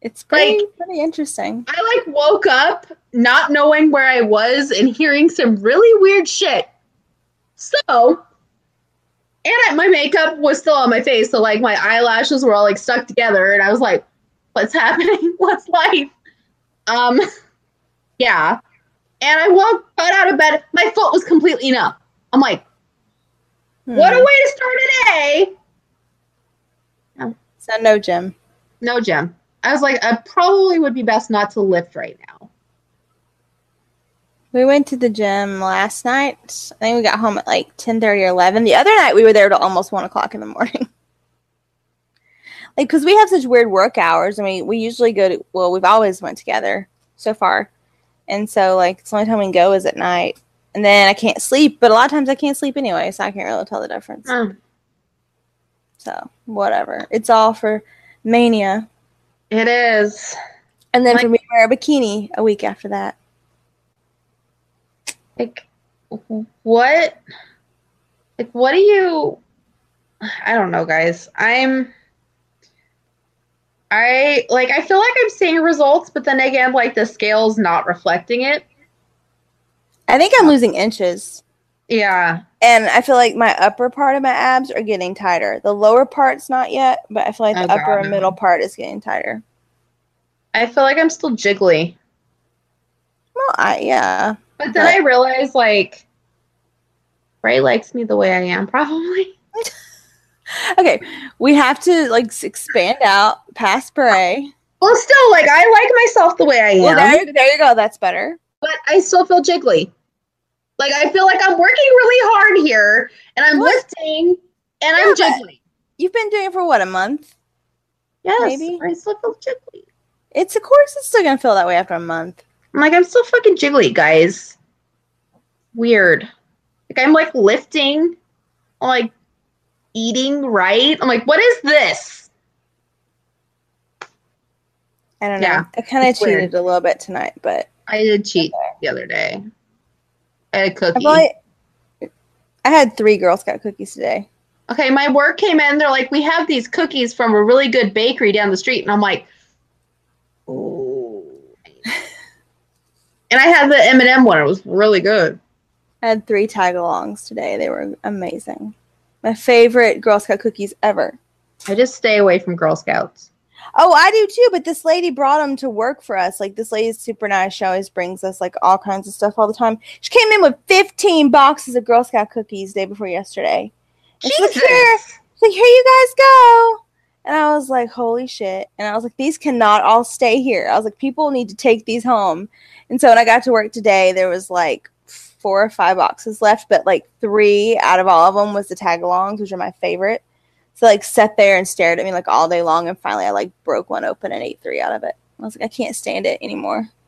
Speaker 6: It's pretty,
Speaker 5: Like-
Speaker 6: pretty interesting.
Speaker 5: I like woke up not knowing where I was and hearing some really weird shit. So, and I, my makeup was still on my face, so like my eyelashes were all like stuck together, and I was like, "What's [laughs] happening? What's life?" Um, [laughs] yeah. And I woke, got out of bed. My foot was completely numb. I'm like, "What a
Speaker 6: Hmm.
Speaker 5: way to start a day!"
Speaker 6: So no gym.
Speaker 5: No, gym. I was like, I probably would be best not to lift right now.
Speaker 6: We went to the gym last night. I think we got home at like ten thirty or eleven. The other night we were there till almost one o'clock in the morning. [laughs] like, cause we have such weird work hours. I mean, we usually go to. Well, we've always went together so far, and so like it's the only time we can go is at night. And then I can't sleep, but a lot of times I can't sleep anyway, so I can't really tell the difference.
Speaker 5: Oh,
Speaker 6: So whatever. It's all for mania,
Speaker 5: it is.
Speaker 6: and then
Speaker 5: Like-
Speaker 6: for me wear a bikini a week after that.
Speaker 5: Like, what? Like, what do you? I don't know, guys. I'm. I like. I feel like I'm seeing results, but then again, like the scale's not reflecting it.
Speaker 6: I think I'm losing inches.
Speaker 5: Yeah.
Speaker 6: and I feel like my upper part of my abs are getting tighter. The lower part's not yet, but I feel like the
Speaker 5: Oh,
Speaker 6: upper and middle part is getting tighter.
Speaker 5: I feel like I'm still jiggly.
Speaker 6: Well, I yeah.
Speaker 5: But then I realize, like, Bray likes me the way I am, probably. [laughs]
Speaker 6: Okay, we have to like expand out past bray.
Speaker 5: Well, still, like, I like myself the way I am.
Speaker 6: Well, there, you- there you go. That's better.
Speaker 5: but I still feel jiggly. Like I feel like I'm working really hard here and I'm
Speaker 6: What?
Speaker 5: lifting and
Speaker 6: Yeah,
Speaker 5: I'm jiggly.
Speaker 6: You've been doing it for what a month?
Speaker 5: Yes,
Speaker 6: maybe.
Speaker 5: I still feel jiggly.
Speaker 6: It's of course it's still gonna feel that way after a month.
Speaker 5: I'm like I'm still fucking jiggly, guys. Weird. Like I'm like lifting, I'm like eating right. I'm like, what is this?
Speaker 6: I don't know.
Speaker 5: Yeah,
Speaker 6: I kind of
Speaker 5: it's weird.
Speaker 6: cheated a little bit tonight, but
Speaker 5: I did cheat. the other day. I had a
Speaker 6: I,
Speaker 5: cookie.
Speaker 6: probably, I had three Girl Scout cookies today.
Speaker 5: Okay, my work came in. They're like, we have these cookies from a really good bakery down the street, and I'm like, and I had the M and m one. It was really good.
Speaker 6: I had three tag-alongs today. They were amazing. My favorite Girl Scout cookies ever.
Speaker 5: I just stay away from Girl Scouts.
Speaker 6: Oh, I do too. But this lady brought them to work for us. Like this lady's super nice. She always brings us like all kinds of stuff all the time. She came in with 15 boxes of Girl Scout cookies day before yesterday. And she's like, here, she's like, here you guys go. And I was like, holy shit. And I was like, these cannot all stay here. I was like, people need to take these home. And so when I got to work today, there was like four or five boxes left, but like three out of all of them was the tag-alongs, which are my favorite. So like sat there and stared at me like all day long, and finally I like broke one open and ate three out of it. I was like, I can't stand it anymore. [laughs]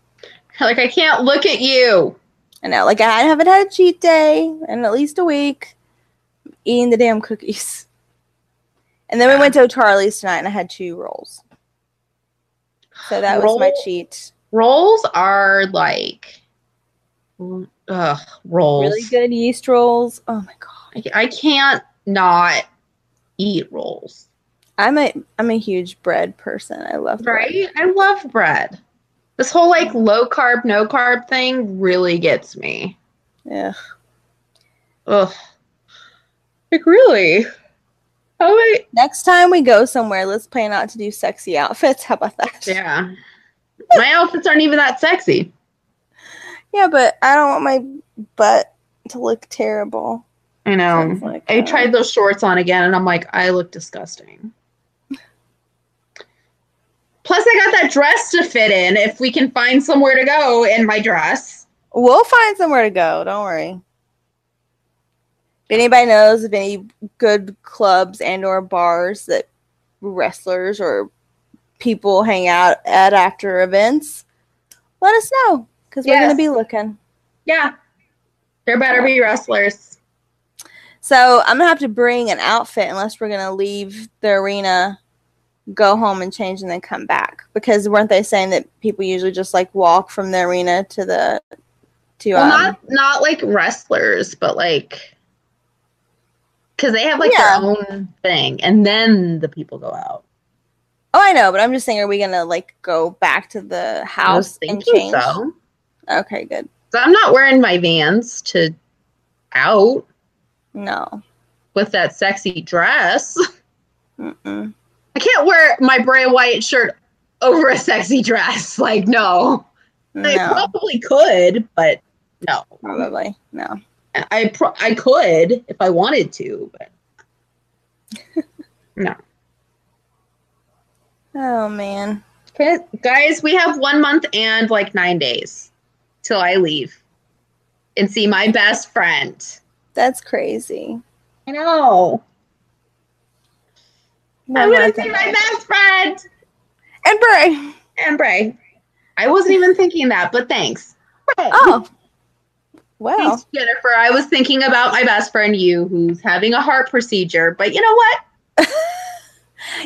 Speaker 5: Like I can't look at you.
Speaker 6: I know, like I haven't had a cheat day in at least a week, eating the damn cookies. And then we went to Charlie's tonight, and I had two rolls. So that was my cheat.
Speaker 5: Rolls are like, ugh, rolls.
Speaker 6: Really good yeast rolls. Oh my god,
Speaker 5: I, can't not eat rolls.
Speaker 6: I'm a I'm a huge bread person. I love bread.
Speaker 5: Right? I love bread. This whole like low carb, no carb thing really gets me.
Speaker 6: Yeah.
Speaker 5: Ugh. Like really? Oh wait.
Speaker 6: Next time we go somewhere, let's plan out to do sexy outfits. How about that?
Speaker 5: Yeah. My outfits aren't even that sexy.
Speaker 6: Yeah, but I don't want my butt to look terrible.
Speaker 5: I know.
Speaker 6: Like,
Speaker 5: I
Speaker 6: uh,
Speaker 5: tried those shorts on again and I'm like, I look disgusting. Plus, I got that dress to fit in if we can find somewhere to go in my dress.
Speaker 6: We'll find somewhere to go. Don't worry. If anybody knows of any good clubs and or bars that wrestlers or people hang out at after events, let us know because we're going to be looking.
Speaker 5: Yeah. There better be wrestlers.
Speaker 6: So I'm gonna have to bring an outfit unless we're gonna leave the arena, go home and change, and then come back. Because weren't they saying that people usually just like walk from the arena to the to
Speaker 5: Well,
Speaker 6: um,
Speaker 5: not not like wrestlers, but like because they have like
Speaker 6: Yeah.
Speaker 5: their own thing, and then the people go out.
Speaker 6: Oh, I know, but I'm just saying, are we gonna like go back to the house and change?
Speaker 5: so.
Speaker 6: Okay, good.
Speaker 5: So I'm not wearing my Vans to out
Speaker 6: No.
Speaker 5: with that sexy dress.
Speaker 6: Mm-mm.
Speaker 5: I can't wear my Bray Wyatt shirt over a sexy dress. Like, no. I probably could, but no.
Speaker 6: probably no.
Speaker 5: I pro- I could if I wanted to, but [laughs] no.
Speaker 6: Oh man,
Speaker 5: Okay, guys, we have one month and like nine days till I leave and see my best friend.
Speaker 6: that's crazy.
Speaker 5: I know.
Speaker 6: No,
Speaker 5: I'm gonna see my best friend
Speaker 6: And Bray.
Speaker 5: and Bray. I wasn't even thinking that, but thanks. Bray.
Speaker 6: Oh, wow.
Speaker 5: Thanks, Jennifer. I was thinking about my best friend, you, who's having a heart procedure. But you know what? [laughs]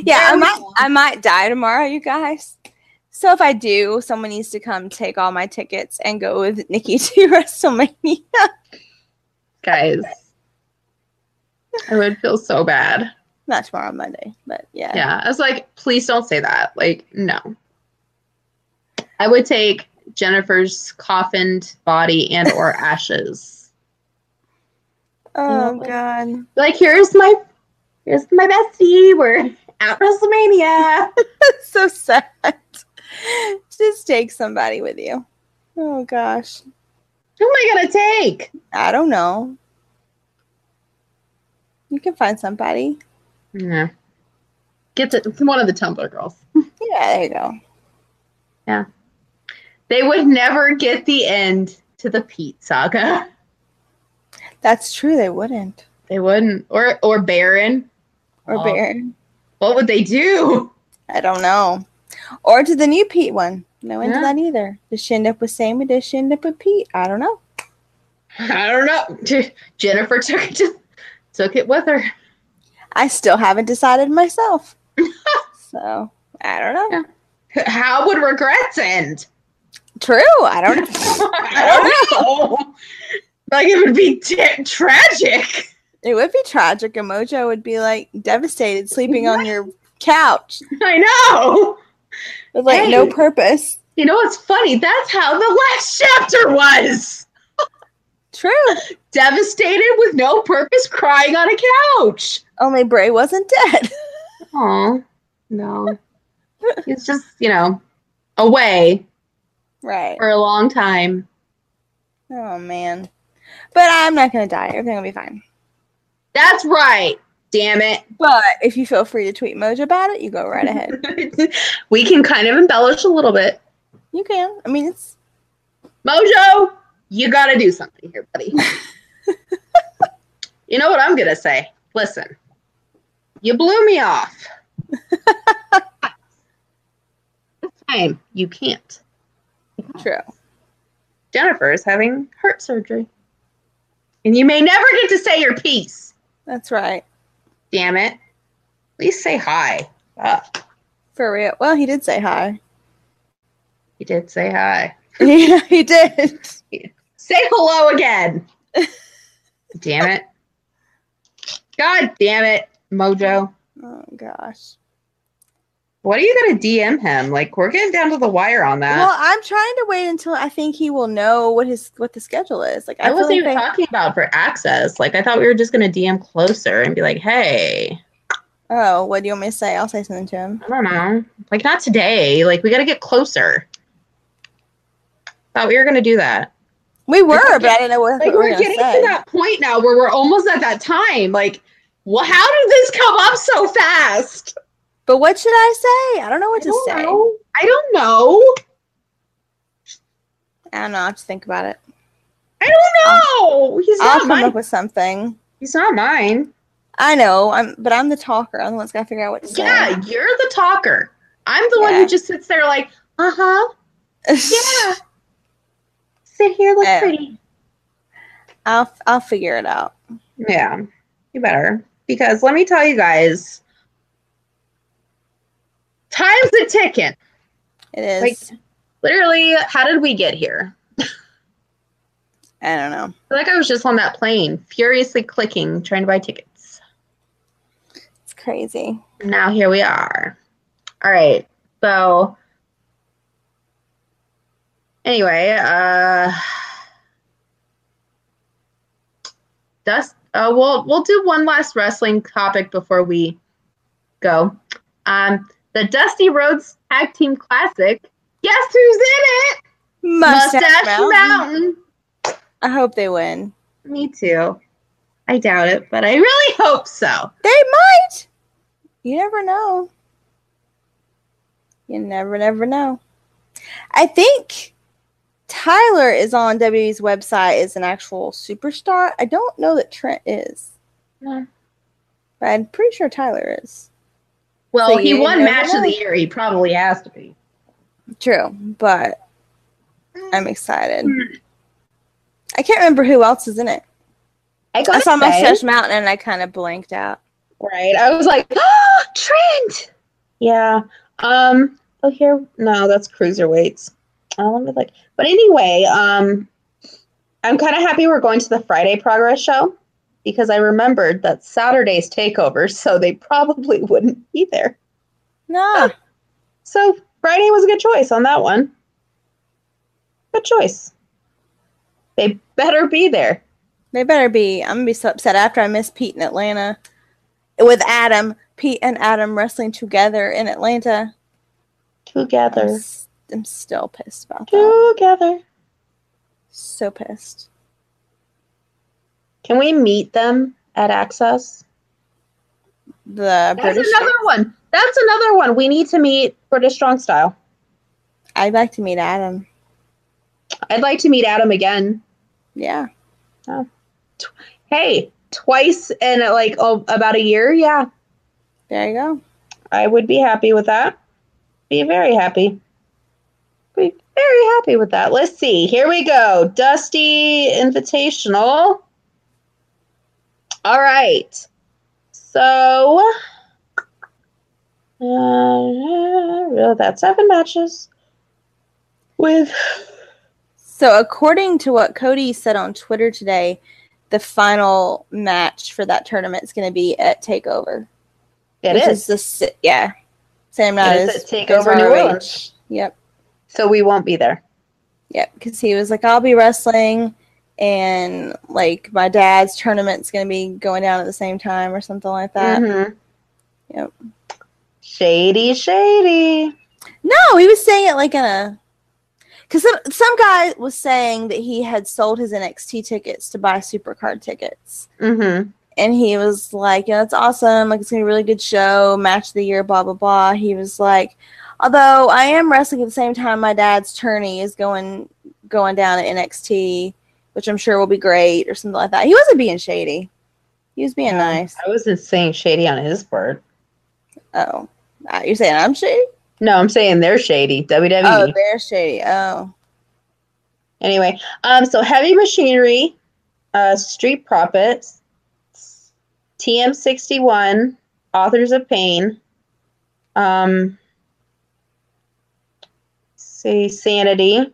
Speaker 6: yeah, I might. I might die tomorrow, you guys. So if I do, someone needs to come take all my tickets and go with Nikki [laughs] to WrestleMania.
Speaker 5: Guys, I would feel so bad.
Speaker 6: Not tomorrow, Monday, but yeah.
Speaker 5: Yeah, I was like, please don't say that. Like, no. I would take Jennifer's coffined body and or [laughs] ashes.
Speaker 6: Oh. God,
Speaker 5: Like, here's my here's my bestie. We're at WrestleMania. [laughs]
Speaker 6: so sad. Just take somebody with you. Oh gosh,
Speaker 5: Who am I gonna take?
Speaker 6: I don't know. You can find somebody.
Speaker 5: Yeah. Get the one of the Tumblr girls. [laughs]
Speaker 6: Yeah, there you go. Yeah.
Speaker 5: They would never get the end to the Pete saga.
Speaker 6: That's true. They wouldn't.
Speaker 5: They wouldn't. Or or Baron.
Speaker 6: Or
Speaker 5: Oh.
Speaker 6: Baron.
Speaker 5: What would they do?
Speaker 6: I don't know. Or to the new Pete one. No into
Speaker 5: Yeah.
Speaker 6: that either. Does she end up with Sammy? Does she end up with Pete? I don't know.
Speaker 5: I don't know. [laughs] Jennifer took it to, took it with her.
Speaker 6: I still haven't decided myself. [laughs] so I don't know.
Speaker 5: How would regrets end?
Speaker 6: True. I don't [laughs] know.
Speaker 5: I don't know. Like it would be t- tragic.
Speaker 6: It would be tragic. And Mojo would be like devastated sleeping on your couch [laughs]
Speaker 5: I know.
Speaker 6: with like no purpose.
Speaker 5: You know what's funny? That's how the last chapter was.
Speaker 6: True. [laughs]
Speaker 5: Devastated with no purpose, crying on a couch.
Speaker 6: Only Bray wasn't dead. [laughs]
Speaker 5: Oh no, he's just you know away
Speaker 6: right.
Speaker 5: for a long time.
Speaker 6: Oh man. But I'm not gonna die. Everything will be fine.
Speaker 5: That's right. Damn it.
Speaker 6: But if you feel free to tweet Mojo about it, you go right ahead. [laughs]
Speaker 5: we can kind of embellish a little bit.
Speaker 6: You can. I mean, it's
Speaker 5: Mojo, you got to do something here, buddy. [laughs] you know what I'm going to say? Listen, you blew me off. [laughs] this time, you can't.
Speaker 6: true.
Speaker 5: Jennifer is having heart surgery. And you may never get to say your piece.
Speaker 6: That's right.
Speaker 5: Damn it. At least say hi. Ah,
Speaker 6: For real. Well, he did say hi.
Speaker 5: he did say hi. [laughs]
Speaker 6: yeah, he did. [laughs]
Speaker 5: Say hello again. damn it. God damn it, Mojo.
Speaker 6: Oh gosh.
Speaker 5: What are you gonna DM him? Like we're getting down to the wire on that.
Speaker 6: Well, I'm trying to wait until I think he will know what his what the schedule is. Like I,
Speaker 5: I wasn't
Speaker 6: like
Speaker 5: even
Speaker 6: they-
Speaker 5: talking about for access. Like I thought we were just gonna DM closer and be like, hey,
Speaker 6: Oh, what do you want me to say? I'll say something to him.
Speaker 5: I don't know. Like not today. Like we gotta get closer. Thought we were gonna do that.
Speaker 6: We were, but I didn't know what,
Speaker 5: Like we're
Speaker 6: were
Speaker 5: getting
Speaker 6: say.
Speaker 5: to that point now where we're almost at that time. Like, well, how did this come up so fast?
Speaker 6: But what should I say? I don't know what
Speaker 5: I
Speaker 6: to say.
Speaker 5: know. I don't know.
Speaker 6: I don't know. I have to think about it.
Speaker 5: I don't know. He's
Speaker 6: I'll
Speaker 5: not
Speaker 6: come
Speaker 5: mine.
Speaker 6: up with something.
Speaker 5: He's not mine.
Speaker 6: I know. I'm, but I'm the talker. I'm the one that's got to figure out what to say.
Speaker 5: Yeah, you're the talker. I'm the one who just sits there like, uh huh. [laughs] Yeah. Sit here, look
Speaker 6: Yeah.
Speaker 5: pretty.
Speaker 6: I'll I'll figure it out.
Speaker 5: Yeah, you better. Because let me tell you guys, time's a ticking.
Speaker 6: It is.
Speaker 5: Like- Literally, how did we get here?
Speaker 6: I don't know.
Speaker 5: I feel like I was just on that plane, furiously clicking, trying to buy tickets.
Speaker 6: It's crazy.
Speaker 5: Now here we are. All right. So anyway, uh Dust uh we'll we'll do one last wrestling topic before we go. Um the Dusty Rhodes Tag Team Classic. Guess who's in it?
Speaker 6: Mustache, Mountain.
Speaker 5: Mountain.
Speaker 6: I hope they win.
Speaker 5: Me too. I doubt it, but I really hope so.
Speaker 6: They might. You never know. You never, never know. I think Tyler is on WWE's website as an actual superstar. I don't know that Trent is,
Speaker 5: No.
Speaker 6: but I'm pretty sure Tyler is.
Speaker 5: Well,
Speaker 6: So
Speaker 5: he won match of the year. He probably has to be.
Speaker 6: True, but I'm excited. I can't remember who else is in it.
Speaker 5: I
Speaker 6: I saw
Speaker 5: say,
Speaker 6: Mustache Mountain and I kind of blanked out.
Speaker 5: right. I was like, oh, Trent. Yeah. Um. Oh, here. No, that's cruiserweights. Oh, let me like. But anyway, um, I'm kind of happy we're going to the Friday Progress show because I remembered that Saturday's takeover, so they probably [laughs] wouldn't be there.
Speaker 6: No, ah.
Speaker 5: So Friday was a good choice on that one. Good choice. They better be there.
Speaker 6: they better be. I'm gonna be so upset after I miss Pete in Atlanta with Adam. Pete and Adam wrestling together in Atlanta. I'm,
Speaker 5: Together.
Speaker 6: s- I'm still pissed about that.
Speaker 5: Together.
Speaker 6: So pissed.
Speaker 5: Can we meet them at Access?
Speaker 6: The
Speaker 5: That's
Speaker 6: British.
Speaker 5: another one. That's another one. We need to meet British Strong Style.
Speaker 6: I'd like to meet Adam.
Speaker 5: I'd like to meet Adam again.
Speaker 6: Yeah. Oh.
Speaker 5: Hey, twice in like oh, about a year. Yeah,
Speaker 6: There you go.
Speaker 5: I would be happy with that. Be very happy. Be very happy with that. Let's see. Here we go. Dusty Invitational. All right. So uh, that's seven matches with
Speaker 6: So, according to what Cody said on Twitter today, the final match for that tournament is going to be at Takeover.
Speaker 5: It
Speaker 6: which
Speaker 5: is.
Speaker 6: the yeah, same night
Speaker 5: is
Speaker 6: as
Speaker 5: at Takeover New. Orleans.
Speaker 6: Yep,
Speaker 5: So we won't be there.
Speaker 6: yep. Because he was like, "I'll be wrestling." And like my dad's tournament's gonna be going down at the same time or something like that.
Speaker 5: Mhm.
Speaker 6: Yep.
Speaker 5: Shady, shady.
Speaker 6: No, he was saying it like in a because some, some guy was saying that he had sold his NXT tickets to buy Supercard tickets,
Speaker 5: Mm-hmm.
Speaker 6: and he was like, "Yeah, that's awesome. Like it's gonna be a really good show, match of the year, blah blah blah." He was like, "Although I am wrestling at the same time, my dad's tourney is going going down at NXT, which I'm sure will be great or something like that." He wasn't being shady. He was being nice.
Speaker 5: I wasn't saying shady on his part.
Speaker 6: Oh, Uh, you're saying I'm shady?
Speaker 5: No, I'm saying they're shady. WWE.
Speaker 6: Oh, they're shady. Oh.
Speaker 5: Anyway, um, so heavy machinery, uh, street profits, TM61, authors of pain, um, say sanity,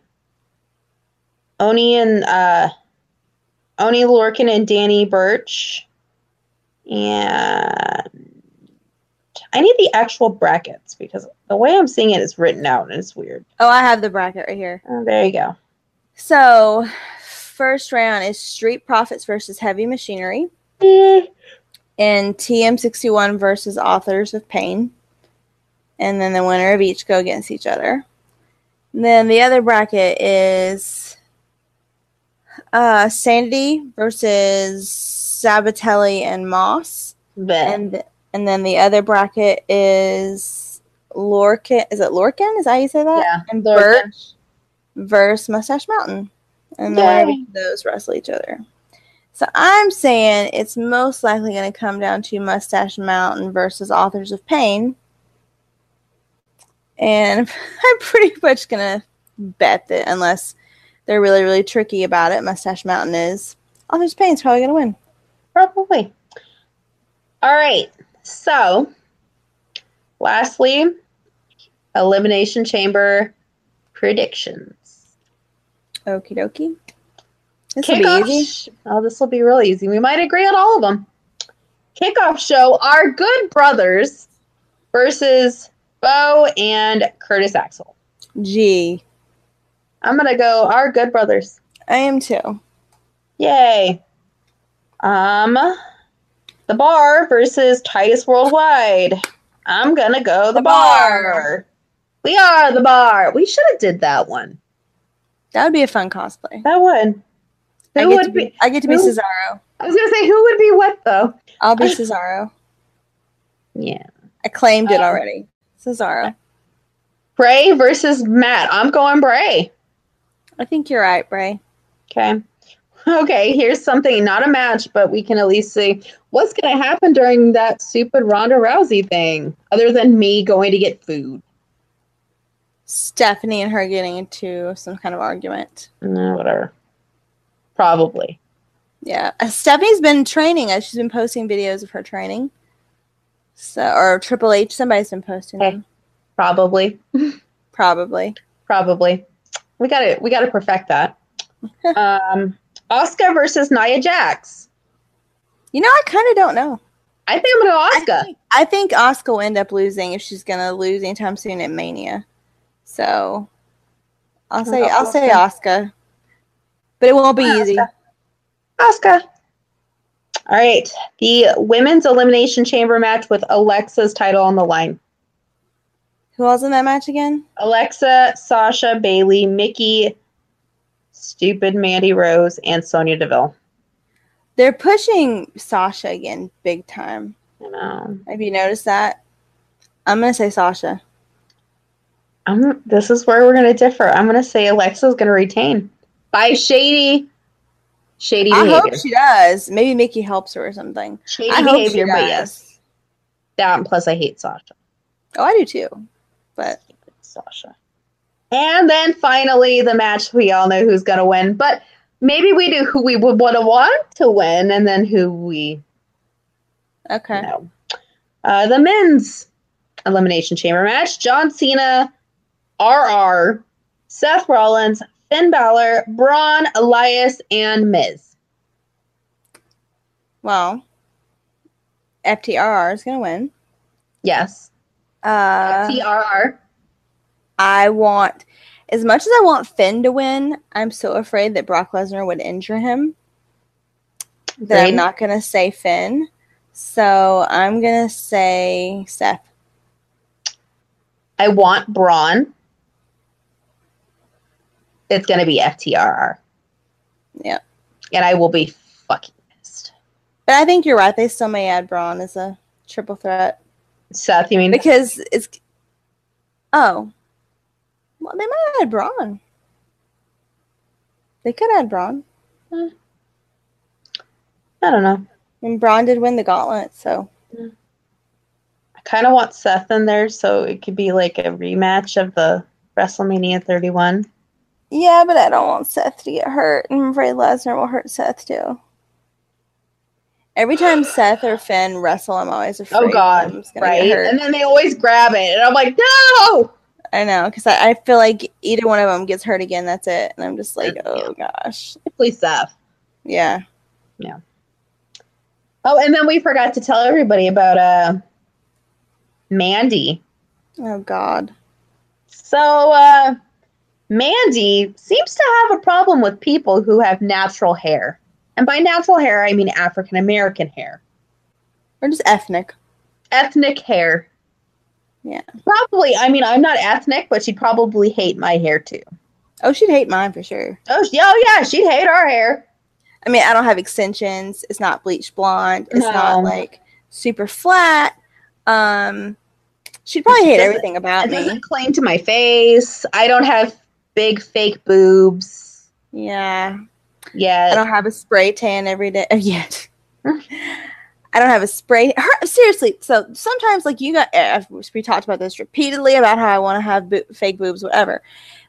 Speaker 5: Oni and uh, Oney Lorcan and Danny Birch, and I need the actual brackets because the way I'm seeing it is written out and it's weird.
Speaker 6: Oh, I have the bracket right here.
Speaker 5: Oh, there you go.
Speaker 6: So, first round is Street Profits versus Heavy Machinery,
Speaker 5: Eh.
Speaker 6: and TM61 versus Authors of Pain. And then the winner of each go against each other. And then the other bracket is uh, Sanity versus Sabbatelli and Moss.
Speaker 5: Bet.
Speaker 6: And and then the other bracket is Lorcan. Is it Lorcan? Is that how you say that?
Speaker 5: Yeah,
Speaker 6: And. Birch versus Mustache Mountain. And the winner of
Speaker 5: Yay.
Speaker 6: each of those wrestle each other. So I'm saying it's most likely going to come down to Mustache Mountain versus Authors of Pain. And [laughs] I'm pretty much going to bet that unless they're really, really tricky about it, Mustache Mountain is. Authors of Pain probably going to win.
Speaker 5: Probably. All right. So, lastly, Elimination Chamber predictions.
Speaker 6: Okie dokie. This will be
Speaker 5: Kickoff.
Speaker 6: easy.
Speaker 5: oh, this will be real easy. We might agree on all of them. Kickoff show: Our Good Brothers versus Bo and Curtis Axel.
Speaker 6: G.
Speaker 5: I'm gonna go Our Good Brothers.
Speaker 6: I am too.
Speaker 5: Yay. Um, the bar versus Titus Worldwide. I'm gonna go the,
Speaker 6: The
Speaker 5: bar.
Speaker 6: Bar.
Speaker 5: We are the bar. We should have did that one.
Speaker 6: That would be a fun cosplay.
Speaker 5: That would.
Speaker 6: I
Speaker 5: Who
Speaker 6: get,
Speaker 5: would
Speaker 6: to be,
Speaker 5: be?
Speaker 6: I get to be
Speaker 5: who?
Speaker 6: Cesaro.
Speaker 5: I was gonna say who would be what though.
Speaker 6: I'll be Cesaro. [laughs]
Speaker 5: Yeah.
Speaker 6: I claimed it
Speaker 5: Um,
Speaker 6: already. Cesaro.
Speaker 5: Bray versus Matt. I'm going Bray.
Speaker 6: I think you're right, Bray.
Speaker 5: Okay. [laughs] Okay, here's something, not a match, but we can at least see what's going to happen during that stupid Ronda Rousey thing, other than me going to get food.
Speaker 6: Stephanie and her getting into some kind of argument.
Speaker 5: No, whatever. Probably.
Speaker 6: Yeah. Uh, Stephanie's been training. uh, She's been posting videos of her training. So, or Triple H, somebody's been posting them.
Speaker 5: Probably. [laughs]
Speaker 6: Probably.
Speaker 5: Probably. We got to we got to perfect that. [laughs] um, Asuka versus Nia Jax.
Speaker 6: You know, I kind of don't know.
Speaker 5: I think I'm going to
Speaker 6: I
Speaker 5: Asuka.
Speaker 6: think, I think Asuka will end up losing if she's gonna lose anytime soon at Mania. So I'll say I'll say Asuka, but it won't be easy.
Speaker 5: Asuka. All right. The women's elimination chamber match with Alexa's title on the line.
Speaker 6: Who else in that match again?
Speaker 5: Alexa, Sasha, Bayley, Mickie, stupid Mandy Rose, and Sonya Deville.
Speaker 6: They're pushing Sasha again, big time.
Speaker 5: I know.
Speaker 6: Have you noticed that? I'm gonna say Sasha.
Speaker 5: I'm, this is where we're going to differ. I'm going to say Alexa's going to retain by shady, shady
Speaker 6: I
Speaker 5: behavior.
Speaker 6: hope she does. Maybe Mickie helps her or something.
Speaker 5: shady
Speaker 6: I
Speaker 5: behavior, but yes. That plus I hate Sasha.
Speaker 6: Oh, I do too. But
Speaker 5: Sasha. And then finally, the match we all know who's going to win, but maybe we do who we would want to want to win, and then who we
Speaker 6: okay.
Speaker 5: know. Uh, the men's elimination chamber match: John Cena, RR, Seth Rollins, Finn Balor, Braun, Elias, and Miz.
Speaker 6: Well, FTRR is gonna win.
Speaker 5: Yes.
Speaker 6: Uh,
Speaker 5: TRR.
Speaker 6: I want, as much as I want Finn to win, I'm so afraid that Brock Lesnar would injure him that I'm not gonna say Finn. So I'm gonna say Seth.
Speaker 5: I want Braun. It's going to be FTRR.
Speaker 6: Yeah.
Speaker 5: And I will be fucking pissed.
Speaker 6: But I think you're right. They still may add Braun as a triple threat
Speaker 5: Seth, you mean?
Speaker 6: because it's. Oh, well, they might add Braun. They could add Braun. Hmm.
Speaker 5: I don't know.
Speaker 6: And Braun did win the gauntlet, so hmm.
Speaker 5: I kind of want Seth in there so it could be like a rematch of the WrestleMania 31.
Speaker 6: yeah. But I don't want Seth to get hurt, and I'm afraid Lesnar will hurt Seth too. Every time Seth or Finn wrestle, I'm always afraid.
Speaker 5: Oh, God. Right? And then they always grab it. And I'm like, no!
Speaker 6: I know because I, I feel like either one of them gets hurt again. That's it, and I'm just like,
Speaker 5: Yeah.
Speaker 6: oh gosh,
Speaker 5: Please, Seth.
Speaker 6: Yeah. Yeah.
Speaker 5: Oh, and then we forgot to tell everybody about uh, Mandy.
Speaker 6: Oh God.
Speaker 5: So, uh, Mandy seems to have a problem with people who have natural hair. And by natural hair, I mean African American hair.
Speaker 6: Or just ethnic.
Speaker 5: Ethnic hair.
Speaker 6: Yeah.
Speaker 5: Probably, I mean, I'm not ethnic, but she'd probably hate my hair too.
Speaker 6: Oh, she'd hate mine for sure.
Speaker 5: Oh, oh yeah, she'd hate our hair.
Speaker 6: I mean, I don't have extensions. It's not bleached blonde. It's
Speaker 5: No.
Speaker 6: not like super flat. Um, she'd probably hate everything about
Speaker 5: It
Speaker 6: me.
Speaker 5: doesn't cling to my face. I don't have big fake boobs.
Speaker 6: Yeah.
Speaker 5: Yeah.
Speaker 6: I don't have a spray tan every day [laughs] yet. I don't have a spray. Her, seriously, so sometimes like you got, we talked about this repeatedly about how I want to have bo- fake boobs, whatever.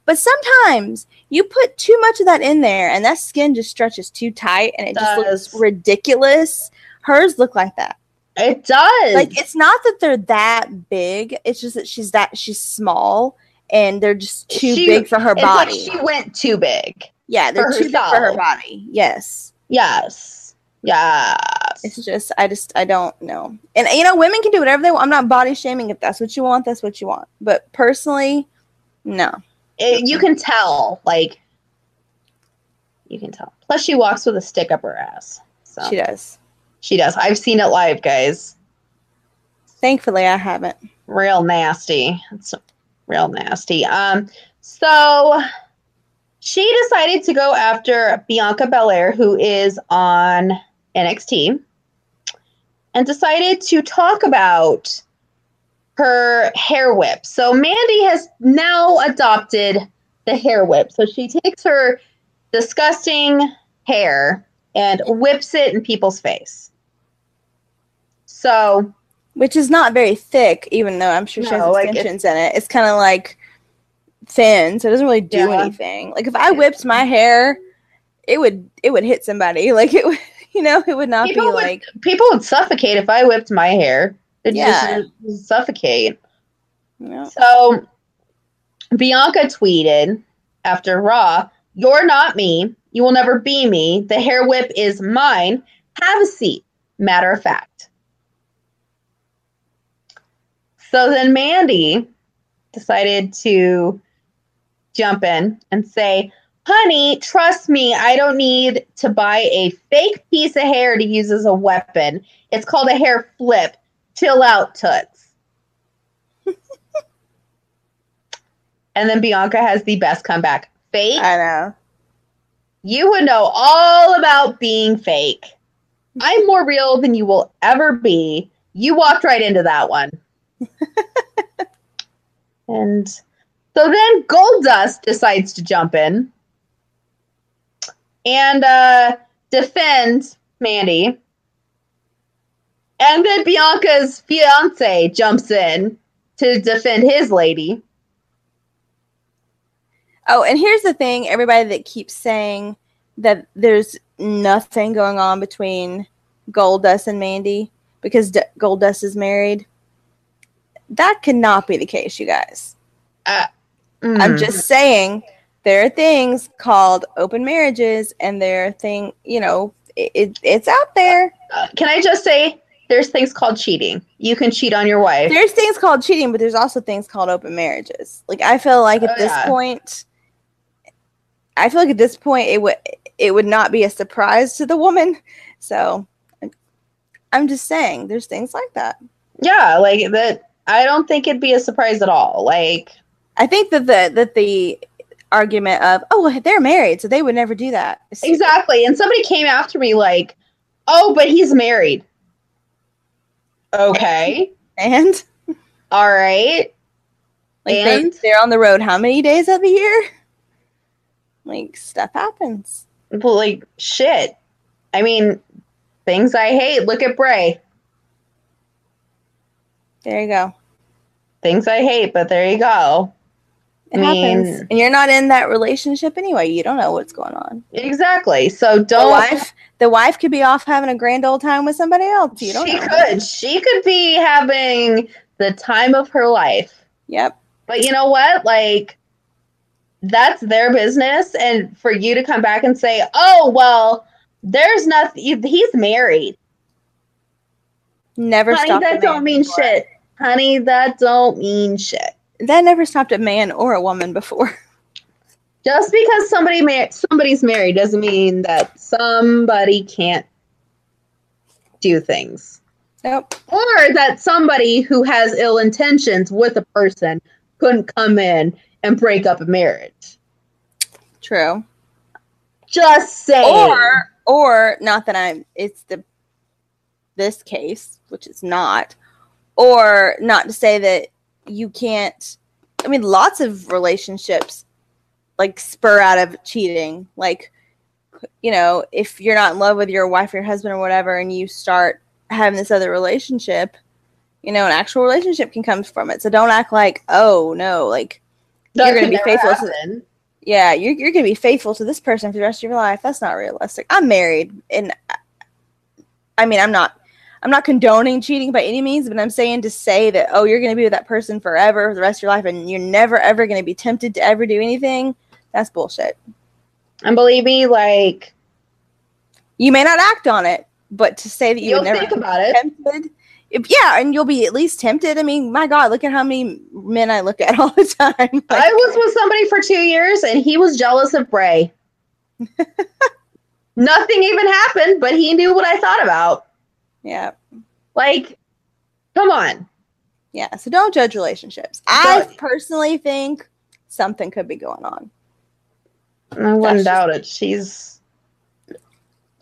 Speaker 6: But sometimes you put too much of that in there, and that skin just stretches too tight, and it just
Speaker 5: Does.
Speaker 6: looks ridiculous. Hers look like that.
Speaker 5: It does.
Speaker 6: Like it's not that they're that big; it's just that she's that she's small, and they're just too
Speaker 5: She-
Speaker 6: big for her
Speaker 5: it's like
Speaker 6: body.
Speaker 5: she went too big.
Speaker 6: Yeah, they're too big for her body. Yes.
Speaker 5: Yes. Yes.
Speaker 6: It's just I just I don't know. And you know, women can do whatever they want. I'm not body shaming. If that's what you want, that's what you want. But personally, no.
Speaker 5: It- you can tell, like, you can tell. Plus, she walks with a stick up her ass. So
Speaker 6: She does.
Speaker 5: She does. I've seen it live, guys.
Speaker 6: Thankfully I haven't.
Speaker 5: Real nasty. It's real nasty. Um, so she decided to go after Bianca Belair, who is on NXT, and decided to talk about her hair whip. So Mandy has now adopted the hair whip. So she takes her disgusting hair and whips it in people's face. So
Speaker 6: Which is not very thick, even though I'm sure she has
Speaker 5: No, like,
Speaker 6: extensions in it. It's kind of like thin, so it doesn't really do
Speaker 5: Yeah.
Speaker 6: anything. Like if I whipped my hair, it would it would hit somebody. [laughs] Like it would you know, it would not
Speaker 5: People
Speaker 6: be
Speaker 5: would-
Speaker 6: like
Speaker 5: people would suffocate if I whipped my hair. It'd
Speaker 6: Yeah.
Speaker 5: just suffocate.
Speaker 6: know,
Speaker 5: So Bianca tweeted after Raw, You're not me. You will never be me. The hair whip is mine. Have a seat. Matter of fact. So then Mandy decided to jump in and say, Honey, trust me, I don't need to buy a fake piece of hair to use as a weapon. It's called a hair flip. Chill out, Toots. [laughs] and then Bianca has the best comeback. Fake?
Speaker 6: I know.
Speaker 5: You would know all about being fake. I'm more real than you will ever be. You walked right into that one. [laughs] and so then Goldust decides to jump in and uh, defend Mandy. And then Bianca's fiance jumps in to defend his lady.
Speaker 6: Oh, and here's the thing everybody that keeps saying that there's nothing going on between Goldust and Mandy because D- Goldust is married. That cannot be the case, you guys. I'm
Speaker 5: Mm.
Speaker 6: I'm just saying there are things called open marriages, and there are thing, you know, it, it, it's out there.
Speaker 5: Uh, can I just say, there's things called cheating. You can cheat on your wife.
Speaker 6: There's things called cheating, but there's also things called open marriages. Like I feel like at
Speaker 5: Oh,
Speaker 6: this
Speaker 5: yeah.
Speaker 6: point, I feel like at this point it would it would not be a surprise to the woman. So I'm just saying, there's things like that.
Speaker 5: Yeah, like that. I don't think it'd be a surprise at all. Like,
Speaker 6: I think that the that the argument of oh well, they're married, so they would never do that
Speaker 5: exactly. And somebody came after me, like, oh, but he's married. Okay.
Speaker 6: And
Speaker 5: All right.
Speaker 6: like they,
Speaker 5: And?
Speaker 6: they're on the road how many days of the year? Like stuff happens.
Speaker 5: But, like, shit. I mean, things I hate. Look at Bray.
Speaker 6: There you go.
Speaker 5: Things I hate, but there you go.
Speaker 6: It
Speaker 5: I mean-
Speaker 6: happens. And you're not in that relationship anyway. You don't know what's going on.
Speaker 5: Exactly. So
Speaker 6: The
Speaker 5: don't.
Speaker 6: wife the wife could be off having a grand old time with somebody else. You don't
Speaker 5: she
Speaker 6: know.
Speaker 5: could. She could be having the time of her life.
Speaker 6: Yep.
Speaker 5: But you know what? Like, that's their business. And for you to come back and say, oh, well, there's nothing, he's married.
Speaker 6: Never
Speaker 5: Honey, that don't mean shit. Honey, that don't mean shit.
Speaker 6: That never stopped a man or a woman before. [laughs]
Speaker 5: Just because somebody somebody's married doesn't mean that somebody can't do things.
Speaker 6: Nope.
Speaker 5: Or that somebody who has ill intentions with a person couldn't come in and break up a marriage.
Speaker 6: True.
Speaker 5: Just saying.
Speaker 6: Or or not that I'm it's the this case, which is not, or not to say that you can't I mean lots of relationships like spur out of cheating. Like you know, if you're not in love with your wife or your husband or whatever and you start having this other relationship, you know, an actual relationship can come from it. So don't act like, oh no, like
Speaker 5: That
Speaker 6: you're gonna be faithful to-
Speaker 5: happen.
Speaker 6: yeah, you're, you're going to be faithful to this person for the rest of your life. That's not realistic. I'm married, and I mean, I'm not, I'm not condoning cheating by any means, but I'm saying to say that, oh, you're going to be with that person forever for the rest of your life, and you're never ever going to be tempted to ever do anything. That's bullshit.
Speaker 5: And believe me, like
Speaker 6: You may not act on it, but to say that you
Speaker 5: you'll
Speaker 6: would never
Speaker 5: think
Speaker 6: be
Speaker 5: about it.
Speaker 6: tempted, if, yeah, and you'll be at least tempted. I mean, my God, look at how many men I look at [laughs] all the time. Like,
Speaker 5: I was with somebody for two years and he was jealous of Bray. [laughs] Nothing even happened, but he knew what I thought about.
Speaker 6: Yeah.
Speaker 5: Like, come on.
Speaker 6: Yeah, so don't judge relationships. I
Speaker 5: Don't.
Speaker 6: personally think something could be going on.
Speaker 5: I wouldn't
Speaker 6: That's
Speaker 5: doubt it. She's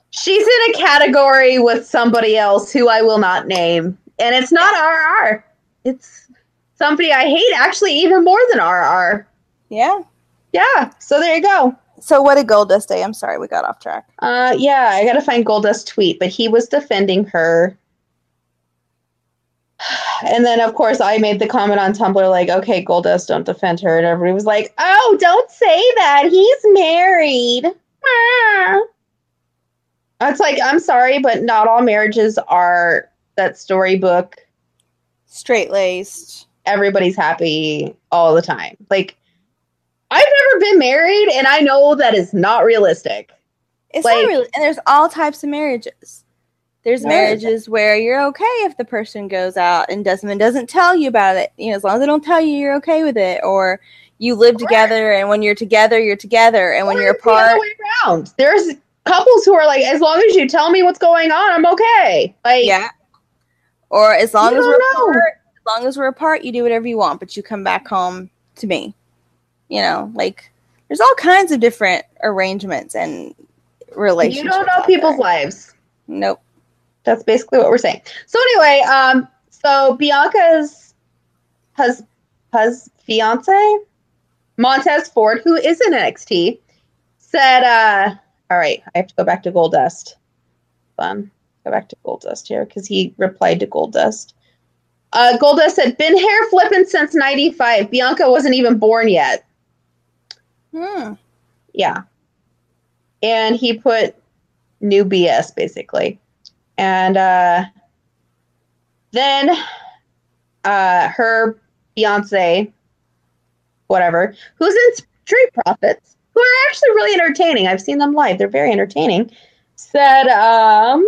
Speaker 5: she's in a category with somebody else who I will not name. And it's not RR. It's somebody I hate actually even more than RR.
Speaker 6: Yeah.
Speaker 5: Yeah. So there you go.
Speaker 6: So what did Goldust say? I'm sorry, we got off track.
Speaker 5: Uh, yeah, I gotta find Goldust tweet, but he was defending her. [sighs] And then, of course, I made the comment on Tumblr, like, okay, Goldust, don't defend her. And everybody was like, oh, don't say that. He's married. Ah. It's like, I'm sorry, but not all marriages are that storybook.
Speaker 6: Straight laced.
Speaker 5: Everybody's happy all the time. Like, I've never been married, and I know that is not realistic.
Speaker 6: It's
Speaker 5: Like-
Speaker 6: not really and there's all types of marriages. There's
Speaker 5: Right.
Speaker 6: marriages where you're okay if the person goes out and doesn't and doesn't tell you about it. You know, as long as they don't tell you, you're okay with it. Or you live together and when you're together, you're together. And when you're
Speaker 5: it's the other
Speaker 6: apart,
Speaker 5: way around. There's couples who are like, as long as you tell me what's going on, I'm okay. Like,
Speaker 6: yeah. Or as long as we're
Speaker 5: know.
Speaker 6: apart, as long as we're apart, you do whatever you want, but you come back home to me. You know, like there's all kinds of different arrangements and relationships.
Speaker 5: you don't know people's
Speaker 6: there.
Speaker 5: lives.
Speaker 6: Nope.
Speaker 5: That's basically what we're saying. So anyway, um, so Bianca's hus hus fiance Montez Ford, who is in NXT, said, uh, "All right, I have to go back to Goldust. Fun, go back to Goldust here because he replied to Goldust. Uh, Goldust said, "Been hair flipping since '95. Bianca wasn't even born yet.
Speaker 6: Hmm.
Speaker 5: Yeah. And he put new BS basically. And uh then uh her fiance whatever, who's in Street Profits, who are actually really entertaining. I've seen them live; they're very entertaining. Said, um,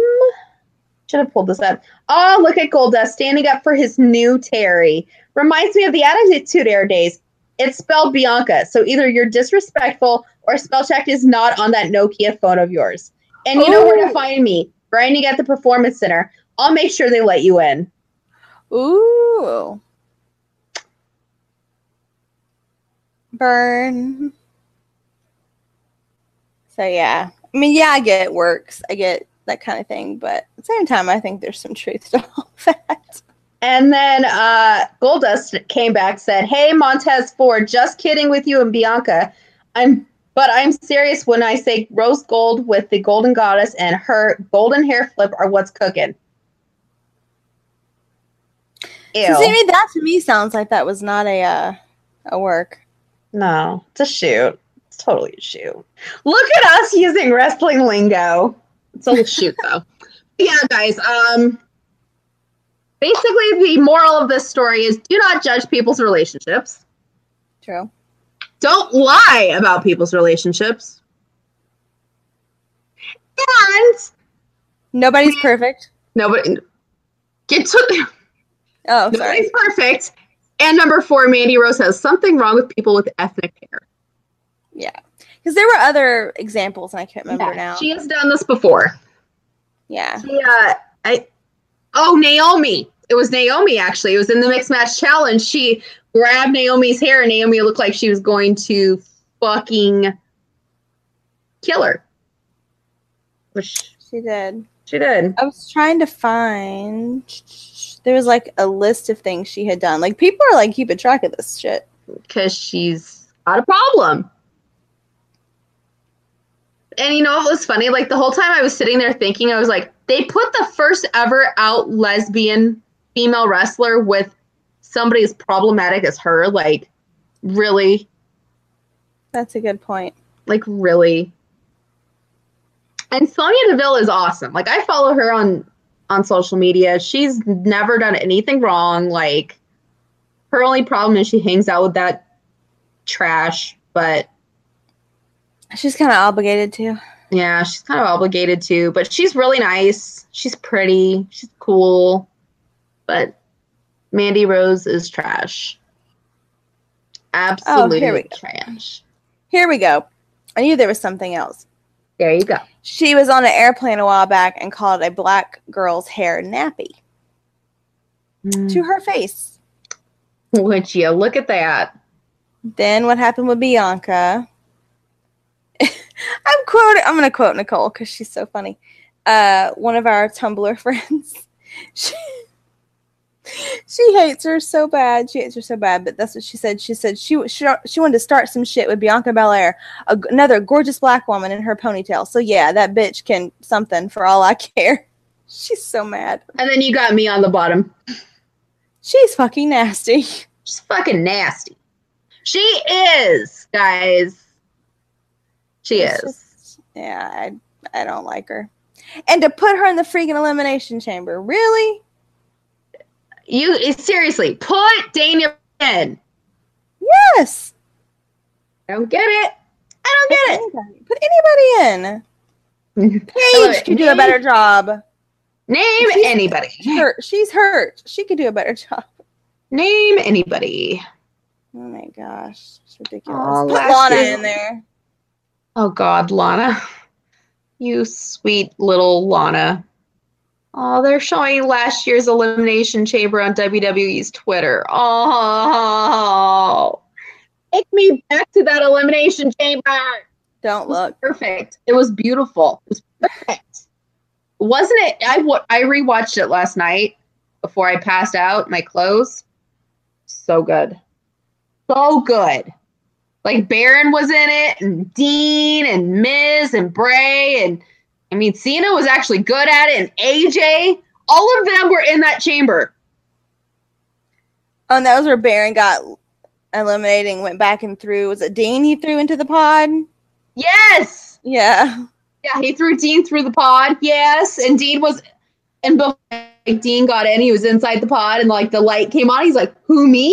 Speaker 5: should have pulled this up. Oh, look at Goldust standing up for his new Terri. Reminds me of the Attitude Era days. It's spelled Bianca, so either you're disrespectful or spell check is not on that Nokia phone of yours. And you know where to find me. Grinding at the Performance Center. I'll make sure they let you in.
Speaker 6: Ooh. Burn. So yeah. I mean, yeah, I get it works. I get that kind of thing, but at the same time I think there's some truth to all [laughs] that.
Speaker 5: And then uh, Goldust came back, said, "Hey Montez Ford, just kidding with you and Bianca. I'm, but I'm serious when I say rose gold with the golden goddess and her golden hair flip are what's cooking." Ew.
Speaker 6: So see, that to me sounds like that was not a uh, a work.
Speaker 5: no, it's a shoot. It's totally a shoot. Look at us using wrestling lingo. It's a shoot though. [laughs] yeah, guys. Um, basically, the moral of this story is: do not judge people's relationships.
Speaker 6: True.
Speaker 5: don't lie about people's relationships. And
Speaker 6: Nobody's perfect.
Speaker 5: nobody get to [laughs]
Speaker 6: Oh, sorry.
Speaker 5: nobody's perfect. And number four, Mandy Rose has something wrong with people with ethnic hair.
Speaker 6: Yeah. Because there were other examples, and I can't remember
Speaker 5: Yeah,
Speaker 6: now.
Speaker 5: She has done this before.
Speaker 6: yeah.
Speaker 5: She, uh, I, oh, Naomi. It was Naomi, actually. It was in the mixed match challenge. She grabbed Naomi's hair, and Naomi looked like she was going to fucking kill her. Which
Speaker 6: She did.
Speaker 5: she did.
Speaker 6: I was trying to find. There was like a list of things she had done. Like people are like keeping track of this shit.
Speaker 5: because she's got a problem. And you know what was funny? Like the whole time I was sitting there thinking, I was like, they put the first ever out lesbian female wrestler with somebody as problematic as her. Like, really?
Speaker 6: That's a good point.
Speaker 5: Like, really? And Sonya Deville is awesome. Like, I follow her on on social media. She's never done anything wrong. Like, her only problem is she hangs out with that trash, but
Speaker 6: She's kind of obligated to.
Speaker 5: Yeah, she's kind of obligated to, but she's really nice. She's pretty. She's cool. But Mandy Rose is trash. Absolutely
Speaker 6: Oh, here we go.
Speaker 5: trash.
Speaker 6: Here we go. I knew there was something else.
Speaker 5: There you go.
Speaker 6: She was on an airplane a while back and called a black girl's hair nappy to hmm. her face.
Speaker 5: Would you look at that?
Speaker 6: Then what happened with Bianca? I'm quoting. I'm gonna quote Nicole because she's so funny. Uh, one of our Tumblr [laughs] friends. She, she hates her so bad. She hates her so bad. But that's what she said. She said she she, she wanted to start some shit with Bianca Belair, a, another gorgeous black woman in her ponytail. So yeah, that bitch can something for all I care. [laughs] She's so mad.
Speaker 5: And then you got me on the bottom.
Speaker 6: She's fucking nasty. [laughs]
Speaker 5: She's fucking nasty. She is, guys. She is.
Speaker 6: just- yeah, I I don't like her. And to put her in the freaking elimination chamber, really?
Speaker 5: You seriously put Daniel in.
Speaker 6: Yes.
Speaker 5: I don't get it. I don't get
Speaker 6: anybody, put anybody in.
Speaker 5: it. [laughs] I
Speaker 6: Paige could do a better job.
Speaker 5: Name
Speaker 6: She's-
Speaker 5: anybody.
Speaker 6: Hurt. She's hurt. She could do a better [laughs] job.
Speaker 5: Name anybody.
Speaker 6: Oh my gosh, it's ridiculous.
Speaker 5: Oh,
Speaker 6: put Lana in there.
Speaker 5: Oh God, Lana. You sweet little Lana. Oh, they're showing last year's Elimination Chamber on WWE's Twitter. Oh, take me back to that Elimination Chamber.
Speaker 6: Don't look.
Speaker 5: Perfect. It was beautiful. It was perfect. Wasn't it? I I rewatched it last night before I passed out. My clothes. So good. So good. Like Baron was in it, and Dean, and Miz, and Bray, and I mean Cena was actually good at it, and AJ. All of them were in that chamber.
Speaker 6: Oh, and that was where Baron got eliminated and went back and threw. Was it Dean he threw into the pod?
Speaker 5: Yes.
Speaker 6: Yeah.
Speaker 5: Yeah, he threw Dean through the pod. Yes, and Dean was, and before like, Dean got in, he was inside the pod, and like the light came on. He's like, "Who me?"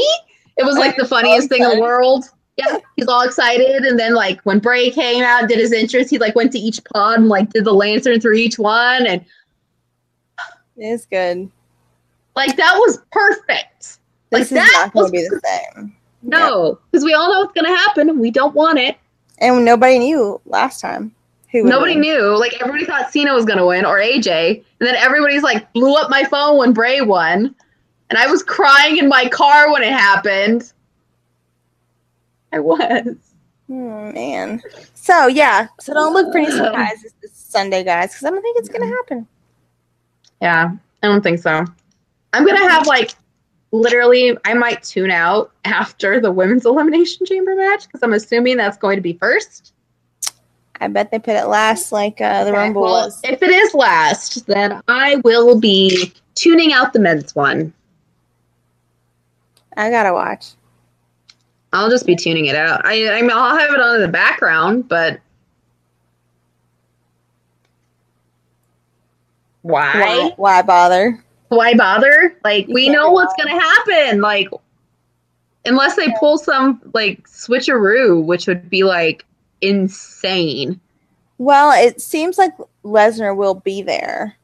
Speaker 5: It was like the [laughs] funniest thing in the world. Yeah, he's all excited, and then like when Bray came out and did his entrance, he like went to each pod and like did the lantern through each one, and
Speaker 6: It's good.
Speaker 5: like that was perfect. Like,
Speaker 6: This is
Speaker 5: that
Speaker 6: not going
Speaker 5: was
Speaker 6: to be the same.
Speaker 5: No, because we all know what's gonna happen, and we don't want it.
Speaker 6: And nobody knew last time. Who
Speaker 5: Nobody
Speaker 6: win.
Speaker 5: knew. Like everybody thought Cena was gonna win or AJ, and then everybody's like blew up my phone when Bray won, and I was crying in my car when it happened. [laughs] I was.
Speaker 6: Hmm, man. So yeah. So don't look for any [clears throat] surprises this Sunday, guys, because I don't think it's gonna happen.
Speaker 5: Yeah, I don't think so. I'm gonna have like literally, I might tune out after the women's [laughs] elimination chamber match because I'm assuming that's going to be first.
Speaker 6: I bet they put it last, like uh, the
Speaker 5: Okay,
Speaker 6: Rumble
Speaker 5: well,
Speaker 6: was.
Speaker 5: If it is last, then I will be tuning out the men's one.
Speaker 6: I gotta watch.
Speaker 5: I'll just be tuning it out. I, I mean, I'll have it on in the background, but why?
Speaker 6: Why, why bother?
Speaker 5: Why bother? Like,
Speaker 6: You
Speaker 5: we know what's gonna happen. Like, unless they pull some like switcheroo, which would be like insane.
Speaker 6: Well, it seems like Lesnar will be there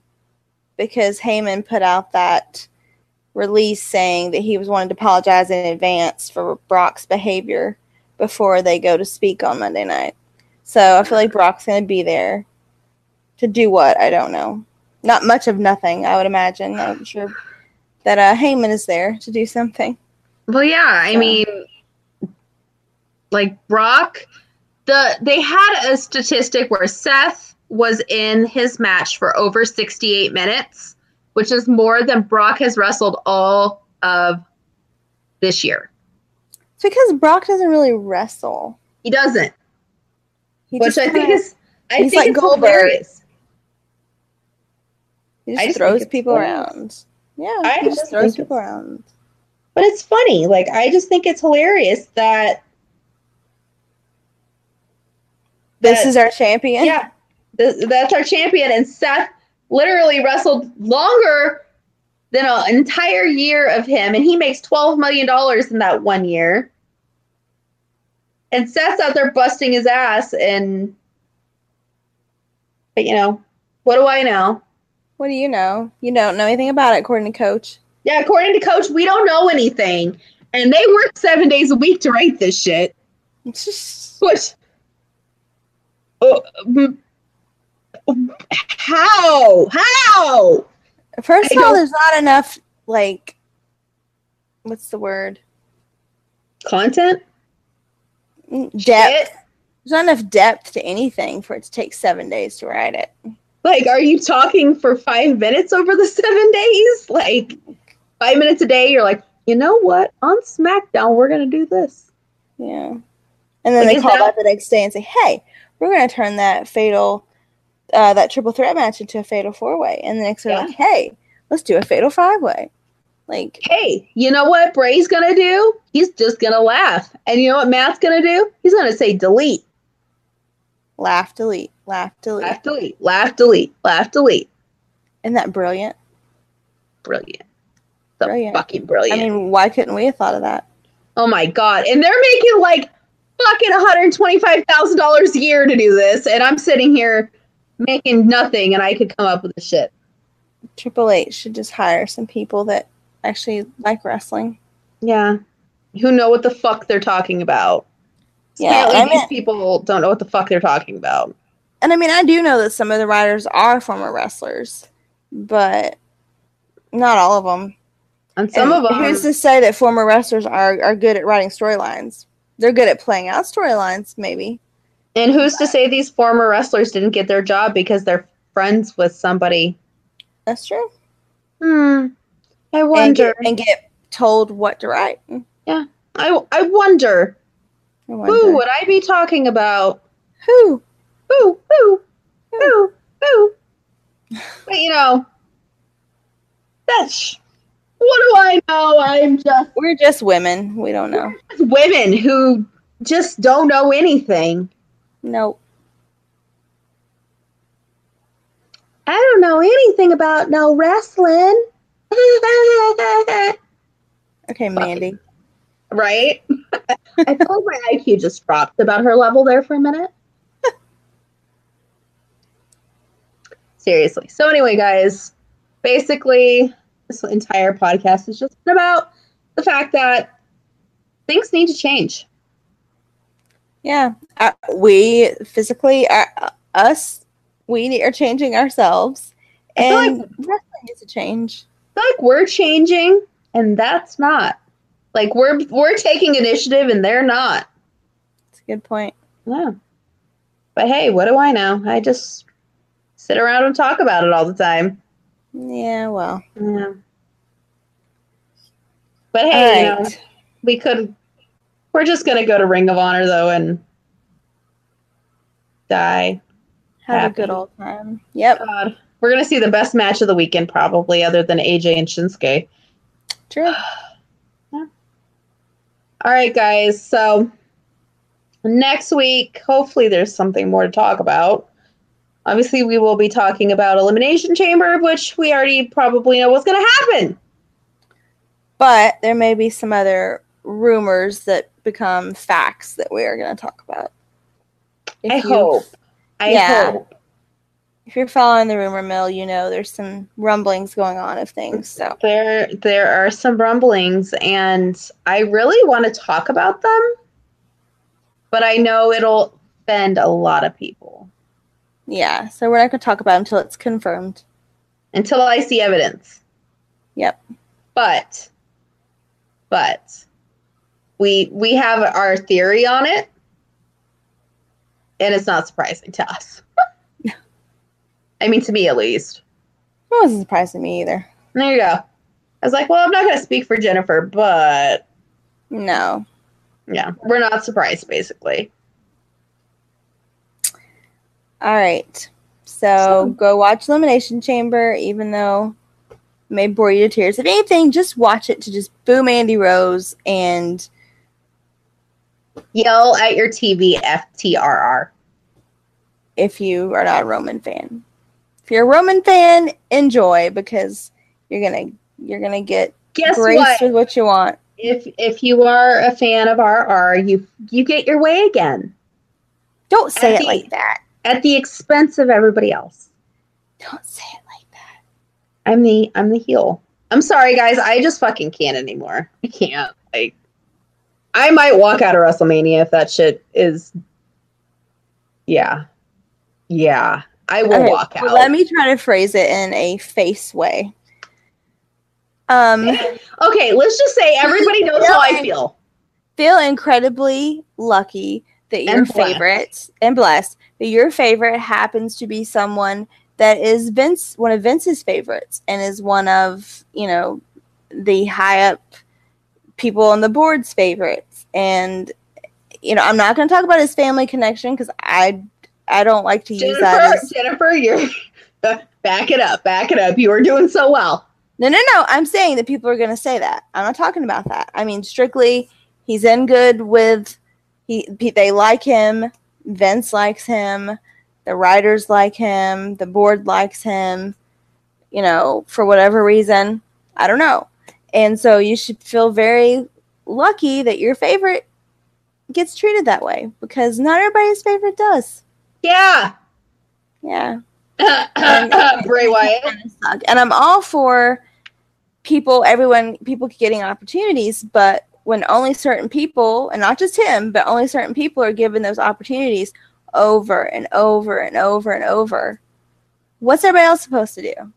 Speaker 6: because Heyman put out that release saying that he was wanting to apologize in advance for Brock's behavior before they go to speak on Monday night. So I feel like Brock's going to be there to do what? I don't know. Not much of nothing, I would imagine. I'm sure that uh, Heyman is there to do something.
Speaker 5: Well, yeah, I
Speaker 6: So-
Speaker 5: mean, like Brock, the they had a statistic where Seth was in his match for over 68 minutes, which is more than Brock has wrestled all of this year.
Speaker 6: It's because Brock doesn't really wrestle.
Speaker 5: He doesn't,
Speaker 6: He
Speaker 5: which I think is I
Speaker 6: he's
Speaker 5: think
Speaker 6: like
Speaker 5: it's
Speaker 6: Goldberg.
Speaker 5: hilarious.
Speaker 6: He just,
Speaker 5: just
Speaker 6: throws people
Speaker 5: hilarious.
Speaker 6: around. Yeah,
Speaker 5: I
Speaker 6: he just
Speaker 5: just
Speaker 6: throws people around.
Speaker 5: But it's funny. Like I just think it's hilarious that
Speaker 6: This
Speaker 5: that-
Speaker 6: is our champion.
Speaker 5: yeah, th- that's our champion. And Seth literally wrestled longer than an entire year of him, and he makes twelve million dollars in that one year. And Seth's out there busting his ass, and but you know, what do I know?
Speaker 6: What do you know? You don't know anything about it, according to Coach.
Speaker 5: Yeah, according to Coach, we don't know anything, and they work seven days a week to write this shit. [laughs] Which, mm, how? How?
Speaker 6: First
Speaker 5: I
Speaker 6: of all, there's not enough like, what's the word?
Speaker 5: Content?
Speaker 6: Mm, Depth.
Speaker 5: Shit?
Speaker 6: There's not enough depth to anything for it to take seven days to write it.
Speaker 5: Like, are you talking for five minutes over the seven days? Like, five minutes a day, you're like, you know what? On SmackDown, we're going to do this.
Speaker 6: Yeah. And then
Speaker 5: Like,
Speaker 6: they call
Speaker 5: that-
Speaker 6: back the next day and say, "Hey, we're going to turn that fatal, uh, that triple threat match into a fatal four way." And the next they're
Speaker 5: Yeah.
Speaker 6: like, "Hey, let's do a fatal five way." Like,
Speaker 5: Hey, you know what Bray's to do? He's just to laugh. And you know what Matt's to do? He's to say delete.
Speaker 6: laugh, delete, laugh, delete.
Speaker 5: Laugh, delete. Laugh, delete. Laugh, delete.
Speaker 6: Isn't that brilliant?
Speaker 5: Brilliant. So
Speaker 6: Brilliant.
Speaker 5: fucking brilliant.
Speaker 6: I mean, why couldn't we have thought of that?
Speaker 5: Oh my god! And they're making like fucking one hundred twenty-five thousand dollars a year to do this, and I'm sitting here making nothing, and I could come up with the shit.
Speaker 6: Triple H should just hire some people that actually like wrestling.
Speaker 5: Yeah, who know what the fuck they're talking about?
Speaker 6: Yeah,
Speaker 5: Apparently
Speaker 6: I
Speaker 5: these people don't know what the fuck they're talking about.
Speaker 6: And I mean, I do know that some of the writers are former wrestlers, but not all of them.
Speaker 5: And some
Speaker 6: And
Speaker 5: of them,
Speaker 6: Who's to say that former wrestlers are, are good at writing storylines? They're good at playing out storylines, maybe.
Speaker 5: And who's to say these former wrestlers didn't get their job because they're friends with somebody?
Speaker 6: That's true.
Speaker 5: Hmm. I
Speaker 6: And
Speaker 5: wonder.
Speaker 6: get, and get told what to write. Yeah.
Speaker 5: I I wonder.
Speaker 6: I
Speaker 5: Who would I be talking about?
Speaker 6: Who?
Speaker 5: Who? Who? Who? Who? But you know, that's what do I know? I'm just
Speaker 6: We're just women. We don't know.
Speaker 5: women who just don't know anything.
Speaker 6: Nope.
Speaker 5: I don't know anything about no wrestling. [laughs]
Speaker 6: Okay, Mandy.
Speaker 5: right? I feel like my IQ just dropped about her level there for a minute. Seriously. So anyway, guys, basically this entire podcast is just about the fact that things need to change.
Speaker 6: Yeah, uh, we physically, uh, us, we are changing ourselves,
Speaker 5: like-
Speaker 6: and wrestling needs to change.
Speaker 5: I feel like we're changing and that's not. Like we're we're taking initiative and they're not.
Speaker 6: It's a good point.
Speaker 5: Yeah. But hey, what do I know? I just sit around and talk about it all the time.
Speaker 6: Yeah, well,
Speaker 5: Yeah. But hey, you know, we could. We're just gonna go to Ring of Honor though and die.
Speaker 6: Have
Speaker 5: happy.
Speaker 6: a good old time. Yep,
Speaker 5: God, we're gonna see the best match of the weekend probably, other than AJ and Shinsuke.
Speaker 6: true. [sighs] yeah.
Speaker 5: All right, guys. So next week, hopefully, there's something more to talk about. Obviously, we will be talking about Elimination Chamber, which we already probably know what's going to happen.
Speaker 6: But there may be some other rumors that become facts that we are going to talk about. If
Speaker 5: I hope. I
Speaker 6: Yeah.
Speaker 5: hope.
Speaker 6: If you're following the rumor mill, you know there's some rumblings going on of things. So
Speaker 5: There, there are some rumblings, and I really want to talk about them, but I know it'll offend a lot of people
Speaker 6: yeah, so we're not going to talk about it until it's confirmed.
Speaker 5: until I see evidence.
Speaker 6: Yep.
Speaker 5: but but we we have our theory on it and it's not surprising to us [laughs] i mean to me at least
Speaker 6: It wasn't surprising to me either.
Speaker 5: there you go i was like well i'm not going to speak for jennifer but
Speaker 6: No.
Speaker 5: yeah we're not surprised basically
Speaker 6: All right. So,
Speaker 5: So-
Speaker 6: go watch Elimination Chamber, even though it may bore you to tears. If anything, just watch it to just boo Mandy Rose and
Speaker 5: yell at your tv ftrr
Speaker 6: if you are not a Roman fan. If you're a Roman fan, enjoy because you're gonna you're gonna get
Speaker 5: guess
Speaker 6: graced
Speaker 5: what
Speaker 6: with what you want.
Speaker 5: if if you are a fan of rr you you get your way again
Speaker 6: Don't say
Speaker 5: At
Speaker 6: it
Speaker 5: the-
Speaker 6: like that.
Speaker 5: at the expense of everybody else
Speaker 6: Don't say it like that.
Speaker 5: I'm the I'm the heel. I'm sorry, guys. I just fucking can't anymore. I can't. Like, I might walk out of WrestleMania if that shit is. Yeah, yeah. I will
Speaker 6: Okay,
Speaker 5: walk out.
Speaker 6: let me try to phrase it in a face way. Um, [laughs]
Speaker 5: okay, let's just say everybody knows how I [laughs] feel.
Speaker 6: feel incredibly lucky that your
Speaker 5: And
Speaker 6: favorite and blessed that your favorite happens to be someone that is Vince, one of Vince's favorites, and is one of you know the high up people on the board's favorites. And you know, I'm not going to talk about his family connection because I I don't like to use that
Speaker 5: Jennifer,
Speaker 6: as
Speaker 5: Jennifer, you're [laughs] back it up, back it up. You are doing so well.
Speaker 6: No, no, no. I'm saying that people are going to say that. I'm not talking about that. I mean, strictly, he's in good with. He, he they like him. Vince likes him. The writers like him. The board likes him. You know, for whatever reason, I don't know. And so you should feel very lucky that your favorite gets treated that way because not everybody's favorite does.
Speaker 5: Yeah.
Speaker 6: Yeah. [laughs]
Speaker 5: Bray Wyatt.
Speaker 6: And I'm all for people, everyone, people getting opportunities, but when only certain people, and not just him, but only certain people are given those opportunities over and over and over and over, what's everybody else supposed to do?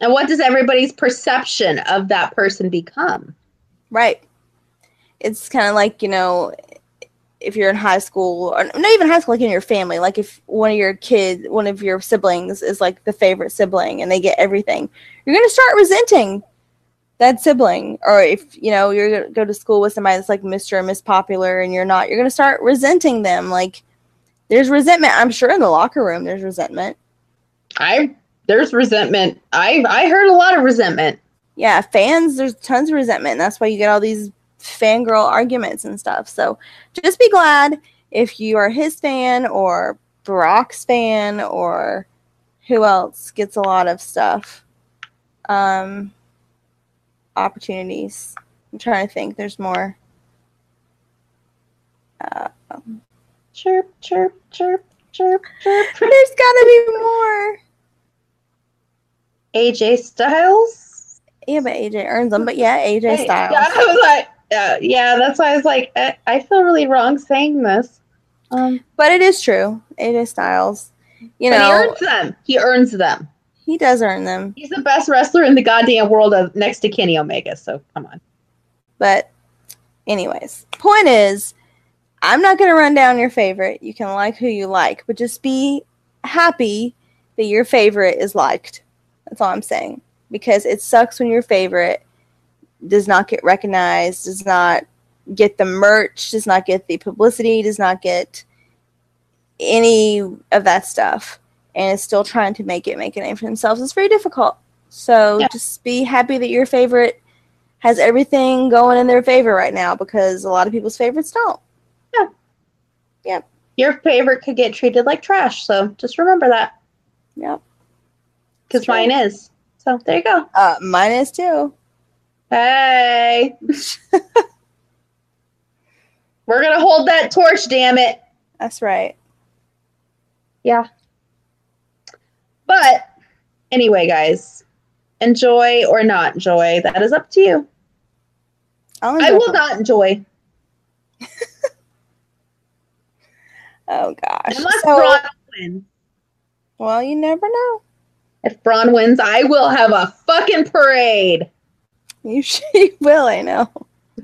Speaker 5: And what does everybody's perception of that person become?
Speaker 6: Right. It's kind of like, you know, if you're in high school, or not even high school, like in your family, like if one of your kids, one of your siblings is like the favorite sibling and they get everything, you're going to start resenting that sibling. Or if, you know, you're going to go to school with somebody that's like Mr. or Miss Popular and you're not, you're going to start resenting them. Like there's resentment. I'm sure in the locker room, there's resentment.
Speaker 5: I there's resentment. I I heard a lot of resentment.
Speaker 6: yeah, fans, there's tons of resentment. And that's why you get all these fangirl arguments and stuff. So just be glad if you are his fan or Brock's fan or who else gets a lot of stuff. Um, opportunities. I'm trying to think. There's more.
Speaker 5: chirp, chirp, chirp, chirp, chirp.
Speaker 6: There's gotta be more.
Speaker 5: AJ Styles.
Speaker 6: Yeah, but AJ earns them. But yeah, AJ
Speaker 5: Hey,
Speaker 6: Styles.
Speaker 5: Yeah, [laughs] I was like, uh, yeah, that's why I was like, I, I feel really wrong saying this. Um,
Speaker 6: But it is true. AJ Styles. You
Speaker 5: know, he earns them. He earns them.
Speaker 6: he does earn them.
Speaker 5: He's the best wrestler in the goddamn world of next to Kenny Omega. So come on.
Speaker 6: But, anyways, point is, I'm not going to run down your favorite. You can like who you like, but just be happy that your favorite is liked. That's all I'm saying. Because it sucks when your favorite does not get recognized, does not get the merch, does not get the publicity, does not get any of that stuff, and is still trying to make it make a name for themselves. It's very difficult. So
Speaker 5: Yeah.
Speaker 6: just be happy that your favorite has everything going in their favor right now because a lot of people's favorites don't. Yeah. Yep.
Speaker 5: Your favorite could get treated like trash. So just remember that
Speaker 6: Yep.
Speaker 5: Because mine is. So there you go.
Speaker 6: Uh, mine is too.
Speaker 5: Hey. [laughs] We're going to hold that torch, damn it.
Speaker 6: That's right.
Speaker 5: Yeah. But anyway, guys, enjoy or not enjoy. That is up to you.
Speaker 6: I'll
Speaker 5: I will not enjoy [laughs]
Speaker 6: Oh gosh.
Speaker 5: unless
Speaker 6: So-
Speaker 5: wins.
Speaker 6: well, you never know.
Speaker 5: If Braun wins, I will have a fucking parade.
Speaker 6: You [laughs] you will. I know.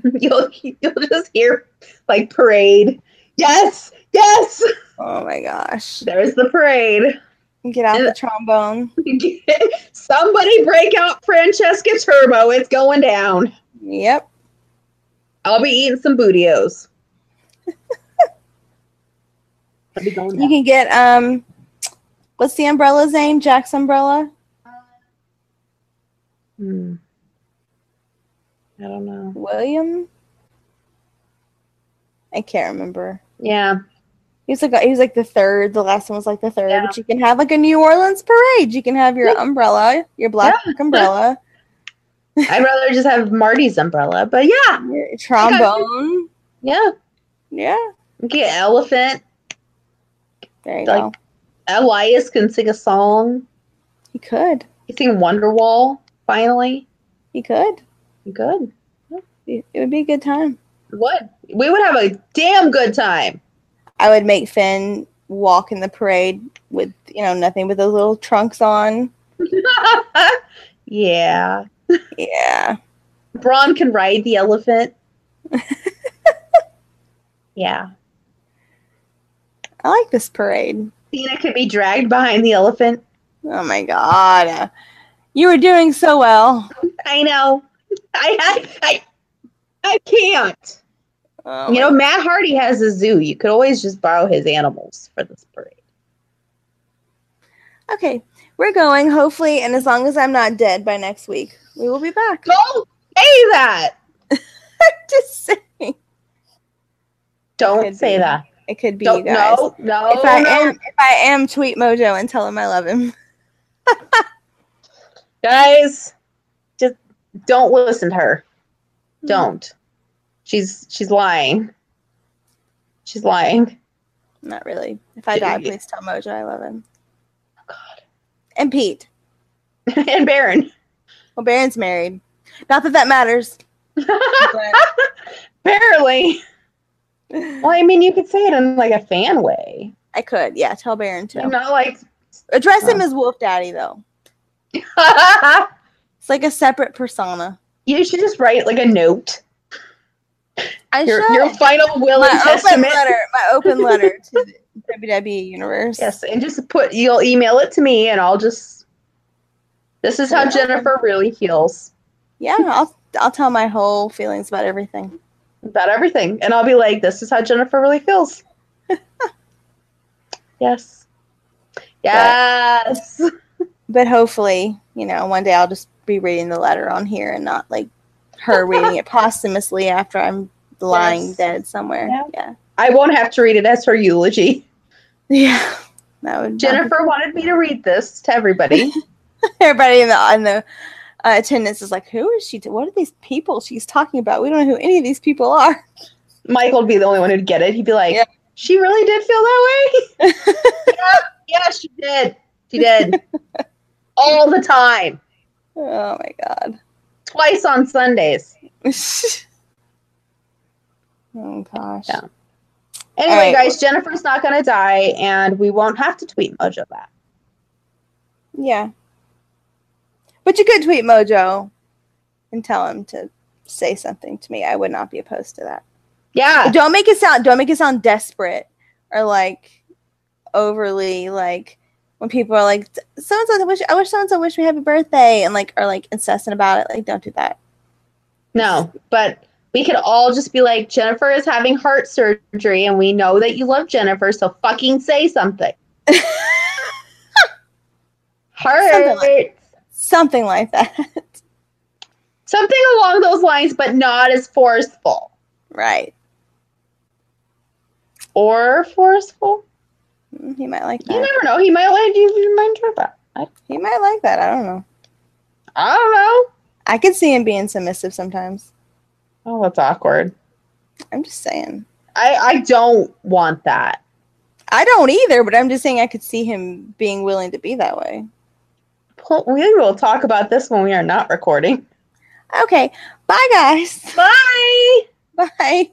Speaker 6: [laughs]
Speaker 5: you'll you'll just hear like parade. Yes, yes.
Speaker 6: Oh my gosh.
Speaker 5: There's the parade.
Speaker 6: Get out
Speaker 5: And-
Speaker 6: the trombone. [laughs]
Speaker 5: Somebody break out Francesca Turbo. It's going down.
Speaker 6: Yep.
Speaker 5: I'll be eating some Booty-O's. I'll be going
Speaker 6: You can get um, what's the umbrella's name? Jack's umbrella.
Speaker 5: Hmm. I don't know.
Speaker 6: William. I can't remember.
Speaker 5: Yeah.
Speaker 6: He was like he was like the third. The last one was like the third.
Speaker 5: Yeah.
Speaker 6: But you can have like a New Orleans parade. You can have your umbrella, your black umbrella, [laughs]
Speaker 5: I'd rather just have Marty's umbrella, but yeah,
Speaker 6: your trombone.
Speaker 5: yeah.
Speaker 6: Yeah,
Speaker 5: Get elephant.
Speaker 6: there you
Speaker 5: Like-
Speaker 6: go.
Speaker 5: Elias can sing a song.
Speaker 6: He could.
Speaker 5: He sing Wonderwall. Finally,
Speaker 6: He could.
Speaker 5: He
Speaker 6: could. it would be a good time.
Speaker 5: What? We would have a damn good time.
Speaker 6: I would make Finn walk in the parade with you know nothing but those little trunks on. [laughs]
Speaker 5: yeah.
Speaker 6: Yeah,
Speaker 5: Braun can ride the elephant. [laughs] yeah.
Speaker 6: I like this parade.
Speaker 5: Cena could be dragged behind the elephant.
Speaker 6: Oh my god, you were doing so well.
Speaker 5: I know. I I I, I can't.
Speaker 6: Oh
Speaker 5: you know, Matt Hardy has a zoo. You could always just borrow his animals for this parade.
Speaker 6: Okay, we're going, hopefully, and as long as I'm not dead by next week, we will be back.
Speaker 5: Don't say that. [laughs]
Speaker 6: Just saying.
Speaker 5: Don't say that.
Speaker 6: It could be
Speaker 5: Don't,
Speaker 6: you guys.
Speaker 5: no, no,
Speaker 6: if I
Speaker 5: no.
Speaker 6: am if I am tweet mojo and tell him I love him. [laughs]
Speaker 5: Guys, just don't listen to her. Hmm. Don't. She's she's lying. She's lying.
Speaker 6: Not really. If I die, please tell Mojo I love him.
Speaker 5: Oh God.
Speaker 6: And Pete. [laughs]
Speaker 5: and Baron.
Speaker 6: Well Baron's married. Not that that matters. [laughs]
Speaker 5: Barely. Well, I mean, you could say it in like a fan way.
Speaker 6: I could, yeah, tell Baron too.
Speaker 5: You're not like.
Speaker 6: Address him
Speaker 5: Oh.
Speaker 6: as Wolf Daddy though. [laughs] It's like a separate persona.
Speaker 5: you should just write like a note.
Speaker 6: I
Speaker 5: Your
Speaker 6: should.
Speaker 5: your final will
Speaker 6: my
Speaker 5: and
Speaker 6: open
Speaker 5: testament.
Speaker 6: letter. My open letter [laughs] to the WWE universe.
Speaker 5: Yes, and just put you'll email it to me, and I'll just. This is how. Jennifer really feels
Speaker 6: Yeah, I'll I'll tell my whole feelings about everything.
Speaker 5: About everything, and I'll be like, "This is how Jennifer really feels." [laughs] yes. Yes.
Speaker 6: But hopefully, you know, one day I'll just be reading the letter on here and not like her [laughs] reading it posthumously after I'm lying
Speaker 5: Yes.
Speaker 6: dead somewhere.
Speaker 5: Yeah.
Speaker 6: Yeah.
Speaker 5: I won't have to read it as her eulogy. [laughs]
Speaker 6: Yeah. That would
Speaker 5: Jennifer wanted me to read this to everybody.
Speaker 6: everybody in the in the uh, attendance is like, who is she? To, what are these people she's talking about? We don't know who any of these people are.
Speaker 5: Michael would be the only one who'd get it. He'd be like,
Speaker 6: Yeah.
Speaker 5: She really did feel that way? [laughs] yeah, yeah, she did. She did. [laughs] All the time.
Speaker 6: Oh my god.
Speaker 5: Twice on Sundays. [laughs]
Speaker 6: oh gosh.
Speaker 5: Yeah. Anyway,
Speaker 6: right.
Speaker 5: guys, Jennifer's not going to die, and we won't have to tweet Mojo that.
Speaker 6: Yeah. But you could tweet Mojo and tell him to say something to me. I would not be opposed to that.
Speaker 5: Yeah.
Speaker 6: Don't make it sound don't make it sound desperate or like overly like when people are like so and so wish I wish so and so wish me happy birthday and like are like incessant about it. Like don't do that.
Speaker 5: No, but we could all just be like, Jennifer is having heart surgery, and we know that you love Jennifer, so fucking say something. [laughs] Heart.
Speaker 6: Something like- Something like that.
Speaker 5: Something along those lines, but not as forceful.
Speaker 6: right.
Speaker 5: Or forceful.
Speaker 6: Mm, He might like that.
Speaker 5: You never know. He might like you. Might enjoy that. I,
Speaker 6: He might like that. I don't know.
Speaker 5: I don't know.
Speaker 6: I could see him being submissive sometimes.
Speaker 5: Oh, that's awkward.
Speaker 6: I'm just saying.
Speaker 5: I, I don't want that.
Speaker 6: I don't either, but I'm just saying I could see him being willing to be that way. [laughs]
Speaker 5: We will talk about this when we are not recording.
Speaker 6: Okay. Bye guys.
Speaker 5: Bye. [laughs]
Speaker 6: Bye.